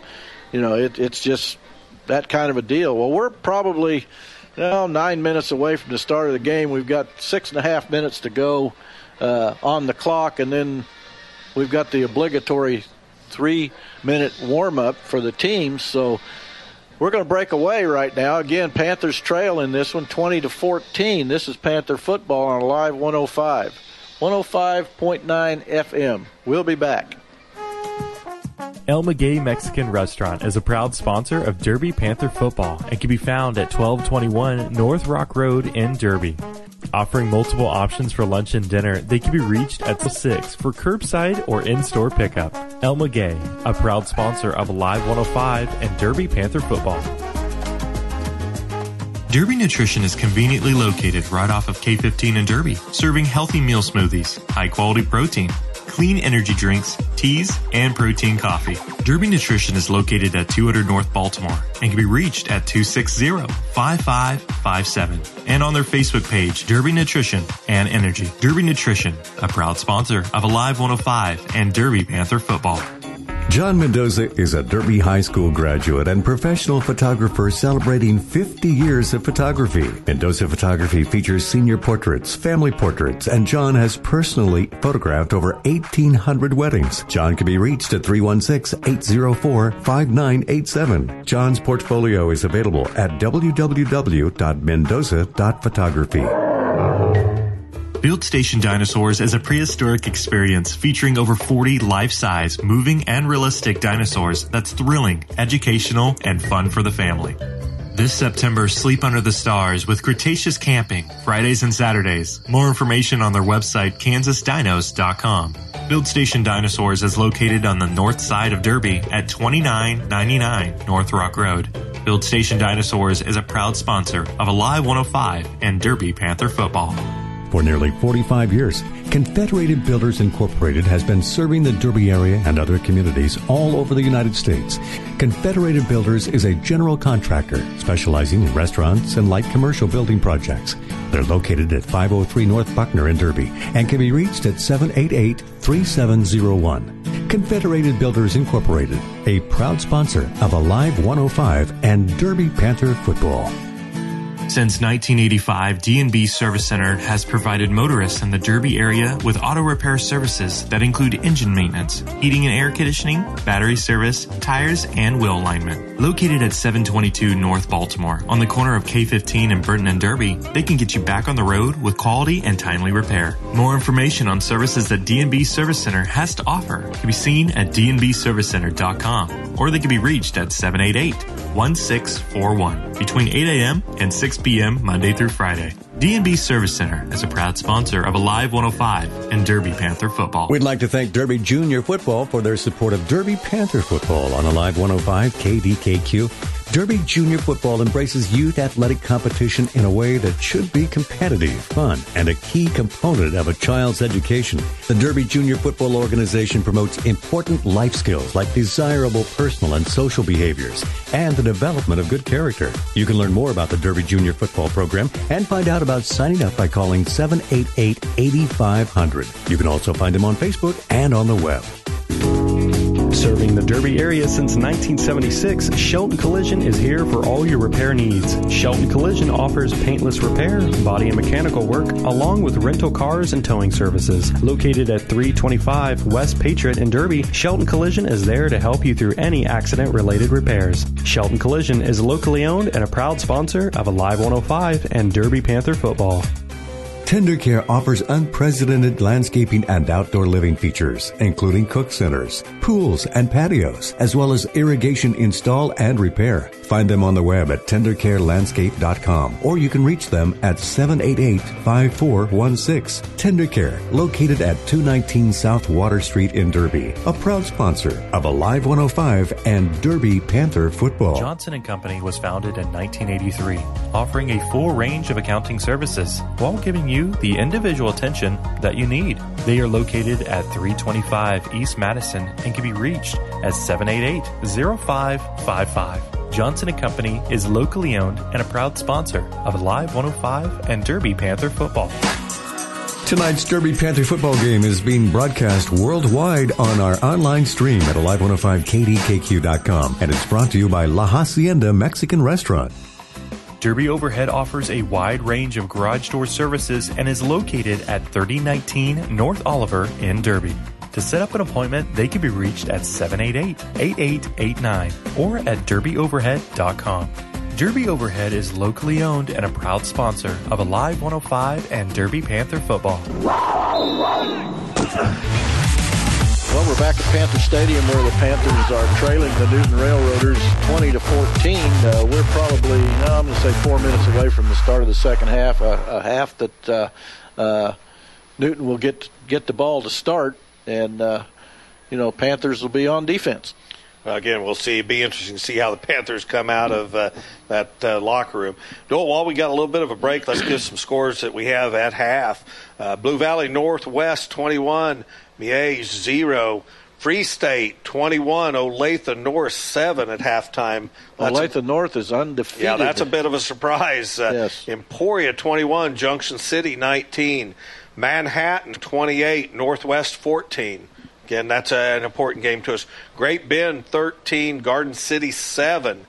you know, it, it's just that kind of a deal. Well, we're probably – now nine minutes away from the start of the game. We've got six and a half minutes to go uh, on the clock, and then we've got the obligatory three minute warm up for the teams. So we're going to break away right now. Again, Panthers trail in this one 20 to 14. This is Panther football on Live 105. 105.9 FM. We'll be back. El Maguey Mexican Restaurant is a proud sponsor of Derby Panther football and can be found at 1221 North Rock Road in Derby. Offering multiple options for lunch and dinner, they can be reached at the 6 for curbside or in-store pickup. El Maguey, a proud sponsor of Live 105 and Derby Panther football. Derby Nutrition is conveniently located right off of K15 in Derby, serving healthy meal smoothies, high quality protein, clean energy drinks, teas, and protein coffee. Derby Nutrition is located at 200 North Baltimore and can be reached at 260-5557 and on their Facebook page, Derby Nutrition and Energy. Derby Nutrition, a proud sponsor of Alive 105 and Derby Panther football. John Mendoza is a Derby High School graduate and professional photographer celebrating 50 years of photography. Mendoza Photography features senior portraits, family portraits, and John has personally photographed over 1,800 weddings. John can be reached at 316-804-5987. John's portfolio is available at www.mendoza.photography. Field Station Dinosaurs is a prehistoric experience featuring over 40 life-size, moving, and realistic dinosaurs that's thrilling, educational, and fun for the family. This September, sleep under the stars with Cretaceous Camping, Fridays and Saturdays. More information on their website, kansasdinos.com. Field Station Dinosaurs is located on the north side of Derby at 2999 North Rock Road. Field Station Dinosaurs is a proud sponsor of Alive 105 and Derby Panther football. For nearly 45 years, Confederated Builders Incorporated has been serving the Derby area and other communities all over the United States. Confederated Builders is a general contractor specializing in restaurants and light commercial building projects. They're located at 503 North Buckner in Derby and can be reached at 788 3701. Confederated Builders Incorporated, a proud sponsor of Alive 105 and Derby Panther football. Since 1985, D&B Service Center has provided motorists in the Derby area with auto repair services that include engine maintenance, heating and air conditioning, battery service, tires, and wheel alignment. Located at 722 North Baltimore on the corner of K15 and Burton and Derby, they can get you back on the road with quality and timely repair. More information on services that D&B Service Center has to offer can be seen at dnbservicecenter.com or they can be reached at 788 1641 between 8 a.m. and 6 p.m. Monday through Friday. D&B Service Center is a proud sponsor of Alive 105 and Derby Panther football. We'd like to thank Derby Junior Football for their support of Derby Panther football on Alive 105 KDKQ. Derby Junior Football embraces youth athletic competition in a way that should be competitive, fun, and a key component of a child's education. The Derby Junior Football organization promotes important life skills like desirable personal and social behaviors and the development of good character. You can learn more about the Derby Junior Football program and find out about signing up by calling 788 8500. You can also find them on Facebook and on the web. Serving the Derby area since 1976, Shelton Collision is here for all your repair needs. Shelton Collision offers paintless repair, body and mechanical work, along with rental cars and towing services. Located at 325 West Patriot in Derby, Shelton Collision is there to help you through any accident related repairs. Shelton Collision is locally owned and a proud sponsor of Alive 105 and Derby Panther football. TenderCare offers unprecedented landscaping and outdoor living features, including cook centers, pools, and patios, as well as irrigation install and repair. Find them on the web at tendercarelandscape.com or you can reach them at 788-5416. TenderCare, located at 219 South Water Street in Derby, a proud sponsor of Alive 105 and Derby Panther football. Johnson & Company was founded in 1983, offering a full range of accounting services while giving you the individual attention that you need. They are located at 325 East Madison and can be reached at 788-0555. Johnson & Company is locally owned and a proud sponsor of Live 105 and Derby Panther football. Tonight's Derby Panther football game is being broadcast worldwide on our online stream at alive105kdkq.com and it's brought to you by La Hacienda Mexican Restaurant. Derby Overhead offers a wide range of garage door services and is located at 3019 North Oliver in Derby. To set up an appointment, they can be reached at 788 8889 or at derbyoverhead.com. Derby Overhead is locally owned and a proud sponsor of Alive 105 and Derby Panther football. Well, we're back at Panther Stadium where the Panthers are trailing the Newton Railroaders 20 to 14. Uh, we're probably, no, I'm going to say four minutes away from the start of the second half, a, a half that uh, uh, Newton will get get the ball to start, and uh, you know Panthers will be on defense. Again, we'll see. It'd be interesting to see how the Panthers come out of uh, that uh, locker room. Noel, while we got a little bit of a break, let's give some scores that we have at half. Uh, Blue Valley Northwest 21, Miege 0. Free State 21, Olathe North 7 at halftime. That's Olathe a, North is undefeated. Yeah, that's a bit of a surprise. Uh, yes. Emporia 21, Junction City 19, Manhattan 28, Northwest 14. Again, that's a, an important game to us. Great Bend 13, Garden City 7.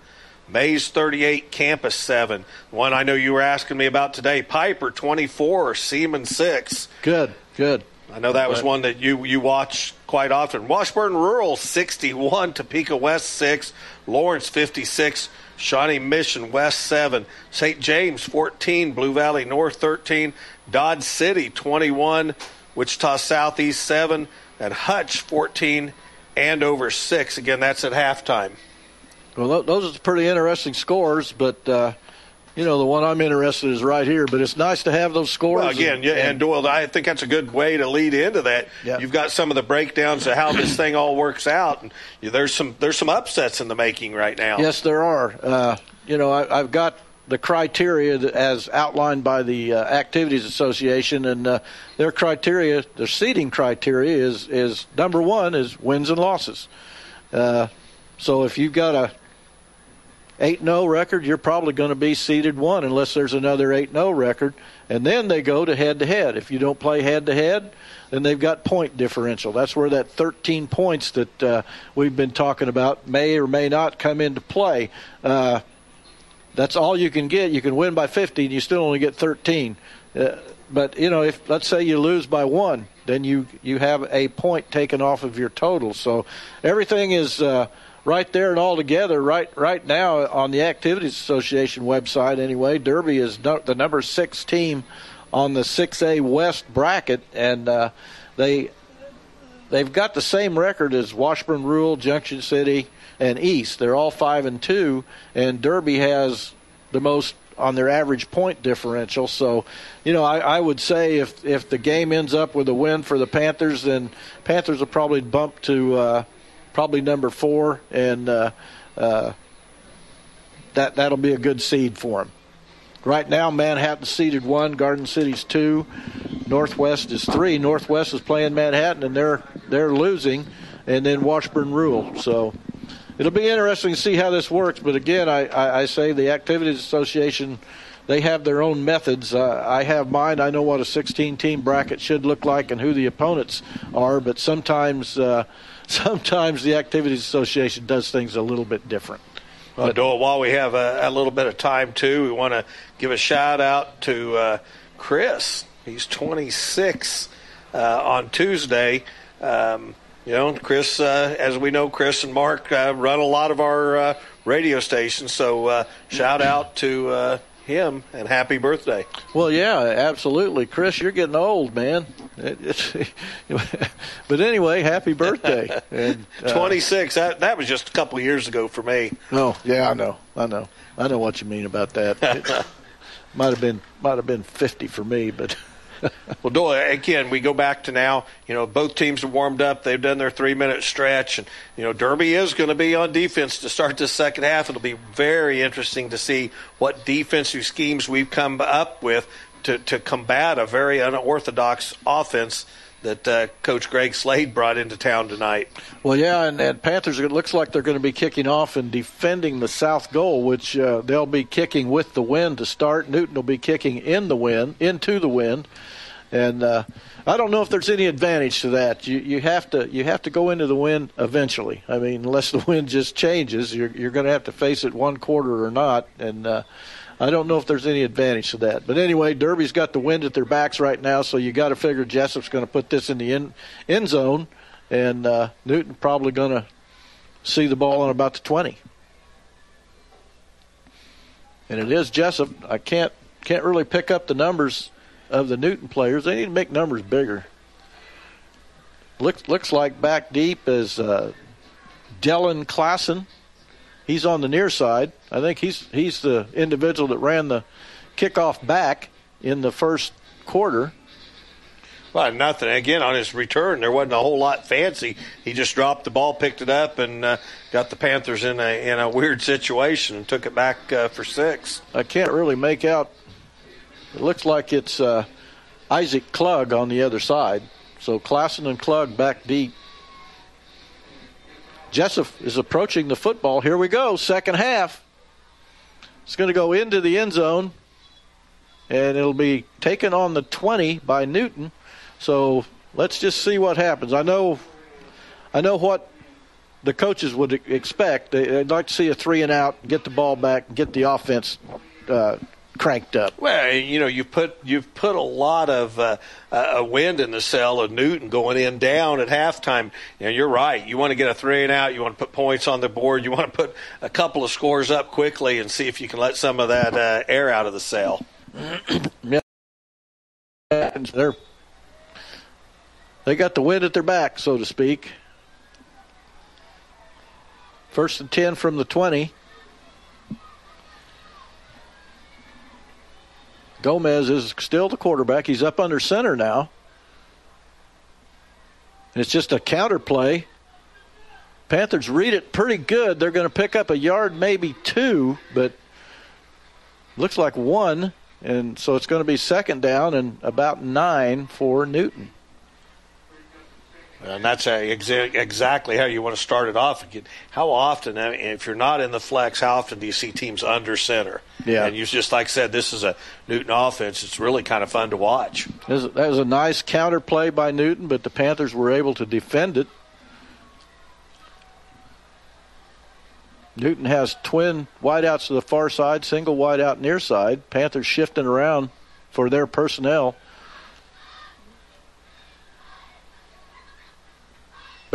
Maize 38, Campus 7. One I know you were asking me about today. Piper 24, Seaman 6. Good, good. I know that was one that you, you watch quite often. Washburn Rural 61, Topeka West 6, Lawrence 56, Shawnee Mission West 7, St. James 14, Blue Valley North 13, Dodge City 21, Wichita Southeast 7, and Hutch 14 Andover 6. Again, that's at halftime. Well, those are pretty interesting scores, but. Uh, you know, the one I'm interested in is right here, but it's nice to have those scores. Well, again, and, yeah, and Doyle, I think that's a good way to lead into that. Yeah. You've got some of the breakdowns of how this thing all works out, and there's some there's some upsets in the making right now. Yes, there are. Uh, you know, I, have got the criteria as outlined by the uh, Activities Association, and uh, their criteria, their seeding criteria, is is number one is wins and losses. Uh, so if you've got a 8 0 record, you're probably going to be seeded one unless there's another 8 0 record. And then they go to head to head. If you don't play head to head, then they've got point differential. That's where that 13 points that uh, we've been talking about may or may not come into play. Uh, that's all you can get. You can win by 50, and you still only get 13. Uh, but you know, if let's say you lose by one, then you you have a point taken off of your total. So everything is uh, right there and all together. Right right now on the Activities Association website, anyway, Derby is no, the number six team on the 6A West bracket, and uh, they they've got the same record as Washburn Rural, Junction City, and East. They're all five and two, and Derby has the most on their average point differential. So, you know, I, I, would say if if the game ends up with a win for the Panthers, then Panthers will probably bump to uh, probably number four, and uh, uh, that that'll be a good seed for them. Right now, Manhattan seeded one, Garden City's two, Northwest is three. Northwest is playing Manhattan, and they're they're losing, and then Washburn Rural. So it'll be interesting to see how this works. But again, I, I, I say the Activities Association, they have their own methods. Uh, I have mine. I know what a 16 team bracket should look like and who the opponents are. But sometimes, uh, sometimes the Activities Association does things a little bit different. Well, Doyle, while we have a, a, little bit of time too, we want to give a shout out to uh, Chris. He's 26 uh, on Tuesday. Um, you know, Chris, uh, as we know, Chris and Mark uh, run a lot of our uh, radio stations. So uh, shout out to uh, him and happy birthday. Well, yeah, absolutely, Chris. You're getting old, man. but anyway, happy birthday! And, uh, 26. That that was just a couple of years ago for me. Oh yeah, I know, I know, I know what you mean about that. might have been might have been 50 for me, but. well, Doyle, again, we go back to now. You know, both teams have warmed up. They've done their three-minute stretch, and you know, Derby is going to be on defense to start the second half. It'll be very interesting to see what defensive schemes we've come up with to to combat a very unorthodox offense that uh, Coach Greg Slade brought into town tonight. Well, yeah, and, and, Panthers, it looks like they're going to be kicking off and defending the south goal, which uh, they'll be kicking with the wind to start. Newton will be kicking in the wind, into the wind. And uh, I don't know if there's any advantage to that. You you have to you have to go into the wind eventually. I mean, unless the wind just changes, you're you're going to have to face it one quarter or not. And uh, I don't know if there's any advantage to that. But anyway, Derby's got the wind at their backs right now, so you got to figure Jessup's going to put this in the end, end zone. and uh, Newton probably going to see the ball on about the 20. And it is Jessup. I can't can't really pick up the numbers of the Newton players. They need to make numbers bigger. Looks looks like back deep is uh, Dylan Klassen. He's on the near side. I think he's he's the individual that ran the kickoff back in the first quarter. Well, nothing. Again, on his return, there wasn't a whole lot fancy. He just dropped the ball, picked it up, and uh, got the Panthers in a in a weird situation and took it back uh, for six. I can't really make out. It looks like it's uh, Isaac Klug on the other side. So Klassen and Klug back deep. Jessup is approaching the football. Here we go, second half. It's going to go into the end zone, and it'll be taken on the 20 by Newton. So let's just see what happens. I know, I know what the coaches would expect. They'd like to see a three and out, get the ball back, get the offense uh, cranked up. Well, you know, you put you've put a lot of uh, uh, wind in the sail of Newton going in down at halftime. You know, you're right. You want to get a three and out. You want to put points on the board. You want to put a couple of scores up quickly and see if you can let some of that uh, air out of the sail. yeah, they're they got the wind at their back, so to speak. First and 10 from the 20. Gomez is still the quarterback. He's up under center now. It's just a counter play. Panthers read it pretty good. They're going to pick up a yard, maybe two, but looks like one. And so it's going to be second down and about nine for Newton. And that's exa- exactly how you want to start it off. How often, if you're not in the flex, how often do you see teams under center? Yeah. And you just like I said, this is a Newton offense. It's really kind of fun to watch. That was a nice counter play by Newton, but the Panthers were able to defend it. Newton has twin wideouts to the far side, single wideout near side. Panthers shifting around for their personnel.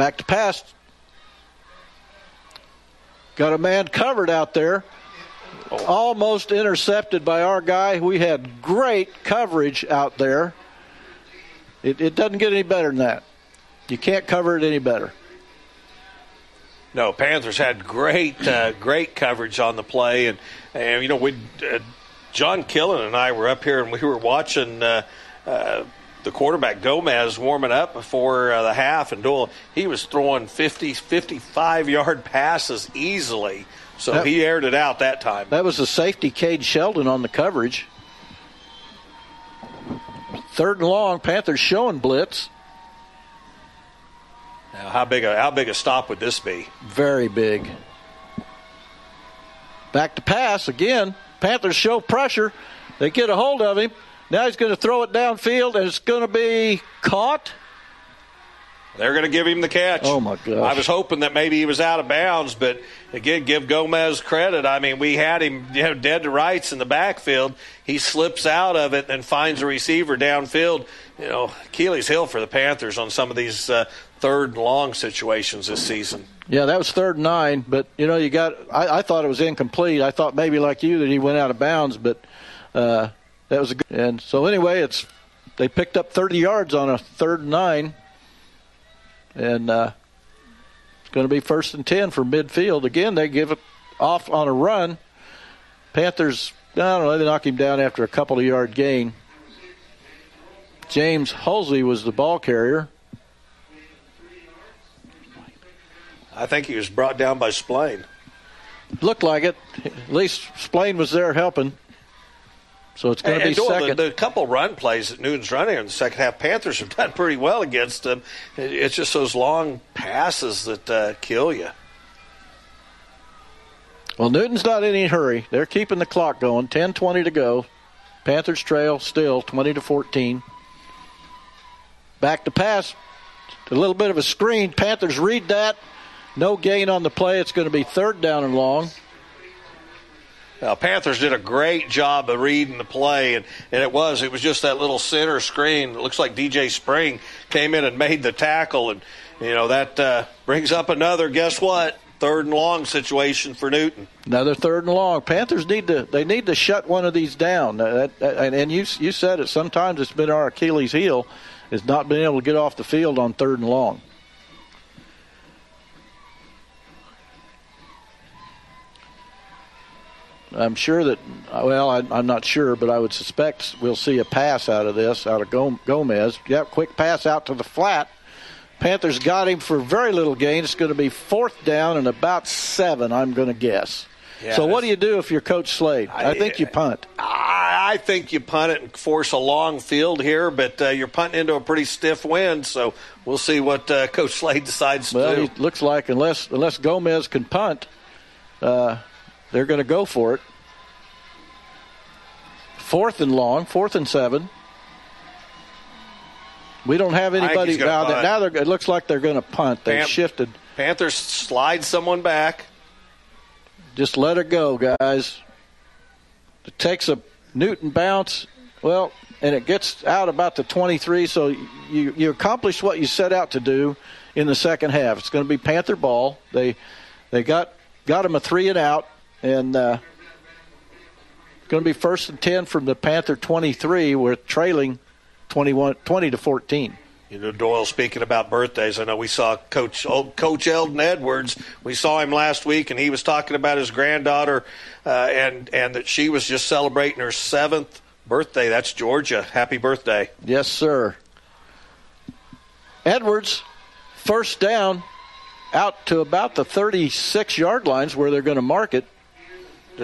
Back to pass. Got a man covered out there. Almost intercepted by our guy. We had great coverage out there. It, it doesn't get any better than that. You can't cover it any better. No, Panthers had great, uh, great coverage on the play, and, and you know, we, uh, John Killen and I were up here and we were watching uh, uh the quarterback Gomez warming up before uh, the half, and Doyle he was throwing 50, 55 yard passes easily. So that, he aired it out that time. That was the safety Cade Sheldon on the coverage. Third and long, Panthers showing blitz. Now, how big a how big a stop would this be? Very big. Back to pass again. Panthers show pressure. They get a hold of him. Now he's going to throw it downfield, and it's going to be caught. They're going to give him the catch. Oh my gosh! I was hoping that maybe he was out of bounds, but again, give Gomez credit. I mean, we had him you know, dead to rights in the backfield. He slips out of it and finds a receiver downfield. You know, Achilles heel for the Panthers on some of these uh, third and long situations this season. Yeah, that was third and nine, but you know, you got. I, I thought it was incomplete. I thought maybe like you that he went out of bounds, but uh, that was a good. And so anyway, it's they picked up 30 yards on a third and nine, and uh, it's going to be first and 10 for midfield. Again, they give it off on a run. Panthers, I don't know, they knock him down after a couple of yard gain. James Halsey was the ball carrier. I think he was brought down by Splain. Looked like it. At least Splain was there helping. So it's going to be Doyle, second. The, the, couple run plays that Newton's running in the second half, Panthers have done pretty well against them. It's just those long passes that uh, kill you. Well, Newton's not in any hurry. They're keeping the clock going. 10 20 to go. Panthers trail still 20 to 14. Back to pass. A little bit of a screen. Panthers read that. No gain on the play. It's going to be third down and long. Now, Panthers did a great job of reading the play, and, and it was it was just that little center screen. It looks like DJ Spring came in and made the tackle, and you know that uh, brings up another. Guess what? Third and long situation for Newton. Another third and long. Panthers need to they need to shut one of these down. Uh, that, that, and, and you you said it. Sometimes it's been our Achilles heel, is not being able to get off the field on third and long. I'm sure that, well, I, am not sure, but I would suspect we'll see a pass out of this, out of Gomez. Yep, quick pass out to the flat. Panthers got him for very little gain. It's going to be fourth down and about seven, I'm going to guess. Yeah, so what do you do if you're Coach Slade? I, I think you punt. I, I, think you punt it and force a long field here, but uh, you're punting into a pretty stiff wind, so we'll see what uh, Coach Slade decides well, to do. Well, it looks like unless unless Gomez can punt, uh, they're going to go for it. Fourth and long, fourth and seven. We don't have anybody now. That, now it looks like they're going to punt. They Pan- shifted. Panthers slide someone back. Just let it go, guys. It takes a Newton bounce. Well, and it gets out about the 23. So you you accomplish what you set out to do in the second half. It's going to be Panther ball. They they got got him a three and out and uh, going to be first and 10 from the Panther 23. We're trailing 21, 20 to 14. You know, Doyle speaking about birthdays. I know we saw Coach old Coach Eldon Edwards. We saw him last week, and he was talking about his granddaughter, uh, and and that she was just celebrating her seventh birthday. That's Georgia. Happy birthday! Yes, sir. Edwards, first down, out to about the 36 yard lines where they're going to mark it.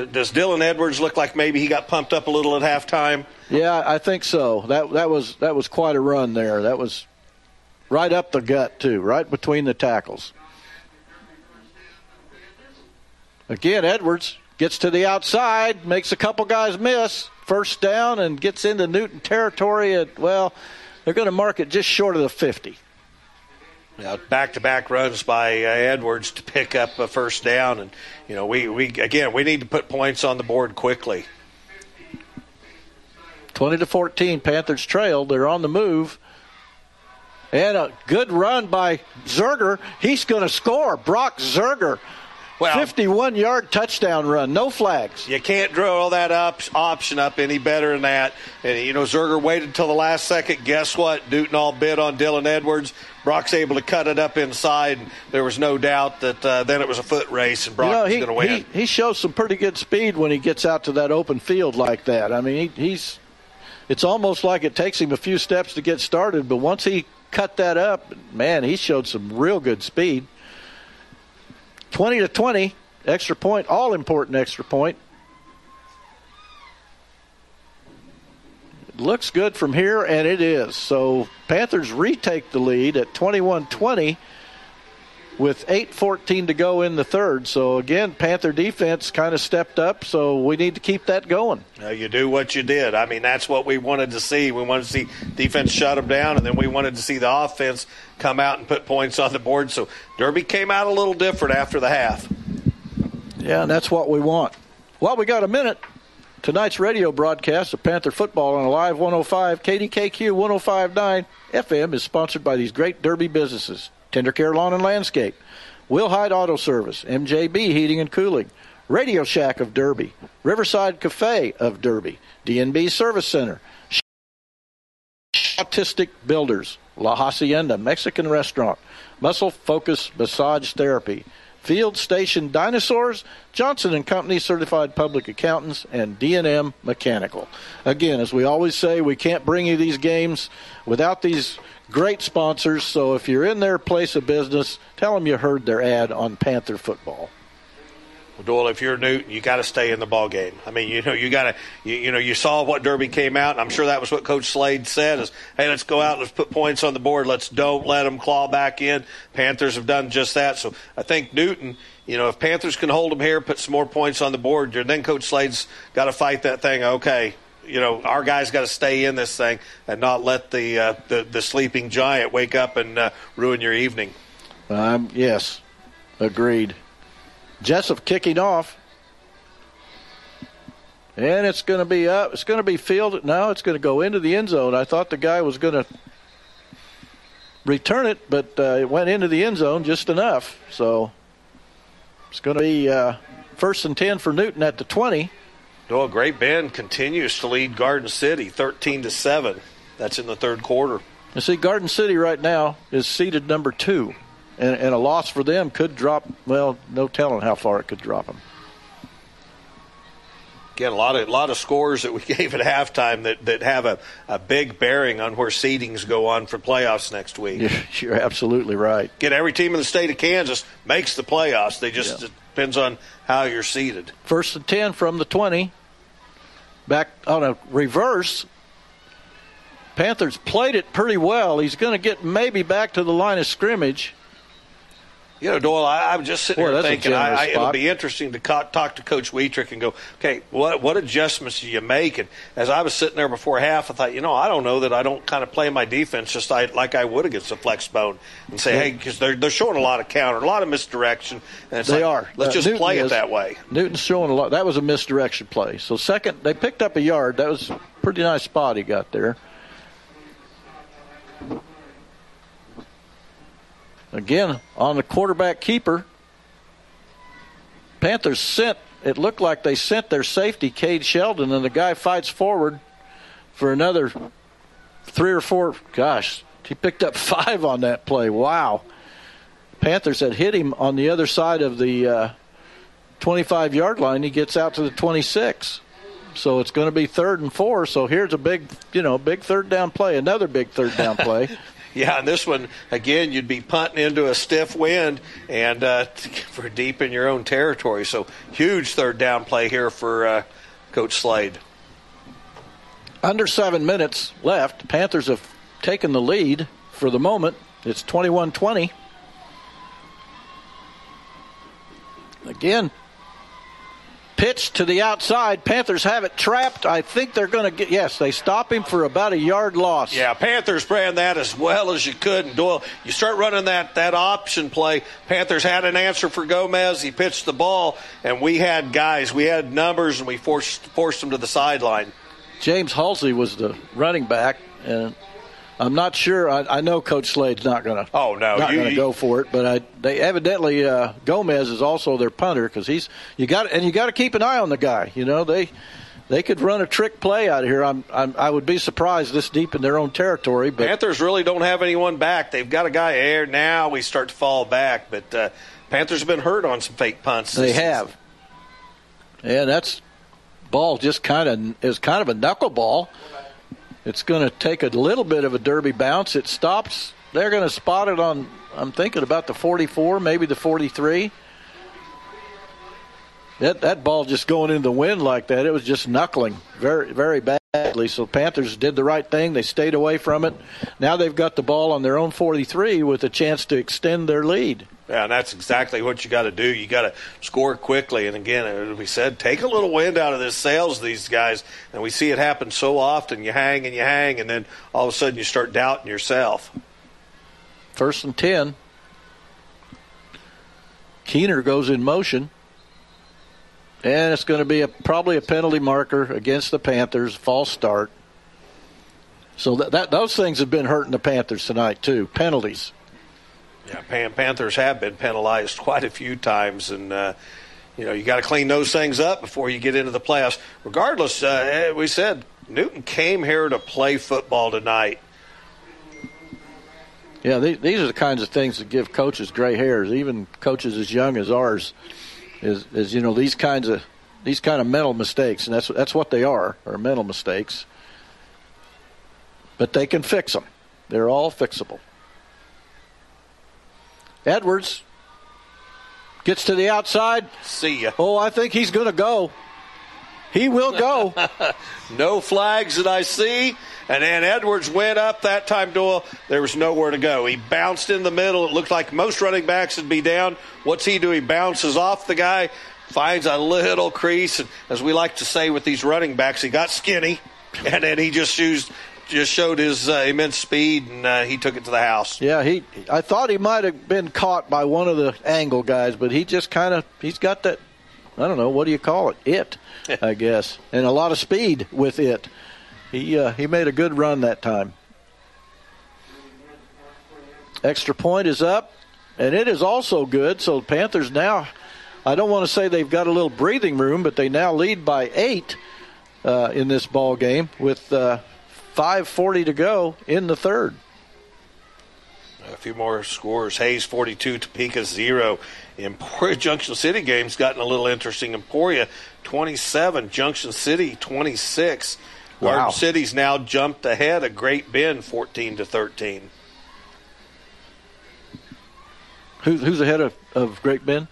Does Dylan Edwards look like maybe he got pumped up a little at halftime? Yeah, I think so. That that was that was quite a run there. That was right up the gut too, right between the tackles. Again, Edwards gets to the outside, makes a couple guys miss, first down, and gets into Newton territory at well, they're going to mark it just short of the 50 back to back runs by uh, Edwards to pick up a first down, and you know we we again we need to put points on the board quickly. Twenty to fourteen, Panthers trail. They're on the move. And a good run by Zerger. He's going to score. Brock Zerger well, 51 yard touchdown run, no flags. You can't draw all that up, option up any better than that. And, you know, Zerger waited until the last second. Guess what? Newton all bid on Dylan Edwards. Brock's able to cut it up inside. There was no doubt that uh, then it was a foot race and Brock you know, he, was going to win. He, he, shows some pretty good speed when he gets out to that open field like that. I mean, he, he's. It's almost like it takes him a few steps to get started, but once he cut that up, man, he showed some real good speed. 20 to 20, extra point, all important extra point. Looks good from here, and it is. So Panthers retake the lead at 21 20 with 8.14 to go in the third. So again, Panther defense kind of stepped up, so we need to keep that going. Uh, you do what you did. I mean, that's what we wanted to see. We wanted to see defense shut them down, and then we wanted to see the offense come out and put points on the board. So Derby came out a little different after the half. Yeah, and that's what we want. Well, we got a minute. Tonight's radio broadcast of Panther football on Alive 105, KDKQ 1059 FM is sponsored by these great Derby businesses Tender Care Lawn and Landscape, Will Hyde Auto Service, MJB Heating and Cooling, Radio Shack of Derby, Riverside Cafe of Derby, DNB Service Center, Autistic Builders, La Hacienda Mexican Restaurant, Muscle Focus Massage Therapy, Field Station Dinosaurs, Johnson and Company Certified Public Accountants, and D&M Mechanical. Again, as we always say, we can't bring you these games without these great sponsors. So if you're in their place of business, tell them you heard their ad on Panther football. Doyle, if you're Newton, you got to stay in the ball game. I mean, you know, you got to, you, you, know, you saw what Derby came out, and I'm sure that was what Coach Slade said: is, hey, let's go out, let's put points on the board, let's don't let them claw back in. Panthers have done just that, so I think Newton. You know, if Panthers can hold them here, put some more points on the board, then Coach Slade's got to fight that thing. Okay, you know, our guys got to stay in this thing and not let the uh, the, the sleeping giant wake up and uh, ruin your evening. Um, yes, agreed. Jessup kicking off. And it's going to be up. It's going to be fielded. Now it's going to go into the end zone. I thought the guy was going to return it, but uh, it went into the end zone just enough. So it's going to be uh, first and 10 for Newton at the 20. Well, Great Bend continues to lead Garden City 13 to 7. That's in the third quarter. You see, Garden City right now is seeded number two, and, and a loss for them could drop, well, no telling how far it could drop them. Again, a lot of a lot of scores that we gave at halftime that, that have a, a big bearing on where seedings go on for playoffs next week. You're, you're absolutely right. Get every team in the state of Kansas makes the playoffs. They just Yeah. it depends on how you're seeded. First and 10 from the 20. Back on a reverse. Panthers played it pretty well. He's going to get maybe back to the line of scrimmage. You know, Doyle, I, I'm just sitting Boy, here thinking I, I, it'll be interesting to co- talk to Coach Wietrich and go, okay, what what adjustments do you make? And as I was sitting there before half, I thought, you know, I don't know that I don't kind of play my defense just I, like I would against the flex bone and say, hey, because they're they're showing a lot of counter, a lot of misdirection, and they like, are. Let's Uh, just Newton play is. it that way. Newton's showing a lot. That was a misdirection play. So second, they picked up a yard. That was a pretty nice spot he got there. Again, on the quarterback keeper, Panthers sent, it looked like they sent their safety, Cade Sheldon, and the guy fights forward for another three or four. Gosh, he picked up five on that play. Wow. Panthers had hit him on the other side of the uh, 25 yard line. He gets out to the 26. So it's going to be third and four. So here's a big, you know, big third down play, another big third down play. Yeah, and this one again, you'd be punting into a stiff wind and uh, for deep in your own territory. So huge third down play here for uh, Coach Slade. Under seven minutes left. Panthers have taken the lead for the moment. It's 21 20. Again, pitch to the outside. Panthers have it trapped. I think they're going to get, yes, they stop him for about a yard loss. Yeah, Panthers ran that as well as you could. And Doyle, you start running that, that option play. Panthers had an answer for Gomez. He pitched the ball, and we had guys, we had numbers, and we forced forced them to the sideline. James Halsey was the running back, and I'm not sure. I, I know Coach Slade's not going to. Oh no, not going to go for it. But I, they evidently uh, Gomez is also their punter because he's you got and you got to keep an eye on the guy. You know they they could run a trick play out of here. I'm, I'm I would be surprised this deep in their own territory. But Panthers really don't have anyone back. They've got a guy there now. We start to fall back, but uh, Panthers have been hurt on some fake punts. they have, Yeah, that's ball just kind of is kind of a knuckleball. It's going to take a little bit of a derby bounce. It stops. They're going to spot it on. I'm thinking about the 44, maybe the 43. That that ball just going into the wind like that. It was just knuckling very very badly. So Panthers did the right thing. They stayed away from it. Now they've got the ball on their own 43 with a chance to extend their lead. Yeah, and that's exactly what you got to do. You got to score quickly. And again, as we said, take a little wind out of this sails, these guys. And we see it happen so often. You hang and you hang, and then all of a sudden you start doubting yourself. First and 10. Keener goes in motion. And it's going to be a, probably a penalty marker against the Panthers, false start. So that, that those things have been hurting the Panthers tonight too. Penalties. Yeah, Pan- Panthers have been penalized quite a few times, and uh, you know you got to clean those things up before you get into the playoffs. Regardless, uh, we said Newton came here to play football tonight. Yeah, these, these are the kinds of things that give coaches gray hairs, even coaches as young as ours. Is, is you know these kinds of these kind of mental mistakes, and that's that's what they are, are mental mistakes. But they can fix them. They're all fixable. Edwards gets to the outside. See ya. Oh, I think he's going to go. He will go. no flags that I see. And then Edwards went up that time, Doyle. There was nowhere to go. He bounced in the middle. It looked like most running backs would be down. What's he do? He bounces off the guy, finds a little crease. And as we like to say with these running backs, he got skinny. And then he just used, just showed his uh, immense speed, and uh, he took it to the house. Yeah, he. I thought he might have been caught by one of the angle guys, but he just kind of he's got that. I don't know what do you call it? It, I guess, and a lot of speed with it. He uh, he made a good run that time. Extra point is up, and it is also good. So Panthers now, I don't want to say they've got a little breathing room, but they now lead by eight uh, in this ball game with uh, 5:40 to go in the third. A few more scores. Hayes 42, Topeka 0. Emporia Junction City game's gotten a little interesting. Emporia 27, Junction City 26. Wow. Garden City's now jumped ahead a Great Bend 14 to 13. Who, who's ahead of, of Great Bend?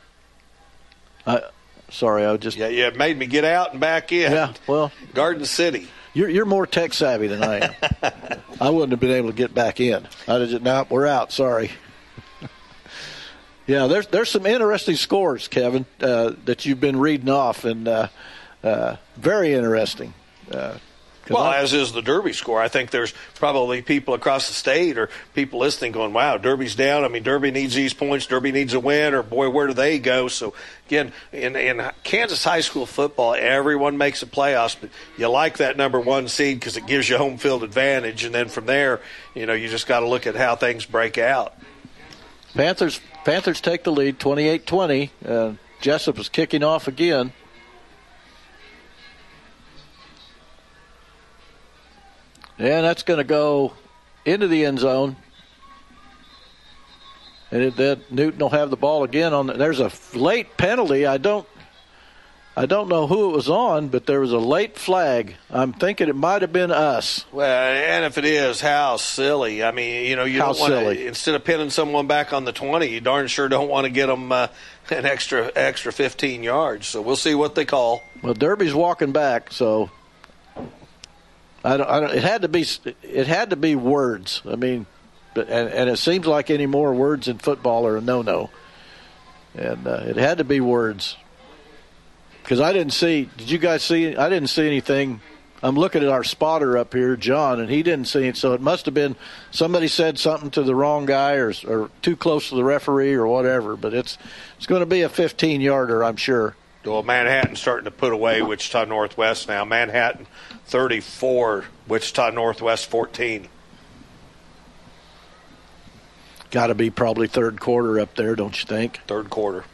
I, sorry, I just. Yeah, yeah, it made me get out and back in. Yeah, well. Garden City. You're, you're more tech savvy than I am. I wouldn't have been able to get back in. I just, no, we're out. Sorry. yeah, there's there's some interesting scores, Kevin, uh, that you've been reading off, and uh, uh, very interesting. Well, as is the Derby score. I think there's probably people across the state or people listening going, wow, Derby's down. I mean, Derby needs these points. Derby needs a win, or boy, where do they go? So, again, in, in Kansas high school football, everyone makes the playoffs, but you like that number one seed because it gives you home field advantage. And then from there, you know, you just got to look at how things break out. Panthers Panthers take the lead 28-20. Uh, Jessup is kicking off again. And that's going to go into the end zone. And it, that Newton will have the ball again on. The, there's a late penalty. I don't, I don't know who it was on, but there was a late flag. I'm thinking it might have been us. Well, and if it is, how silly! I mean, you know, you How don't want silly. to instead of pinning someone back on the twenty, you darn sure don't want to get them uh, an extra extra fifteen yards. So we'll see what they call. Well, Derby's walking back, so I don't. I don't it had to be. It had to be words. I mean, and, and it seems like any more words in football are a no-no. And uh, it had to be words because I didn't see. Did you guys see? I didn't see anything. I'm looking at our spotter up here, John, and he didn't see it. So it must have been somebody said something to the wrong guy, or or too close to the referee, or whatever. But it's it's going to be a 15 yarder, I'm sure. Well, Manhattan's starting to put away Wichita Northwest now. Manhattan 34, Wichita Northwest 14. Got to be probably third quarter up there, don't you think? Third quarter.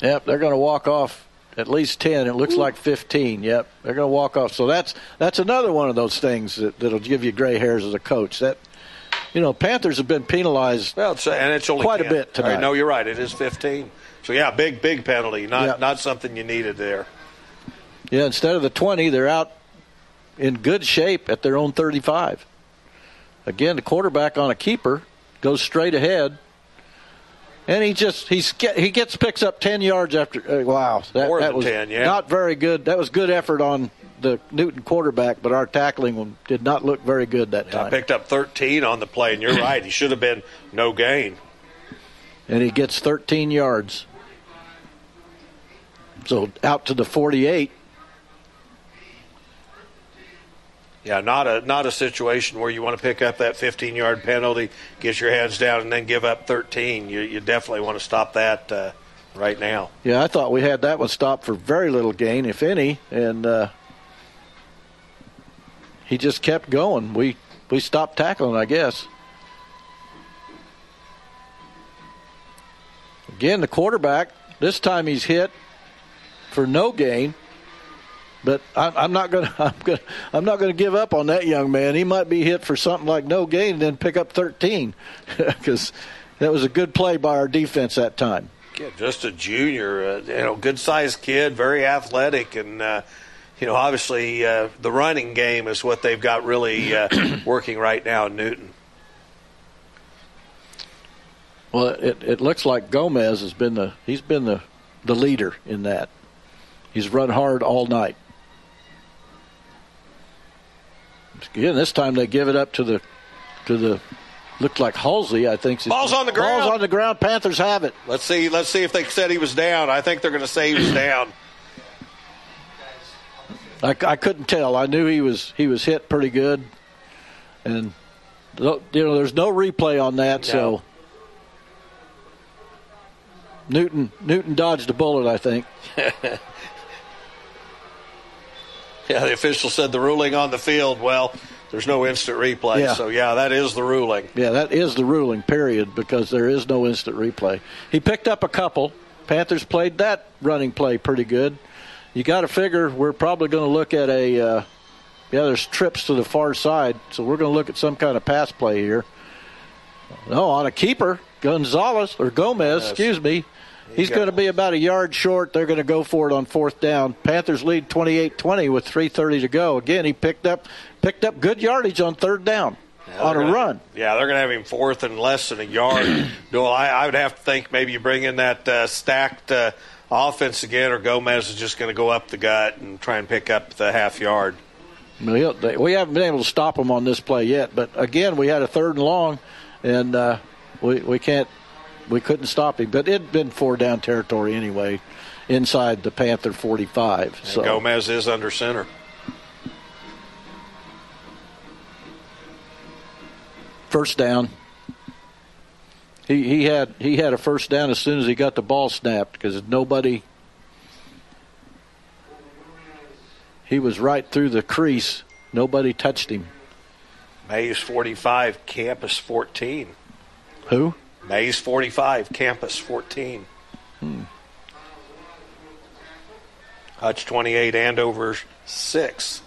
Yep, they're going to walk off at least ten. It looks like fifteen. Yep, they're going to walk off. So that's that's another one of those things that, that'll give you gray hairs as a coach. That you know, Panthers have been penalized. Well, it's, and it's only quite 10. a bit tonight. All right, no, you're right. It is 15. So yeah, big big penalty. Not Yeah. not something you needed there. Yeah, instead of the twenty, they're out in good shape at their own thirty-five. Again, the quarterback on a keeper goes straight ahead. And he just he's he gets picks up ten yards after. Uh, wow, that, More that than was 10, yeah. not very good. That was good effort on the Newton quarterback, but our tackling did not look very good that I time. picked up 13 on the play, and you're right. He should have been no gain. and he gets 13 yards. So out to the 48. Yeah, not a not a situation where you want to pick up that 15 yard penalty, get your hands down, and then give up 13. You you definitely want to stop that uh, right now. Yeah, I thought we had that one stopped for very little gain, if any, and uh, he just kept going. We we stopped tackling, I guess. Again, the quarterback. This time he's hit for no gain. But I'm, I'm not going to. I'm going. I'm not going to give up on that young man. He might be hit for something like no gain and then pick up 13, because that was a good play by our defense that time. Yeah, just a junior, uh, you know, good sized kid, very athletic, and uh, you know, obviously uh, the running game is what they've got really uh, working right now in Newton. Well, it, it looks like Gomez has been the he's been the the leader in that. He's run hard all night. Again, this time they give it up to the to the looked like Halsey. I think Ball's on the ground. Ball's on the ground. Panthers have it. Let's see. Let's see if they said he was down. I think they're going to say he was down. I, I couldn't tell. I knew he was he was hit pretty good, and you know there's no replay on that. So Newton Newton dodged a bullet. I think. Yeah, the official said the ruling on the field. Well, there's no instant replay. Yeah. So yeah, that is the ruling. Yeah, that is the ruling, period, because there is no instant replay. He picked up a couple. Panthers played that running play pretty good. You got to figure we're probably going to look at a. Uh, yeah, there's trips to the far side, so we're going to look at some kind of pass play here. No, on a keeper, Gonzalez or Gomez, Yes. excuse me. He's going to be about a yard short. They're going to go for it on fourth down. Panthers lead 28-20 with 3:30 to go. Again, he picked up picked up good yardage on third down on a gonna- run. Yeah, they're going to have him fourth and less than a yard. no, I, I would have to think maybe you bring in that uh, stacked uh, offense again, or Gomez is just going to go up the gut and try and pick up the half yard. Well, he'll- they- We haven't been able to stop him on this play yet, but again, we had a third and long, and uh, we we can't we couldn't stop him. But it'd been four down territory anyway, inside the Panther 45. And So Gomez is under center. first down. He he had he had a first down as soon as he got the ball snapped because nobody. He was right through the crease. Nobody touched him. Maize 45, Campus 14. Who? Maize 45, Campus 14. Hmm. Hutch 28, Andover 6.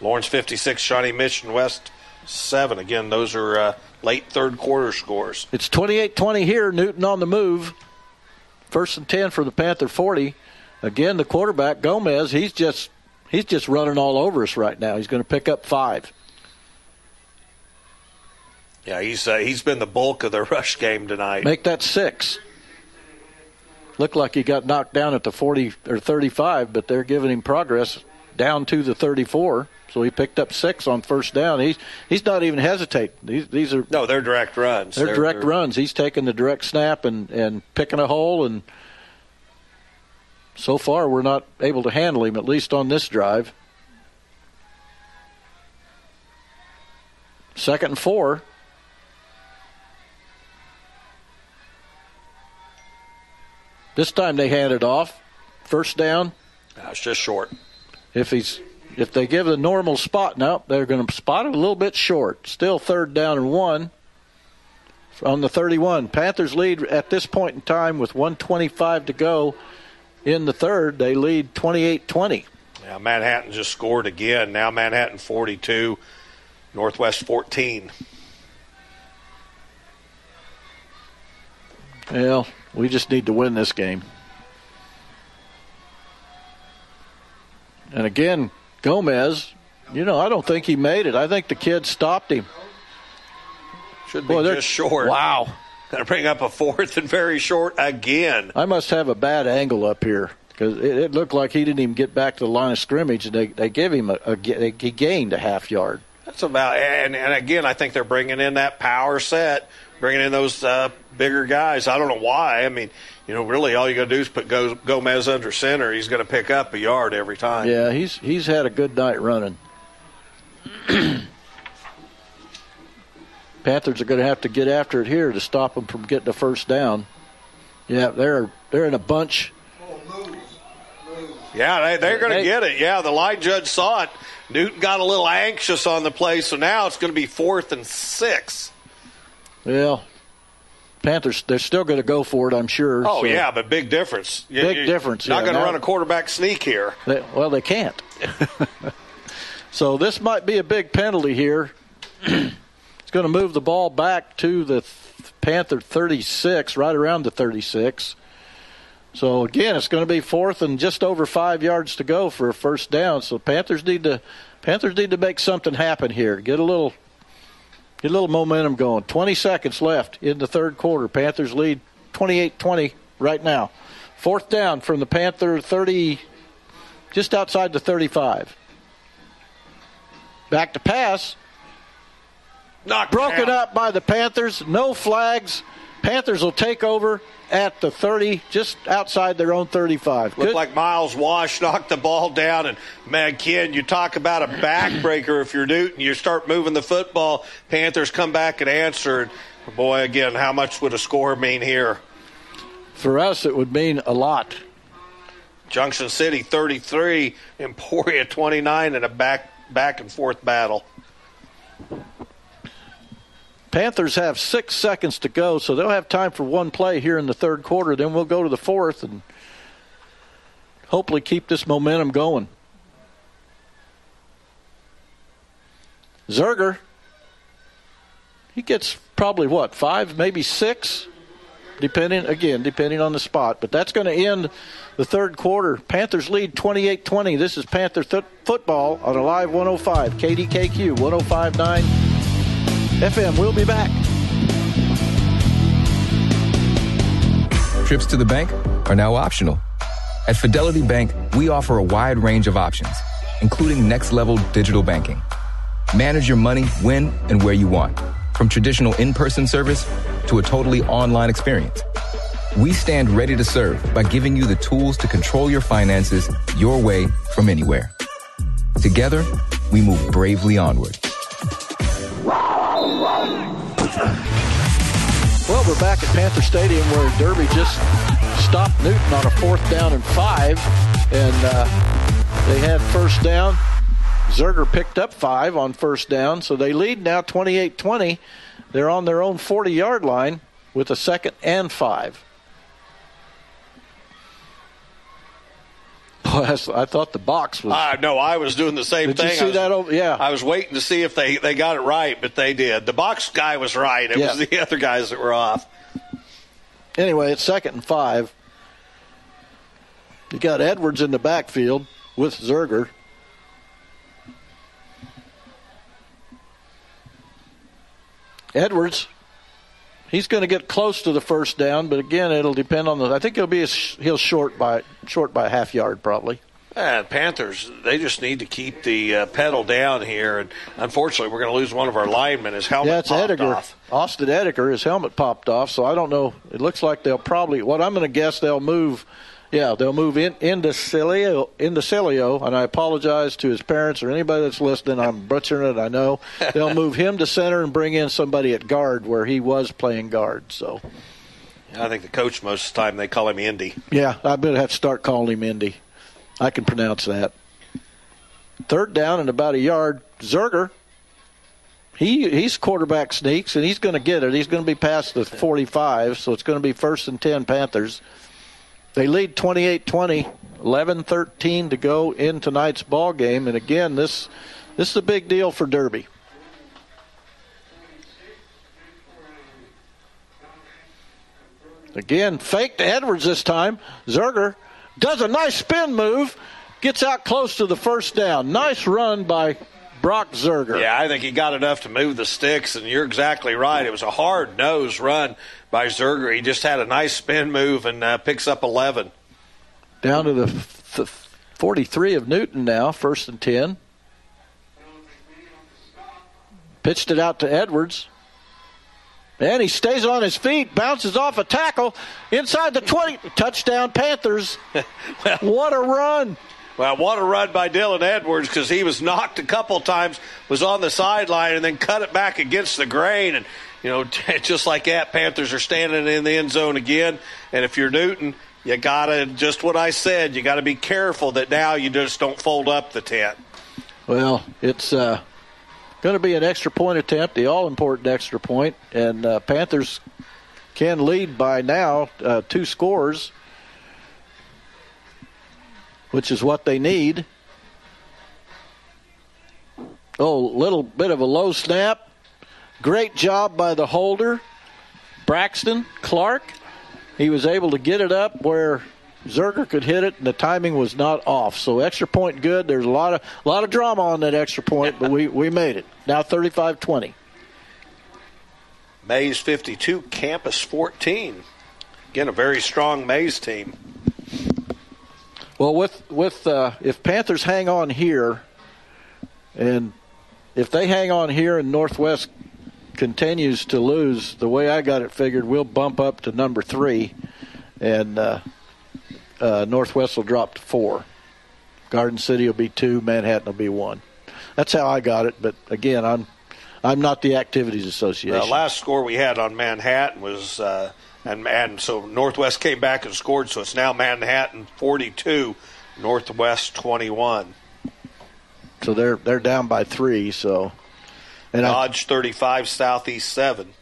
Lawrence 56, Shawnee Mission West 7. Again, those are uh, late third quarter scores. It's 28-20 here. Newton on the move. First and 10 for the Panther 40. Again, the quarterback Gomez, he's just he's just running all over us right now. He's going to pick up 5. Yeah, he's uh, he's been the bulk of the rush game tonight. Make that 6. Looked like he got knocked down at the 40 or 35, but they're giving him progress down to the 34. So he picked up 6 on first down. He's he's not even hesitating. These these are No, they're direct runs. They're, direct runs. He's taking the direct snap and, and picking a hole, and so far we're not able to handle him, at least on this drive. Second and four. This time they hand it off. First down. No, it's just short. If he's if they give the normal spot now, they're going to spot it a little bit short. Still third down and one on the 31. Panthers lead at this point in time with 125 to go in the third. They lead 28-20. Now Manhattan just scored again. Now Manhattan 42, Northwest 14. Well, we just need to win this game. And again, Gomez, you know, I don't think he made it. I think the kid stopped him. Should be Boy, just short. Wow. Going to bring up a fourth and very short again. I must have a bad angle up here because it, it looked like he didn't even get back to the line of scrimmage, and they, they give him a, a he gained a half yard. That's about, and, and again, I think they're bringing in that power set, bringing in those uh, bigger guys. I don't know why. I mean, you know, really all you got to do is put Go- Gomez under center. He's going to pick up a yard every time. Yeah, he's he's had a good night running. Panthers are going to have to get after it here to stop them from getting a first down. Yeah, they're they're in a bunch. Yeah, they, they're going to get it. Yeah, the line judge saw it. Newton got a little anxious on the play, so now it's going to be fourth and six. Well, Panthers they're still going to go for it, I'm sure. Oh so- yeah, but big difference. You- Big you- difference, Not yeah. going to run a quarterback sneak here. They, well, they can't. so this might be a big penalty here. it's going to move the ball back to the th- Panther 36, right around the 36. So again, it's going to be fourth and just over five yards to go for a first down. So Panthers need to Panthers need to make something happen here. Get a little get a little momentum going. 20 seconds left in the third quarter. Panthers lead 28-20 right now. Fourth down from the Panther 30 just outside the 35. Back to pass. Knocked Broken down. up by the Panthers. No flags. Panthers will take over at the 30, just outside their own 35. Looked Good- like Miles Wash knocked the ball down. And, man, Ken, you talk about a backbreaker if you're Newton. You start moving the football. Panthers come back and answer. And, boy, again, how much would a score mean here? For us, it would mean a lot. Junction City 33, Emporia 29, and a back back and forth battle. Panthers have six seconds to go, so they'll have time for one play here in the third quarter. Then we'll go to the fourth and hopefully keep this momentum going. Zerger, he gets probably what, five, maybe six, depending, again, depending on the spot. But that's going to end the third quarter. Panthers lead 28 20. This is Panther th- football on Alive 105, KDKQ 1059 FM. We'll be back. Trips to the bank are now optional. At Fidelity Bank, we offer a wide range of options, including next level digital banking. Manage your money when and where you want, from traditional in person service to a totally online experience. We stand ready to serve by giving you the tools to control your finances your way from anywhere. Together, we move bravely onward. Well, we're back at Panther Stadium where Derby just stopped Newton on a fourth down and five, and uh, they had first down. Zerger picked up five on first down, so they lead now 28 20. They're on their own 40 yard line with a second and five. I thought the box was. Uh, no, I was doing the same Did thing. you see was, that? Over, yeah. I was waiting to see if they, they got it right, but they did. The box guy was right. It Yeah. was the other guys that were off. Anyway, it's second and five. You got Edwards in the backfield with Zerger. Edwards, he's going to get close to the first down, but again, it'll depend on the. I think he'll be a, he'll short by short by a half yard probably. And Panthers, they just need to keep the uh, pedal down here. And unfortunately, we're going to lose one of our linemen. His helmet yeah, it's popped Ediger. off. Austin Ediger, his helmet popped off, so I don't know. It looks like they'll probably. What I'm going to guess they'll move. Yeah, they'll move in into Cilio, into Cilio, and I apologize to his parents or anybody that's listening. I'm butchering it, I know. They'll move him to center and bring in somebody at guard where he was playing guard. So, I think the coach most of the time they call him Indy. yeah, I better have to start calling him Indy. I can pronounce that. Third down and about a yard. Zerger. He he's quarterback sneaks and he's going to get it. He's going to be past the 45, so it's going to be first and 10 Panthers. They lead 28-20, 11-13 to go in tonight's ball game and again this this is a big deal for Derby. Again, fake to Edwards this time. Zerger does a nice spin move, gets out close to the first down. Nice run by Brock Zerger. Yeah, I think he got enough to move the sticks, and you're exactly right. It was a hard nose run by Zerger. He just had a nice spin move and uh, picks up 11. Down to the f- 43 of Newton now, first and 10. Pitched it out to Edwards. And he stays on his feet, bounces off a tackle inside the 20. Touchdown, Panthers. what a run. Well, what a run by Dylan Edwards because he was knocked a couple times, was on the sideline, and then cut it back against the grain. And, you know, just like that, Panthers are standing in the end zone again. And if you're Newton, you got to, just what I said, you got to be careful that now you just don't fold up the tent. Well, it's uh, going to be an extra point attempt, the all important extra point, and uh, Panthers can lead by now uh, two scores, which is what they need. Oh, little bit of a low snap. Great job by the holder, Braxton Clark. He was able to get it up where Zerger could hit it, and the timing was not off. So extra point good. There's a lot of a lot of drama on that extra point, but we, we made it. Now 35-20. Maize 52, Campus 14. Again, a very strong Maize team. Well, with with uh, if Panthers hang on here, and if they hang on here and Northwest continues to lose, the way I got it figured, we'll bump up to number three, and uh, uh, Northwest will drop to four. Garden City will be two. Manhattan will be one. That's how I got it. But again, I'm I'm not the Activities Association. The last score we had on Manhattan was, uh, and, and so Northwest came back and scored, so it's now Manhattan 42, Northwest 21. so they're they're down by three. So, and Dodge 35, Southeast seven.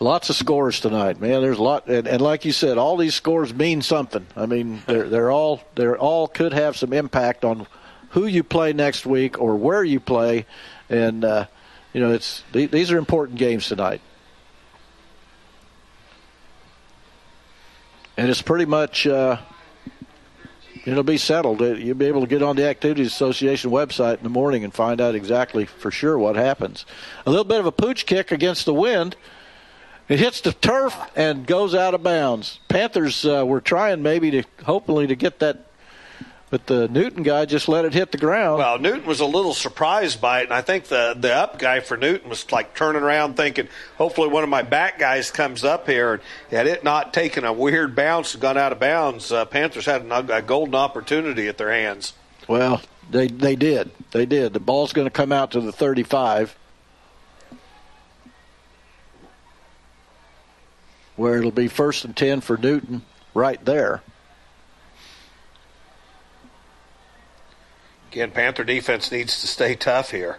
Lots of scores tonight, man. There's a lot, and, and, like you said, all these scores mean something. I mean, they're they're all they're all could have some impact on who you play next week or where you play, and uh, you know, it's these are important games tonight. And it's pretty much uh, it'll be settled. You'll be able to get on the Activities Association website in the morning and find out exactly for sure what happens. A little bit of a pooch kick against the wind. It hits the turf and goes out of bounds. Panthers uh, were trying maybe to hopefully to get that but the Newton guy just let it hit the ground. Well, Newton was a little surprised by it, and I think the the up guy for Newton was like turning around thinking, hopefully one of my back guys comes up here. And had it not taken a weird bounce and gone out of bounds, uh, Panthers had a golden opportunity at their hands. Well, they they did. They did. The ball's going to come out to the 35. Where it'll be first and 10 for Newton right there. Again, Panther defense needs to stay tough here.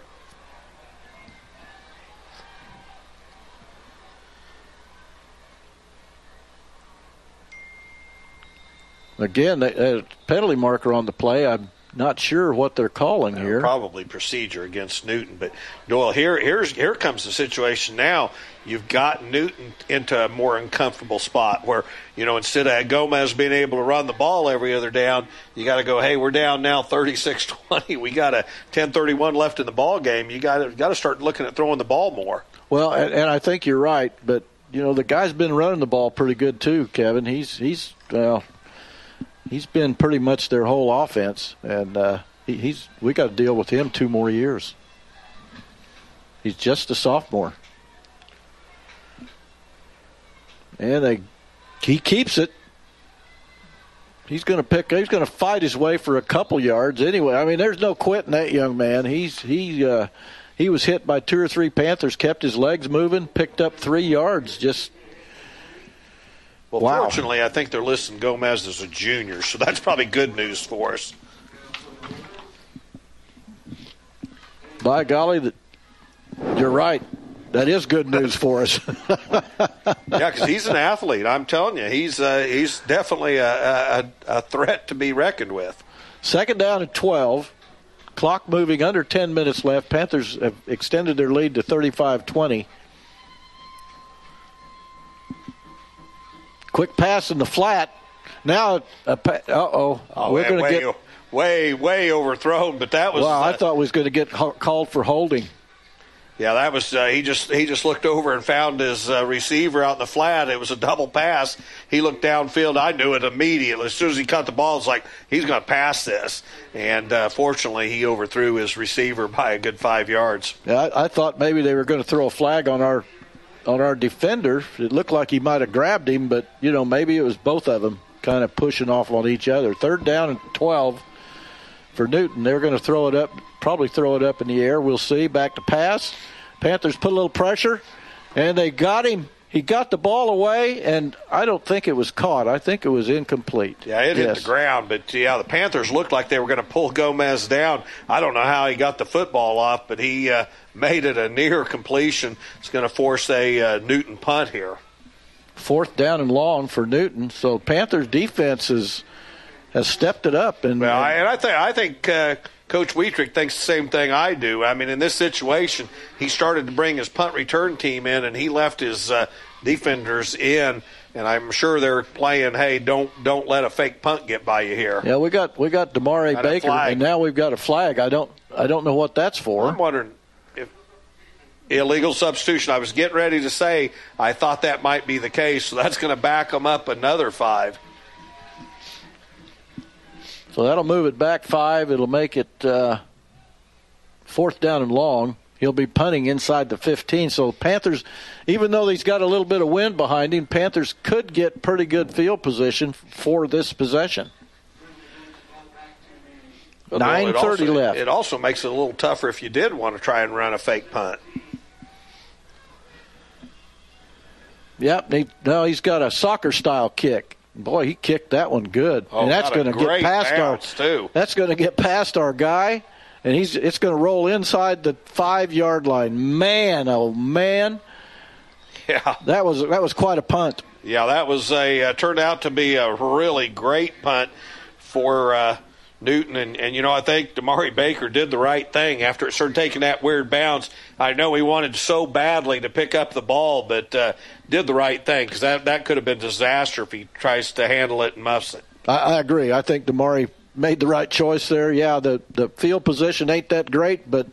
Again, a penalty marker on the play. I'm not sure what they're calling here. Probably procedure against Newton, but Doyle, here here's here comes the situation now. You've got Newton into a more uncomfortable spot where you know instead of Gomez being able to run the ball every other down, you got to go. Hey, we're down now, 36-20. We got a 10-31 left in the ball game. You got to got to start looking at throwing the ball more. Well, and, and I think you're right, but you know the guy's been running the ball pretty good too, Kevin. He's he's well he's been pretty much their whole offense, and uh, he, he's we got to deal with him two more years. He's just a sophomore, and they, he keeps it. He's going to pick. He's going to fight his way for a couple yards anyway. I mean, there's no quitting that young man. He's he uh, he was hit by two or three Panthers, kept his legs moving, picked up three yards, just well, wow. fortunately, I think they're listing Gomez as a junior, so that's probably good news for us. By golly, that you're right. That is good news for us. yeah, because he's an athlete. I'm telling you, he's uh, he's definitely a, a, a threat to be reckoned with. Second down at 12. Clock moving under 10 minutes left. Panthers have extended their lead to 35 20. Quick pass in the flat. Now, uh oh, we're going to get way, way overthrown. But that was. Well, uh, I thought was going to get called for holding. Yeah, that was uh, he just he just looked over and found his uh, receiver out in the flat. It was a double pass. He looked downfield. I knew it immediately as soon as he cut the ball. It's like he's going to pass this, and uh, fortunately he overthrew his receiver by a good five yards. Yeah, I, I thought maybe they were going to throw a flag on our on our defender. It looked like he might have grabbed him, but you know maybe it was both of them kind of pushing off on each other. Third down and twelve for Newton. They're going to throw it up, probably throw it up in the air. We'll see. Back to pass. Panthers put a little pressure, and they got him he got the ball away, and I don't think it was caught. I think it was incomplete. Yeah, it yes. hit the ground, but yeah, the Panthers looked like they were going to pull Gomez down. I don't know how he got the football off, but he uh, made it a near completion. It's going to force a uh, Newton punt here. Fourth down and long for Newton. So Panthers defense is, has stepped it up, and well, and I think I think. Uh, Coach Wietrich thinks the same thing I do. I mean, in this situation, he started to bring his punt return team in, and he left his uh, defenders in. And I'm sure they're playing. Hey, don't don't let a fake punt get by you here. Yeah, we got we got Demare Baker, and now we've got a flag. I don't I don't know what that's for. I'm wondering illegal substitution. I was getting ready to say I thought that might be the case, so that's going to back them up another five. So that'll move it back five. It'll make it uh, fourth down and long. He'll be punting inside the 15. So Panthers, even though he's got a little bit of wind behind him, Panthers could get pretty good field position for this possession. Nine thirty left. It also makes it a little tougher if you did want to try and run a fake punt. Yep. He, no, he's got a soccer style kick. Boy, he kicked that one good, Oh, and that's going to get past bounce, our. too. That's going to get past our guy, and he's it's going to roll inside the five yard line. Man, oh man, Yeah. that was that was quite a punt. Yeah, that was a uh, turned out to be a really great punt for uh, Newton, and, and you know I think Damari Baker did the right thing after it started taking that weird bounce. I know he wanted so badly to pick up the ball, but uh, did the right thing because that that could have been disaster if he tries to handle it and muffs it. I, I agree. I think Damari made the right choice there. Yeah, the the field position ain't that great, but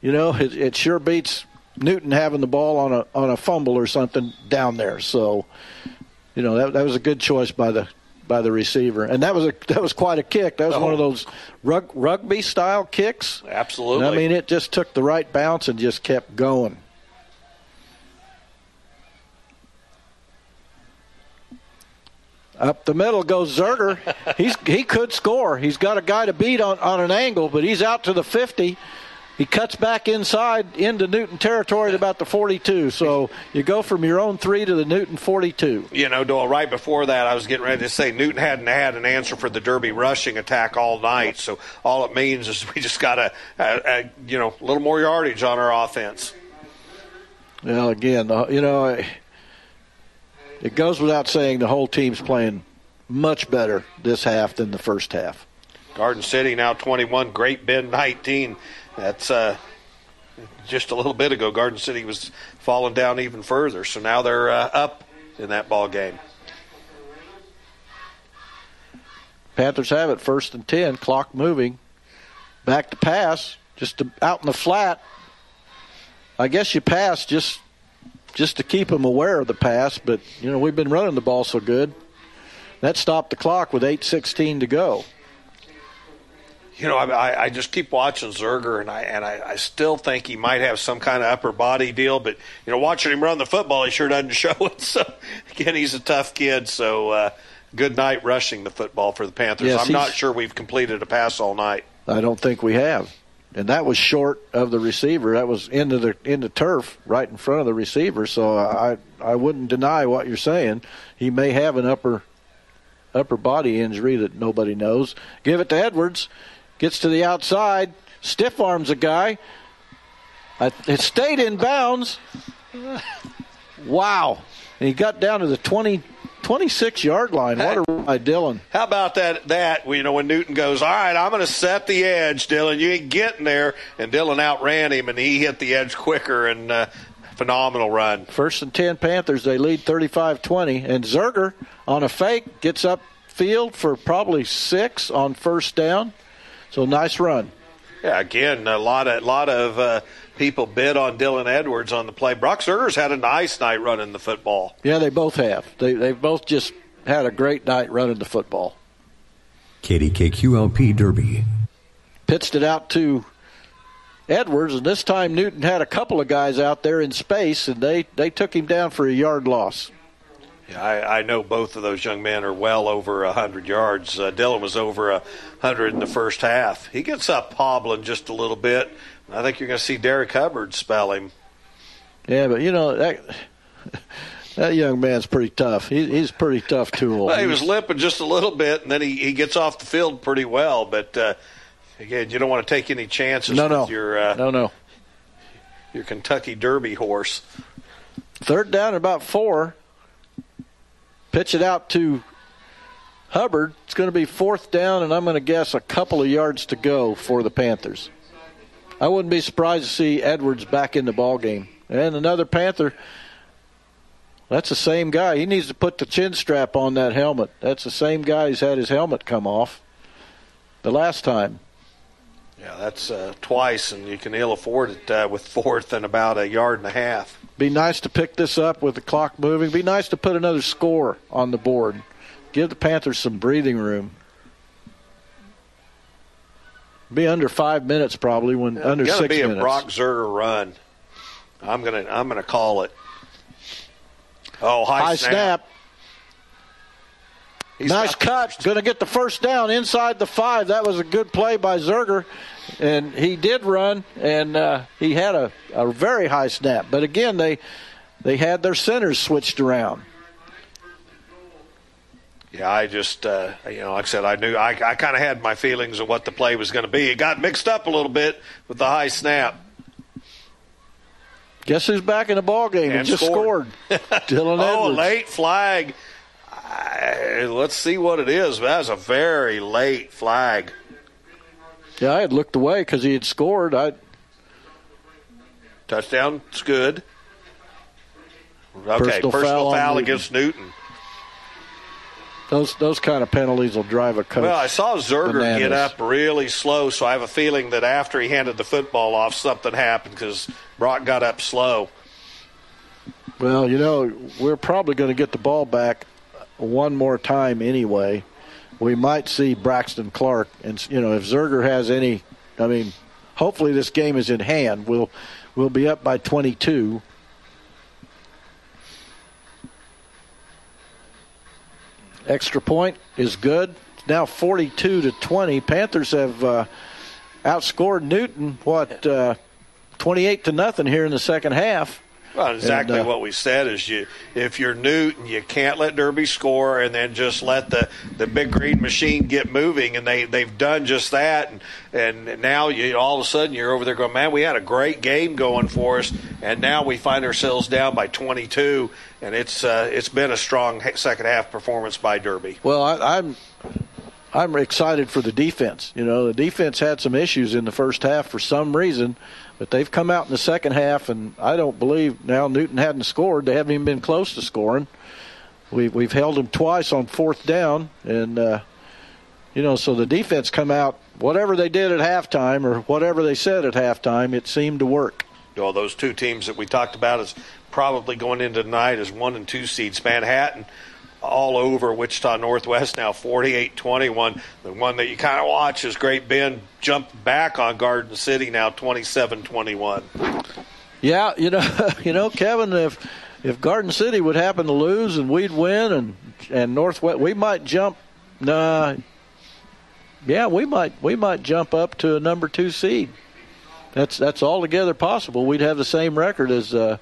you know it, it sure beats Newton having the ball on a on a fumble or something down there. So you know that that was a good choice by the by the receiver, and that was a that was quite a kick. That was one of oh. those rug, rugby style kicks. Absolutely. And I mean, it just took the right bounce and just kept going. Up the middle goes Zerger. He's he could score. He's got a guy to beat on, on an angle, but he's out to the 50. He cuts back inside into Newton territory at about the 42. So you go from your own three to the Newton 42. You know, Doyle, right before that, I was getting ready to say Newton hadn't had an answer for the Derby rushing attack all night. So all it means is we just got a, a, a you know, a little more yardage on our offense. Well, again, you know, it goes without saying the whole team's playing much better this half than the first half. Garden City now 21, Great Bend 19. That's uh, just a little bit ago. Garden City was falling down even further, so now they're uh, up in that ball game. Panthers have it first and 10, clock moving. Back to pass, just out in the flat. I guess you pass just just to keep them aware of the pass, but you know we've been running the ball so good. That stopped the clock with 8:16 to go. You know, I, I just keep watching Zerger, and I and I, I still think he might have some kind of upper body deal. But you know, watching him run the football, he sure doesn't show it. So again, he's a tough kid. So uh, good night rushing the football for the Panthers. Yes, I'm not sure we've completed a pass all night. I don't think we have. And that was short of the receiver. That was into the into turf right in front of the receiver. So I I wouldn't deny what you're saying. He may have an upper upper body injury that nobody knows. Give it to Edwards. Gets to the outside. Stiff arms a guy. It stayed in bounds. Wow. And he got down to the 20, 26 yard line. What a run by Dylan. How about that? That you know, when Newton goes, all right, I'm going to set the edge, Dylan. You ain't getting there, and Dylan outran him, and he hit the edge quicker, and uh, phenomenal run. First and 10 Panthers. They lead 35 20. And Zerger on a fake gets up field for probably six on first down. So nice run. Yeah, again, a lot of lot of uh, people bid on Dylan Edwards on the play. Brock Zerger's had a nice night running the football. Yeah, they both have. They, they've both just had a great night running the football. KDKQLP Derby. Pitched it out to Edwards, and this time Newton had a couple of guys out there in space, and they, they took him down for a yard loss. Yeah, I, I know both of those young men are well over a hundred yards. Uh, Dylan was over a hundred in the first half. He gets up hobbling just a little bit. I think you're going to see Derek Hubbard spell him. Yeah, but you know that that young man's pretty tough. He, he's pretty tough tool. Well, he was limping just a little bit, and then he, he gets off the field pretty well. But uh, again, you don't want to take any chances No, no. your uh, no, no. your Kentucky Derby horse. Third down about four. Pitch it out to Hubbard. It's going to be fourth down, and I'm going to guess a couple of yards to go for the Panthers. I wouldn't be surprised to see Edwards back in the ball game. And another Panther. That's the same guy. He needs to put the chin strap on that helmet. That's the same guy who's had his helmet come off the last time. Yeah, that's uh, twice, and you can ill afford it uh, with fourth and about a yard and a half. Be nice to pick this up with the clock moving. Be nice to put another score on the board. Give the Panthers some breathing room. Be under five minutes probably when under It's six be a minutes. Brock Zerger run. I'm gonna I'm gonna call it. Oh, high, High snap. He's nice cut. Going to get the first down inside the five. That was a good play by Zerger. And he did run, and uh, he had a, a very high snap. But again, they they had their centers switched around. Yeah, I just, uh, you know, like I said, I knew, I, I kind of had my feelings of what the play was going to be. It got mixed up a little bit with the high snap. Guess who's back in the ball game and, And just scored. scored? Dylan oh, Edwards. late flag. I, let's see what it is. That was a very late flag. Yeah, I had looked away because he had scored. I Touchdown. It's good. Okay, Personal personal, foul foul, on Newton. against Newton. those those kind of penalties will drive a coach. Well, I saw Zerger bananas. get up really slow, so I have a feeling that after he handed the football off, something happened because Brock got up slow. Well, you know, we're probably going to get the ball back one more time anyway. We might see Braxton Clark, and you know, if Zerger has any, I mean, hopefully this game is in hand. We'll we'll be up by 22. Extra point is good. Now 42 to 20. Panthers have uh, outscored Newton what uh, 28 to nothing here in the second half. Well, exactly And, uh, what we said is you if you're Newton, you can't let Derby score and then just let the, the big green machine get moving, and they they've done just that, and and now you all of a sudden you're over there going, man, we had a great game going for us, and now we find ourselves down by 22, and it's uh, it's been a strong second half performance by Derby. Well, I, I'm I'm excited for the defense. You know, the defense had some issues in the first half for some reason, but they've come out in the second half, and I don't believe now Newton hadn't scored. They haven't even been close to scoring. We've we've held them twice on fourth down, and uh, you know, so the defense come out. Whatever they did at halftime, or whatever they said at halftime, it seemed to work. Well, those two teams that we talked about is probably going into tonight as one and two seeds. Manhattan all over Wichita Northwest now 48-21. The one that you kind of watch is Great Bend jump back on Garden City now 27-21. Yeah, you know, you know, Kevin, if if Garden City would happen to lose and we'd win, and and Northwest, we might jump. Nah, yeah, we might we might jump up to a number two seed. That's that's altogether possible. We'd have the same record as uh,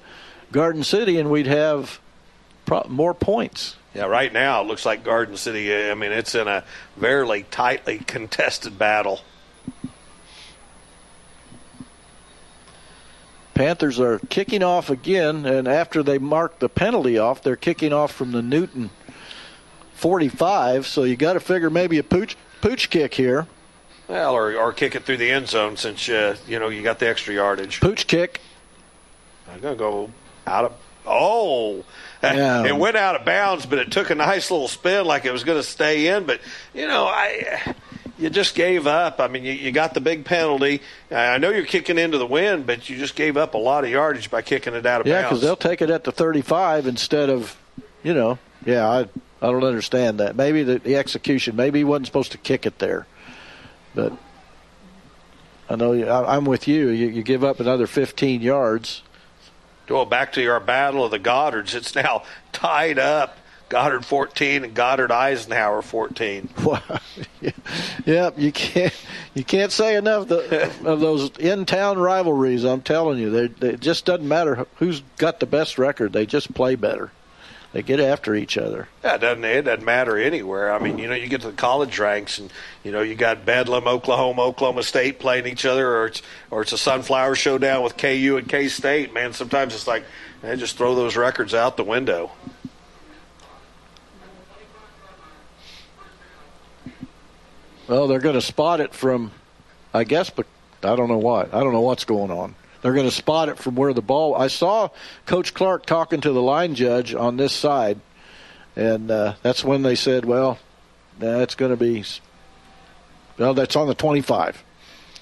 Garden City, and we'd have pro- more points. Yeah, right now it looks like Garden City. I mean, it's in a very tightly contested battle. Panthers are kicking off again, and after they mark the penalty off, they're kicking off from the Newton 45. So you got to figure maybe a pooch pooch kick here. Well, or, or kick it through the end zone since uh, you know you got the extra yardage. Pooch kick. I'm gonna go out of. Oh, Yeah. it went out of bounds, but it took a nice little spin like it was going to stay in. But you know, I you just gave up. I mean, you, you got the big penalty. I know you're kicking into the wind, but you just gave up a lot of yardage by kicking it out of Yeah, because bounds. they'll take it at the 35 instead of, you know, yeah, I I don't understand that. Maybe the, the execution, maybe he wasn't supposed to kick it there. But I know you, I, I'm with you. you. You give up another 15 yards. Well, back to our battle of the Goddards. It's now tied up. Goddard 14 and Goddard Eisenhower 14. Wow. yep, you can't you can't say enough of those in-town rivalries. I'm telling you, they, they, it just doesn't matter who's got the best record. They just play better. They get after each other. Yeah, it doesn't it doesn't matter anywhere. I mean, you know, you get to the college ranks, and you know, you got Bedlam, Oklahoma, Oklahoma State playing each other, or it's or it's a Sunflower Showdown with KU and K State. Man, sometimes it's like, man, just throw those records out the window. Well, they're going to spot it from, I guess, but I don't know what. I don't know what's going on. They're going to spot it from where the ball. I saw Coach Clark talking to the line judge on this side, and uh, that's when they said, "Well, that's going to be, well, that's on the 25."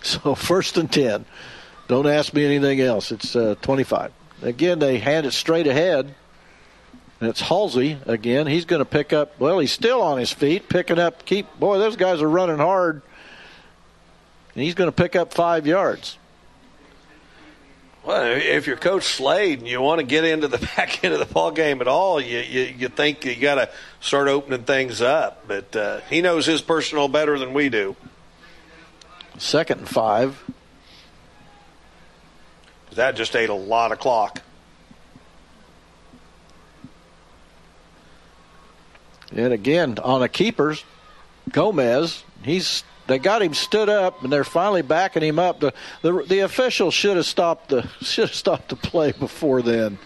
So first and ten. Don't ask me anything else. It's uh, 25. Again, they hand it straight ahead. And it's Halsey again. He's going to pick up. Well, he's still on his feet, picking up. Keep boy, those guys are running hard. And he's going to pick up five yards. Well, if you're Coach Slade and you want to get into the back end of the ball game at all, you you, you think you got to start opening things up. But uh, he knows his personnel better than we do. Second and five. That just ate a lot of clock. And again, on a keepers, Gomez, he's they got him stood up, and they're finally backing him up. The the, the official should have stopped the should have stopped the play before then.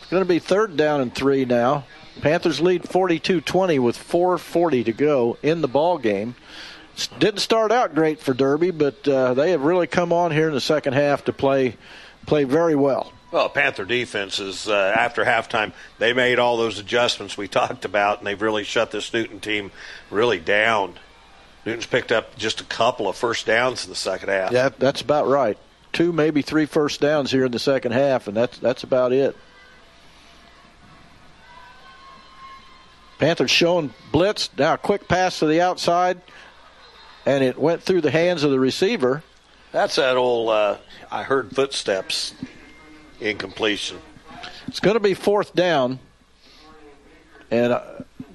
It's going to be third down and three now. Panthers lead 42-20 with 4:40 to go in the ball game. Didn't start out great for Derby, but uh, they have really come on here in the second half to play play very well. Well, Panther defense is uh, after halftime. They made all those adjustments we talked about, and they've really shut this Newton team really down. Newton's picked up just a couple of first downs in the second half. Yeah, that's about right. Two, maybe three first downs here in the second half, and that's that's about it. Panthers showing blitz. Now a quick pass to the outside, and it went through the hands of the receiver. That's that old. Uh, I heard footsteps. Incompletion. It's going to be fourth down, and uh,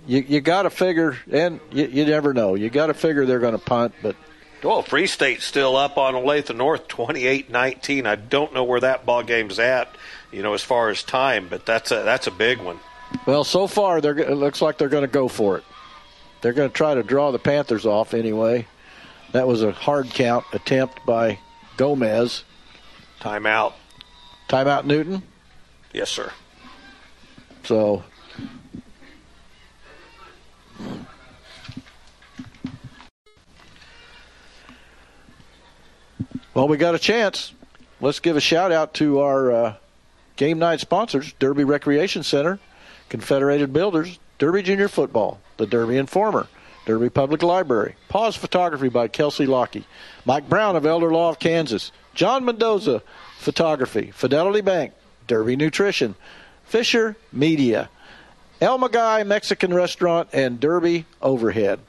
you you got to figure, and you, you never know. You got to figure they're going to punt, but. Well, Free State's still up on Olathe North, 28-19. I don't know where that ball game's at, you know, as far as time, but that's a that's a big one. Well, so far they're it looks like they're going to go for it. They're going to try to draw the Panthers off anyway. That was a hard count attempt by Gomez. Timeout. Timeout, Newton. Yes, sir. So. Well, we got a chance. Let's give a shout out to our uh, game night sponsors Derby Recreation Center, Confederated Builders, Derby Junior Football, the Derby Informer, Derby Public Library, Paz Photography by Kelsey Lockey, Mike Brown of Elder Law of Kansas, John Mendoza Photography, Fidelity Bank, Derby Nutrition, Fisher Media, El Maguey Mexican Restaurant, and Derby Overhead.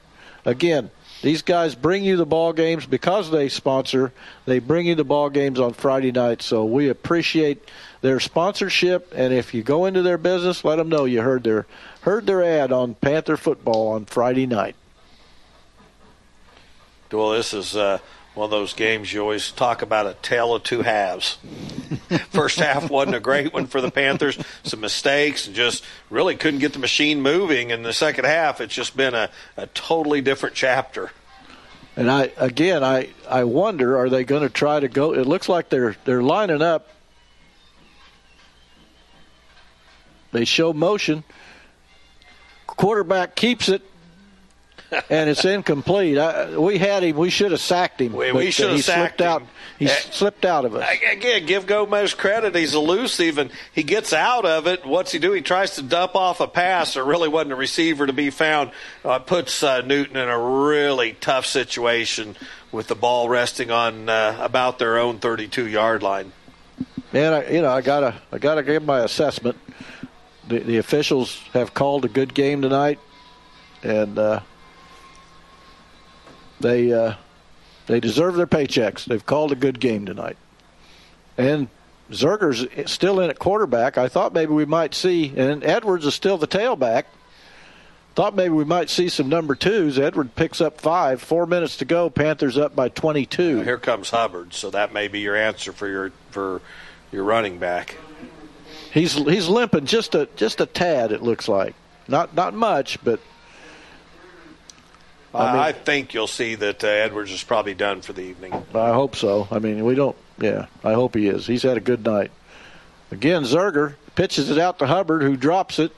Again, these guys bring you the ball games because they sponsor. They bring you the ball games on Friday night, so we appreciate their sponsorship. And if you go into their business, let them know you heard their heard their ad on Panther football on Friday night. Well, this is uh, one of those games you always talk about a tale of two halves. First half wasn't a great one for the Panthers. Some mistakes and just really couldn't get the machine moving. In the second half, it's just been a, a totally different chapter. And I again, I I wonder, are they going to try to go? It looks like they're they're lining up. They show motion. Quarterback keeps it and it's incomplete. I, we had him. We should have sacked him. We, we should have sacked slipped him. out. He Uh, slipped out of us. Again, give Gomez credit. He's elusive and he gets out of it. What's he do? He tries to dump off a pass. There really wasn't a receiver to be found. Uh, puts uh, Newton in a really tough situation with the ball resting on uh, about their own 32 yard line. And I, you know, I gotta, I gotta give my assessment. The, the officials have called a good game tonight, and uh, they uh, they deserve their paychecks. They've called a good game tonight. And Zerger's still in at quarterback. I thought maybe we might see, and Edwards is still the tailback. Thought maybe we might see some number twos. Edward picks up five. Four minutes to go. Panthers up by 22. Here comes Hubbard, so that may be your answer for your for your running back. He's he's limping just a just a tad. It looks like not not much, but I, mean- I think you'll see that uh, Edwards is probably done for the evening. I hope so. I mean, we don't. Yeah, I hope he is. He's had a good night. Again, Zerger pitches it out to Hubbard, who drops it,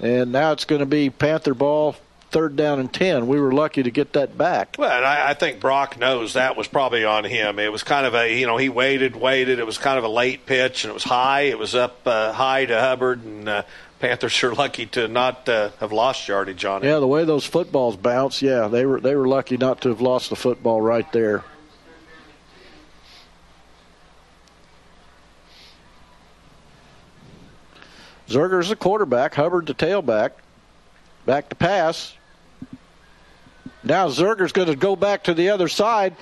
and now it's going to be Panther ball, third down and ten. We were lucky to get that back. Well, and I, I think Brock knows that was probably on him. It was kind of a, you know, he waited, waited. It was kind of a late pitch, and it was high. It was up uh, high to Hubbard, and uh, Panthers are lucky to not uh, have lost yardage on it. Yeah, the way those footballs bounce, yeah, they were they were lucky not to have lost the football right there. Zerger's the quarterback, Hubbard the tailback. Back to pass. Now Zerger's going to go back to the other side.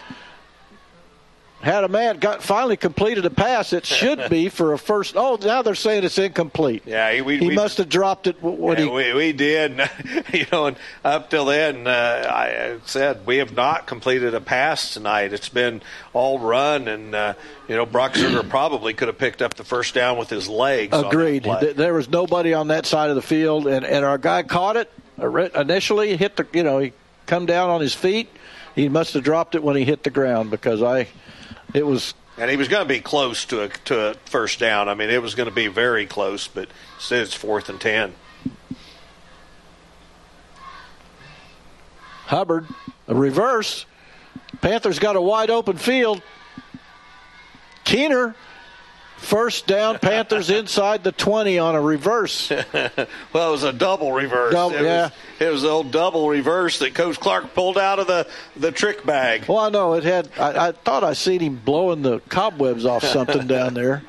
Had a man got finally completed a pass. It should be for a first. Oh, now they're saying it's incomplete. Yeah, he, we, he we, must have dropped it when yeah, he. We, we did, you know, and up till then, uh, I said we have not completed a pass tonight. It's been all run, and uh, you know, Brock Zerger probably could have picked up the first down with his legs. Agreed. There was nobody on that side of the field, and, and our guy caught it initially. Hit the, you know, he come down on his feet. He must have dropped it when he hit the ground because I, it was and he was going to be close to a to a first down. I mean, it was going to be very close, but instead it's fourth and ten. Hubbard, a reverse. Panthers got a wide open field. Keener, first down. Panthers inside the 20 on a reverse. well, it was a double reverse. Double, it yeah. Was, it was the old double reverse that Coach Clark pulled out of the, the trick bag. Well, I know it had. I, I thought I seen him blowing the cobwebs off something down there.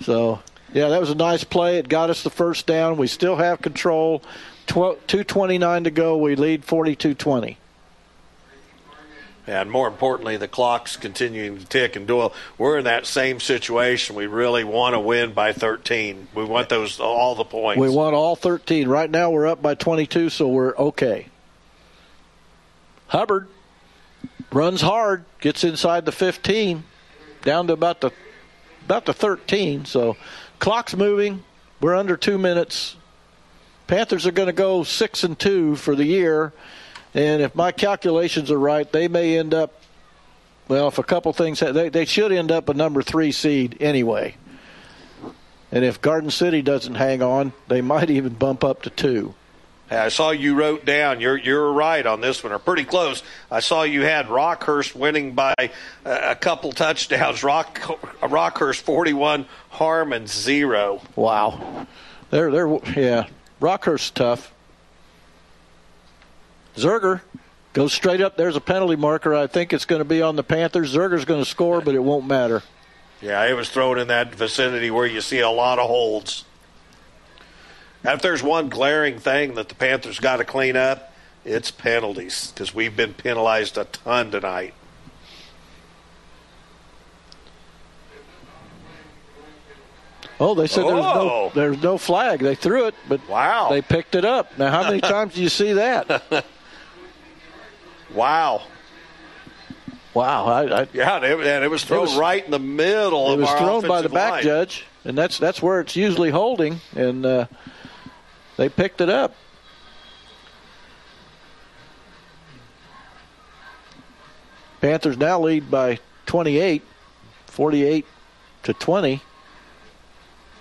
So, yeah, that was a nice play. It got us the first down. We still have control. 229 to go. We lead 42 20. And more importantly, the clock's continuing to tick. And Doyle, we're in that same situation. We really want to win by 13. We want those all the points. We want all 13. Right now, we're up by 22, so we're okay. Hubbard runs hard, gets inside the 15, down to about the about the 13. So, clock's moving. We're under two minutes. Panthers are going to go six and two for the year. And if my calculations are right, they may end up, well, if a couple things, they, they should end up a number three seed anyway. And if Garden City doesn't hang on, they might even bump up to two. I saw you wrote down. You're you're right on this one, or pretty close. I saw you had Rockhurst winning by a couple touchdowns. Rock Rockhurst 41, Harmon zero. Wow, they're they're yeah. Rockhurst tough. Zerger goes straight up. There's a penalty marker. I think it's going to be on the Panthers. Zerger's going to score, but it won't matter. Yeah, it was thrown in that vicinity where you see a lot of holds. If there's one glaring thing that the Panthers got to clean up, it's penalties because we've been penalized a ton tonight. Oh, they said oh. there's no there's no flag. They threw it, but wow, they picked it up. Now, how many times do you see that? wow. Wow, I, I, yeah, and it, and it was thrown it was, right in the middle. It was thrown by the back line. judge, and that's that's where it's usually holding, and uh, they picked it up. Panthers now lead by 28, 48 to 20.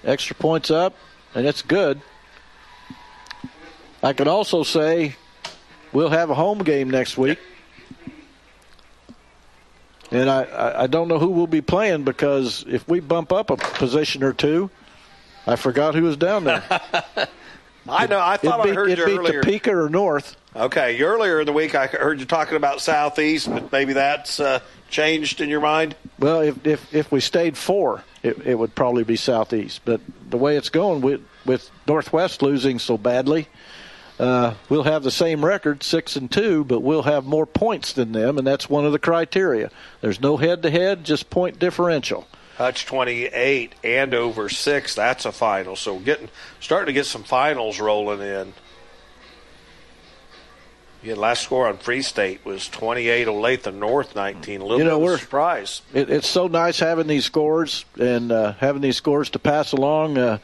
Extra points up, and it's good. I could also say we'll have a home game next week. And I, I don't know who we'll be playing because if we bump up a position or two, I forgot who was down there. I know. I thought be, I heard you earlier. Topeka or North. Okay, earlier in the week I heard you talking about Southeast, but maybe that's uh, changed in your mind. Well, if if, if we stayed four, it, it would probably be Southeast. But the way it's going with with Northwest losing so badly, uh, we'll have the same record, six and two, but we'll have more points than them, and that's one of the criteria. There's no head to head, just point differential. Hutch 28 and over six. That's a final. So getting starting to get some finals rolling in. Yeah, last score on Free State was 28. Olathe North 19. A little you know, we're, surprise. It, it's so nice having these scores and uh, having these scores to pass along. Uh,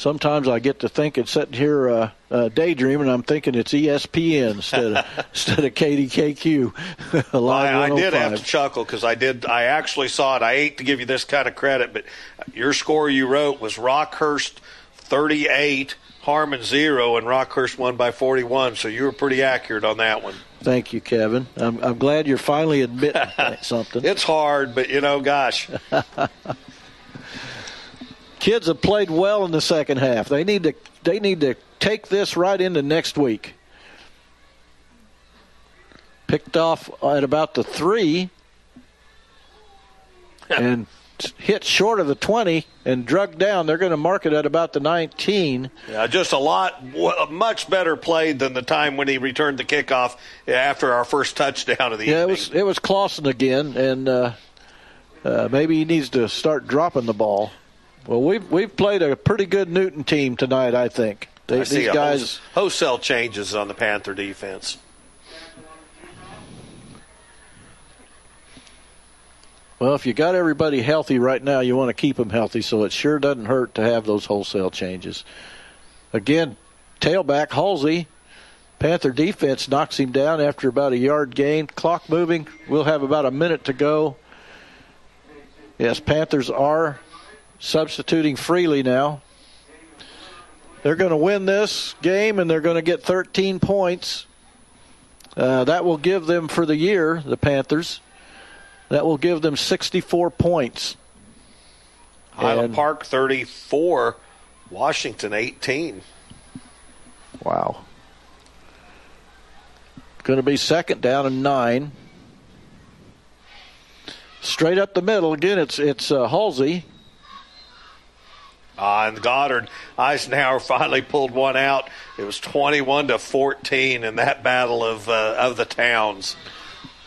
sometimes I get to thinking, sitting here uh, uh, daydreaming, I'm thinking it's ESPN instead of instead of KDKQ. well, I, I did oh have to chuckle because I did. I actually saw it. I hate to give you this kind of credit, but your score you wrote was Rockhurst 38. Harmon zero and Rockhurst won by 41, so you were pretty accurate on that one. Thank you, Kevin. I'm, I'm glad you're finally admitting something. It's hard, but you know, gosh. Kids have played well in the second half. They need to they need to take this right into next week. Picked off at about the three, and hit short of the 20 and drug down. They're going to mark it at about the 19. Yeah, just a lot, much better played than the time when he returned the kickoff after our first touchdown of the yeah, evening. it was it was Clausen again, and uh, uh, maybe he needs to start dropping the ball. Well, we've we've played a pretty good Newton team tonight. I think they, I see these guys. wholesale changes on the Panther defense. Well, if you got everybody healthy right now, you want to keep them healthy. So it sure doesn't hurt to have those wholesale changes. Again, tailback Halsey, Panther defense knocks him down after about a yard gain. Clock moving. We'll have about a minute to go. Yes, Panthers are substituting freely now. They're going to win this game and they're going to get 13 points. Uh, that will give them for the year, the Panthers, that will give them 64 points. Highland And- Park 34, Washington 18. Wow. Going to be second down and nine. Straight up the middle again. It's it's uh, Halsey. Uh, and Goddard Eisenhower finally pulled one out. It was 21 to 14 in that battle of uh, of the towns.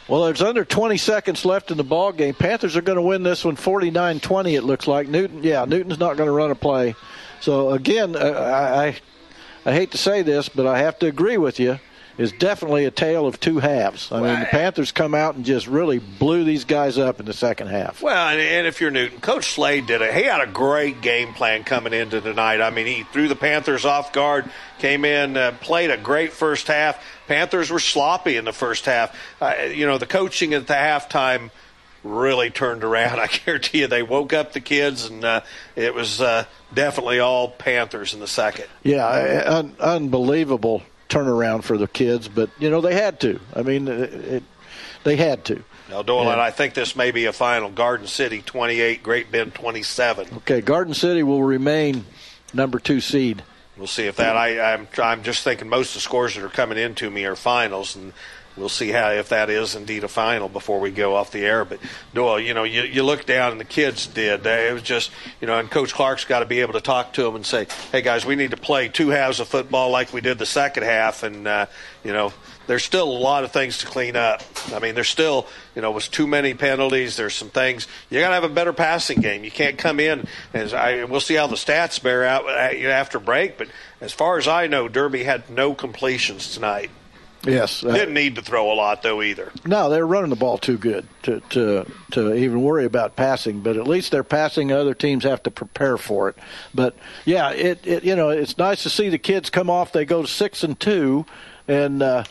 Well, there's under 20 seconds left in the ball game. Panthers are going to win this one 49-20. It looks like Newton. Yeah, Newton's not going to run a play. So again, uh, I, I I hate to say this, but I have to agree with you. Is definitely a tale of two halves. I mean, the Panthers come out and just really blew these guys up in the second half. Well, and, and if you're Newton, Coach Slade did it. He had a great game plan coming into tonight. I mean, he threw the Panthers off guard, came in, uh, played a great first half. Panthers were sloppy in the first half. Uh, you know, the coaching at the halftime really turned around. I guarantee you, they woke up the kids, and uh, it was uh, definitely all Panthers in the second. Yeah, un- unbelievable turnaround for the kids, but you know they had to. I mean, it, it, they had to. Now, Doyle, Yeah. and I think this may be a final. Garden City 28, Great Bend 27. Okay, Garden City will remain number two seed. We'll see if that. I, I'm I'm just thinking most of the scores that are coming into me are finals, and we'll see how if that is indeed a final before we go off the air. But Doyle, you know, you, you look down and the kids did. They, it was just you know, and Coach Clark's got to be able to talk to them and say, "Hey guys, we need to play two halves of football like we did the second half," and uh, you know. There's still a lot of things to clean up. I mean, there's still, you know, was too many penalties. There's some things you got to have a better passing game. You can't come in as I. We'll see how the stats bear out uh, after break. But as far as I know, Derby had no completions tonight. Yes, uh, Didn't need to throw a lot though either. No, they're running the ball too good to, to to even worry about passing. But at least they're passing. Other teams have to prepare for it. But yeah, it, it you know it's nice to see the kids come off. They go six and two, and uh,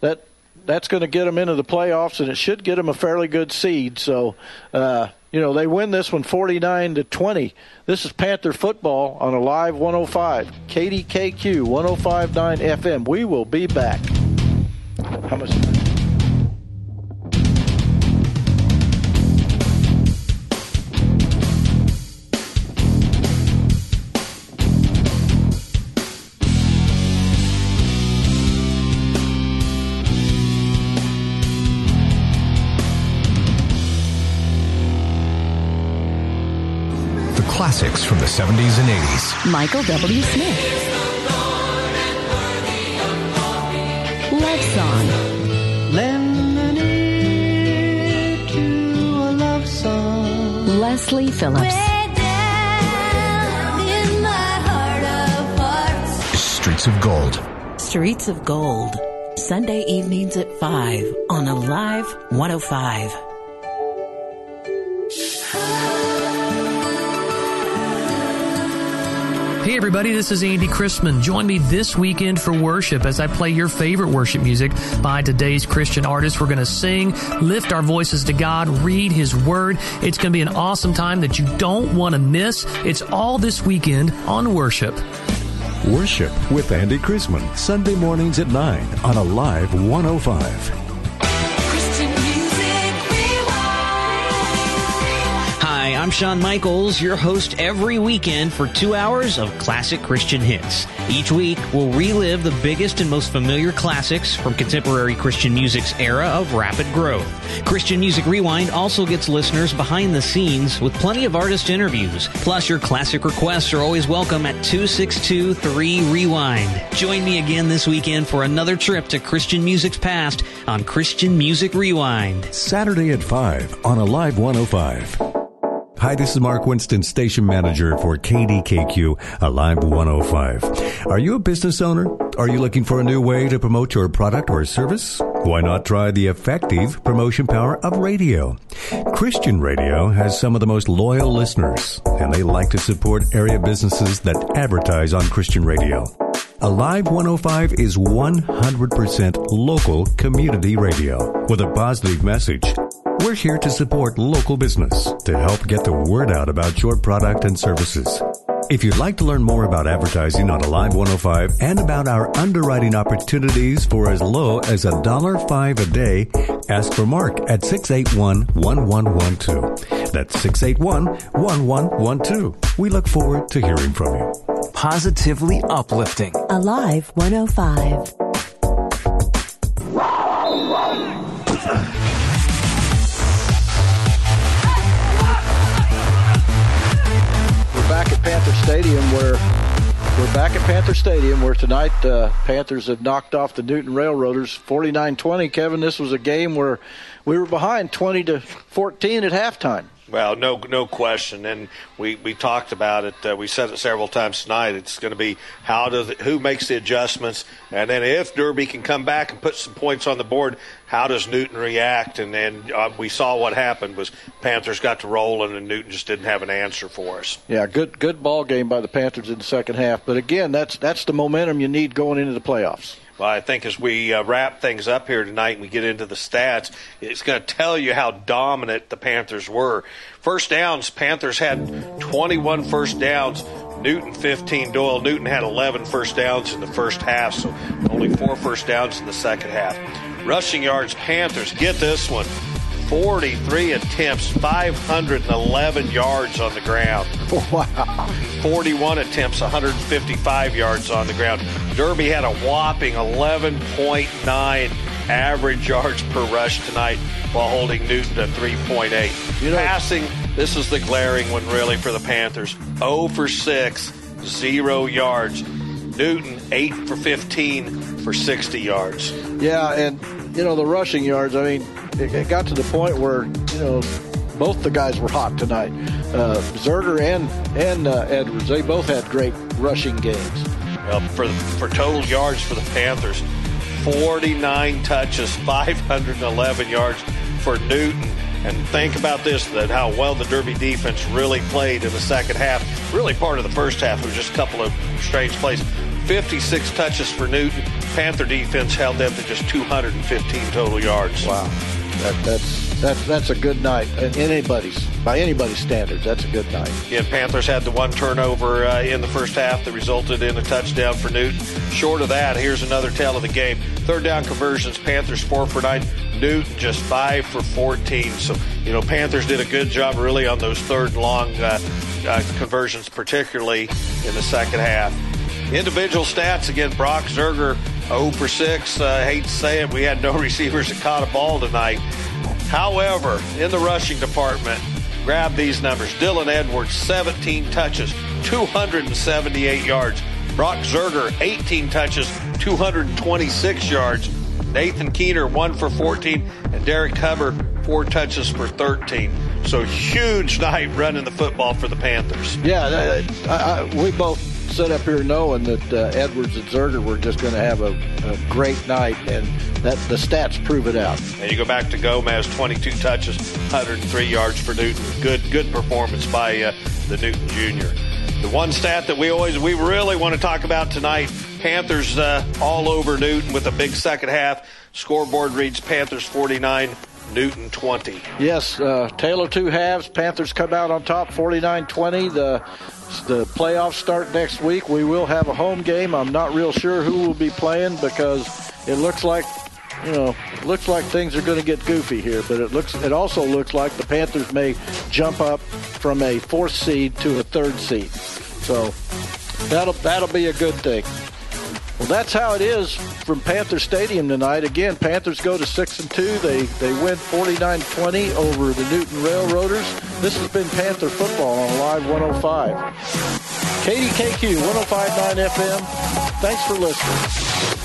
that that's going to get them into the playoffs, and it should get them a fairly good seed. So. Uh, you know, they win this one 49 to 20. This is Panther football on a live 105, KDKQ 1059 FM. We will be back. How much? The classics from the 70s and 80s. Michael W. Smith. Love Song. Lend an ear to a love song. Leslie Phillips. Streets of Gold. Streets of Gold. Sunday evenings at 5 on Alive 105. Hey everybody, this is Andy Chrisman. Join me this weekend for worship as I play your favorite worship music by today's Christian artists. We're going to sing, lift our voices to God, read His Word. It's going to be an awesome time that you don't want to miss. It's all this weekend on worship. Worship with Andy Chrisman, Sunday mornings at 9 on Alive 105. Hi, I'm Sean Michaels, your host every weekend for two hours of classic Christian hits. Each week, we'll relive the biggest and most familiar classics from contemporary Christian music's era of rapid growth. Christian Music Rewind also gets listeners behind the scenes with plenty of artist interviews. Plus, your classic requests are always welcome at 2623 Rewind. Join me again this weekend for another trip to Christian music's past on Christian Music Rewind. Saturday at 5 on Alive 105. Hi, this is Mark Winston, station manager for KDKQ Alive 105. Are you a business owner? Are you looking for a new way to promote your product or service? Why not try the effective promotion power of radio? Christian radio has some of the most loyal listeners, and they like to support area businesses that advertise on Christian radio. Alive 105 is 100% local community radio with a positive message. We're here to support local business to help get the word out about your product and services. If you'd like to learn more about advertising on Alive 105 and about our underwriting opportunities for as low as a dollar five a day, ask for Mark at 681-1112. That's 681-1112. We look forward to hearing from you. Positively uplifting. Alive 105. Back at Panther Stadium where we're back at Panther Stadium where tonight uh, Panthers have knocked off the Newton Railroaders 49-20. Kevin, this was a game where we were behind 20 to 14 at halftime. Well, no, no question, and we, we talked about it. Uh, we said it several times tonight. It's going to be how does it, who makes the adjustments, and then if Derby can come back and put some points on the board, how does Newton react? And then uh, we saw what happened was Panthers got to rolling, and Newton just didn't have an answer for us. Yeah, good good ball game by the Panthers in the second half. But again, that's that's the momentum you need going into the playoffs. Well, I think as we uh, wrap things up here tonight and we get into the stats, it's going to tell you how dominant the Panthers were. First downs, Panthers had 21 first downs. Newton 15. Doyle Newton had 11 first downs in the first half, so only four first downs in the second half. Rushing yards, Panthers, get this one. 43 attempts, 511 yards on the ground. Wow. 41 attempts, 155 yards on the ground. Derby had a whopping 11.9 average yards per rush tonight while holding Newton to 3.8. You know- Passing, this is the glaring one really for the Panthers. 0 for 6, 0 yards. Newton 8 for 15 for 60 yards. Yeah, and you know the rushing yards. I mean, it, it got to the point where you know both the guys were hot tonight. Uh, Zerger and and uh, Edwards, they both had great rushing games. For for total yards for the Panthers, 49 touches, 511 yards for Newton. And think about this: that how well the Derby defense really played in the second half. Really, part of the first half was just a couple of strange plays. 56 touches for Newton. Panther defense held them to just 215 total yards. Wow, that, that's that's that's a good night. In anybody's by anybody's standards, that's a good night. Again, Panthers had the one turnover uh, in the first half that resulted in a touchdown for Newton. Short of that, here's another tale of the game. Third down conversions, Panthers four for nine. Newton just five for 14. So, you know, Panthers did a good job really on those third long uh, uh, conversions, particularly in the second half. Individual stats again, Brock Zerger 0 for 6. Uh, hate to say it, we had no receivers that caught a ball tonight. However, in the rushing department, grab these numbers. Dylan Edwards, 17 touches, 278 yards. Brock Zerger, 18 touches, 226 yards. Nathan Keener, 1 for 14. And Derek Hubbard, 4 touches for 13. So huge night running the football for the Panthers. Yeah, I, I, we both sit up here knowing that uh, Edwards and Zerger were just going to have a, a great night, and that the stats prove it out. And you go back to Gomez, 22 touches, 103 yards for Newton. Good, good performance by uh, the Newton Junior. The one stat that we always, we really want to talk about tonight: Panthers uh, all over Newton with a big second half. Scoreboard reads Panthers 49, Newton 20. Yes, uh, Taylor two halves. Panthers come out on top, 49-20. The the playoffs start next week. We will have a home game. I'm not real sure who will be playing because it looks like you know, looks like things are going to get goofy here, but it looks it also looks like the Panthers may jump up from a fourth seed to a third seed. So that'll that'll be a good thing. Well, that's how it is from Panther Stadium tonight. Again, Panthers go to six and two. They they win 49-20 over the Newton Railroaders. This has been Panther football on Live 105. KDKQ 105.9 FM. Thanks for listening.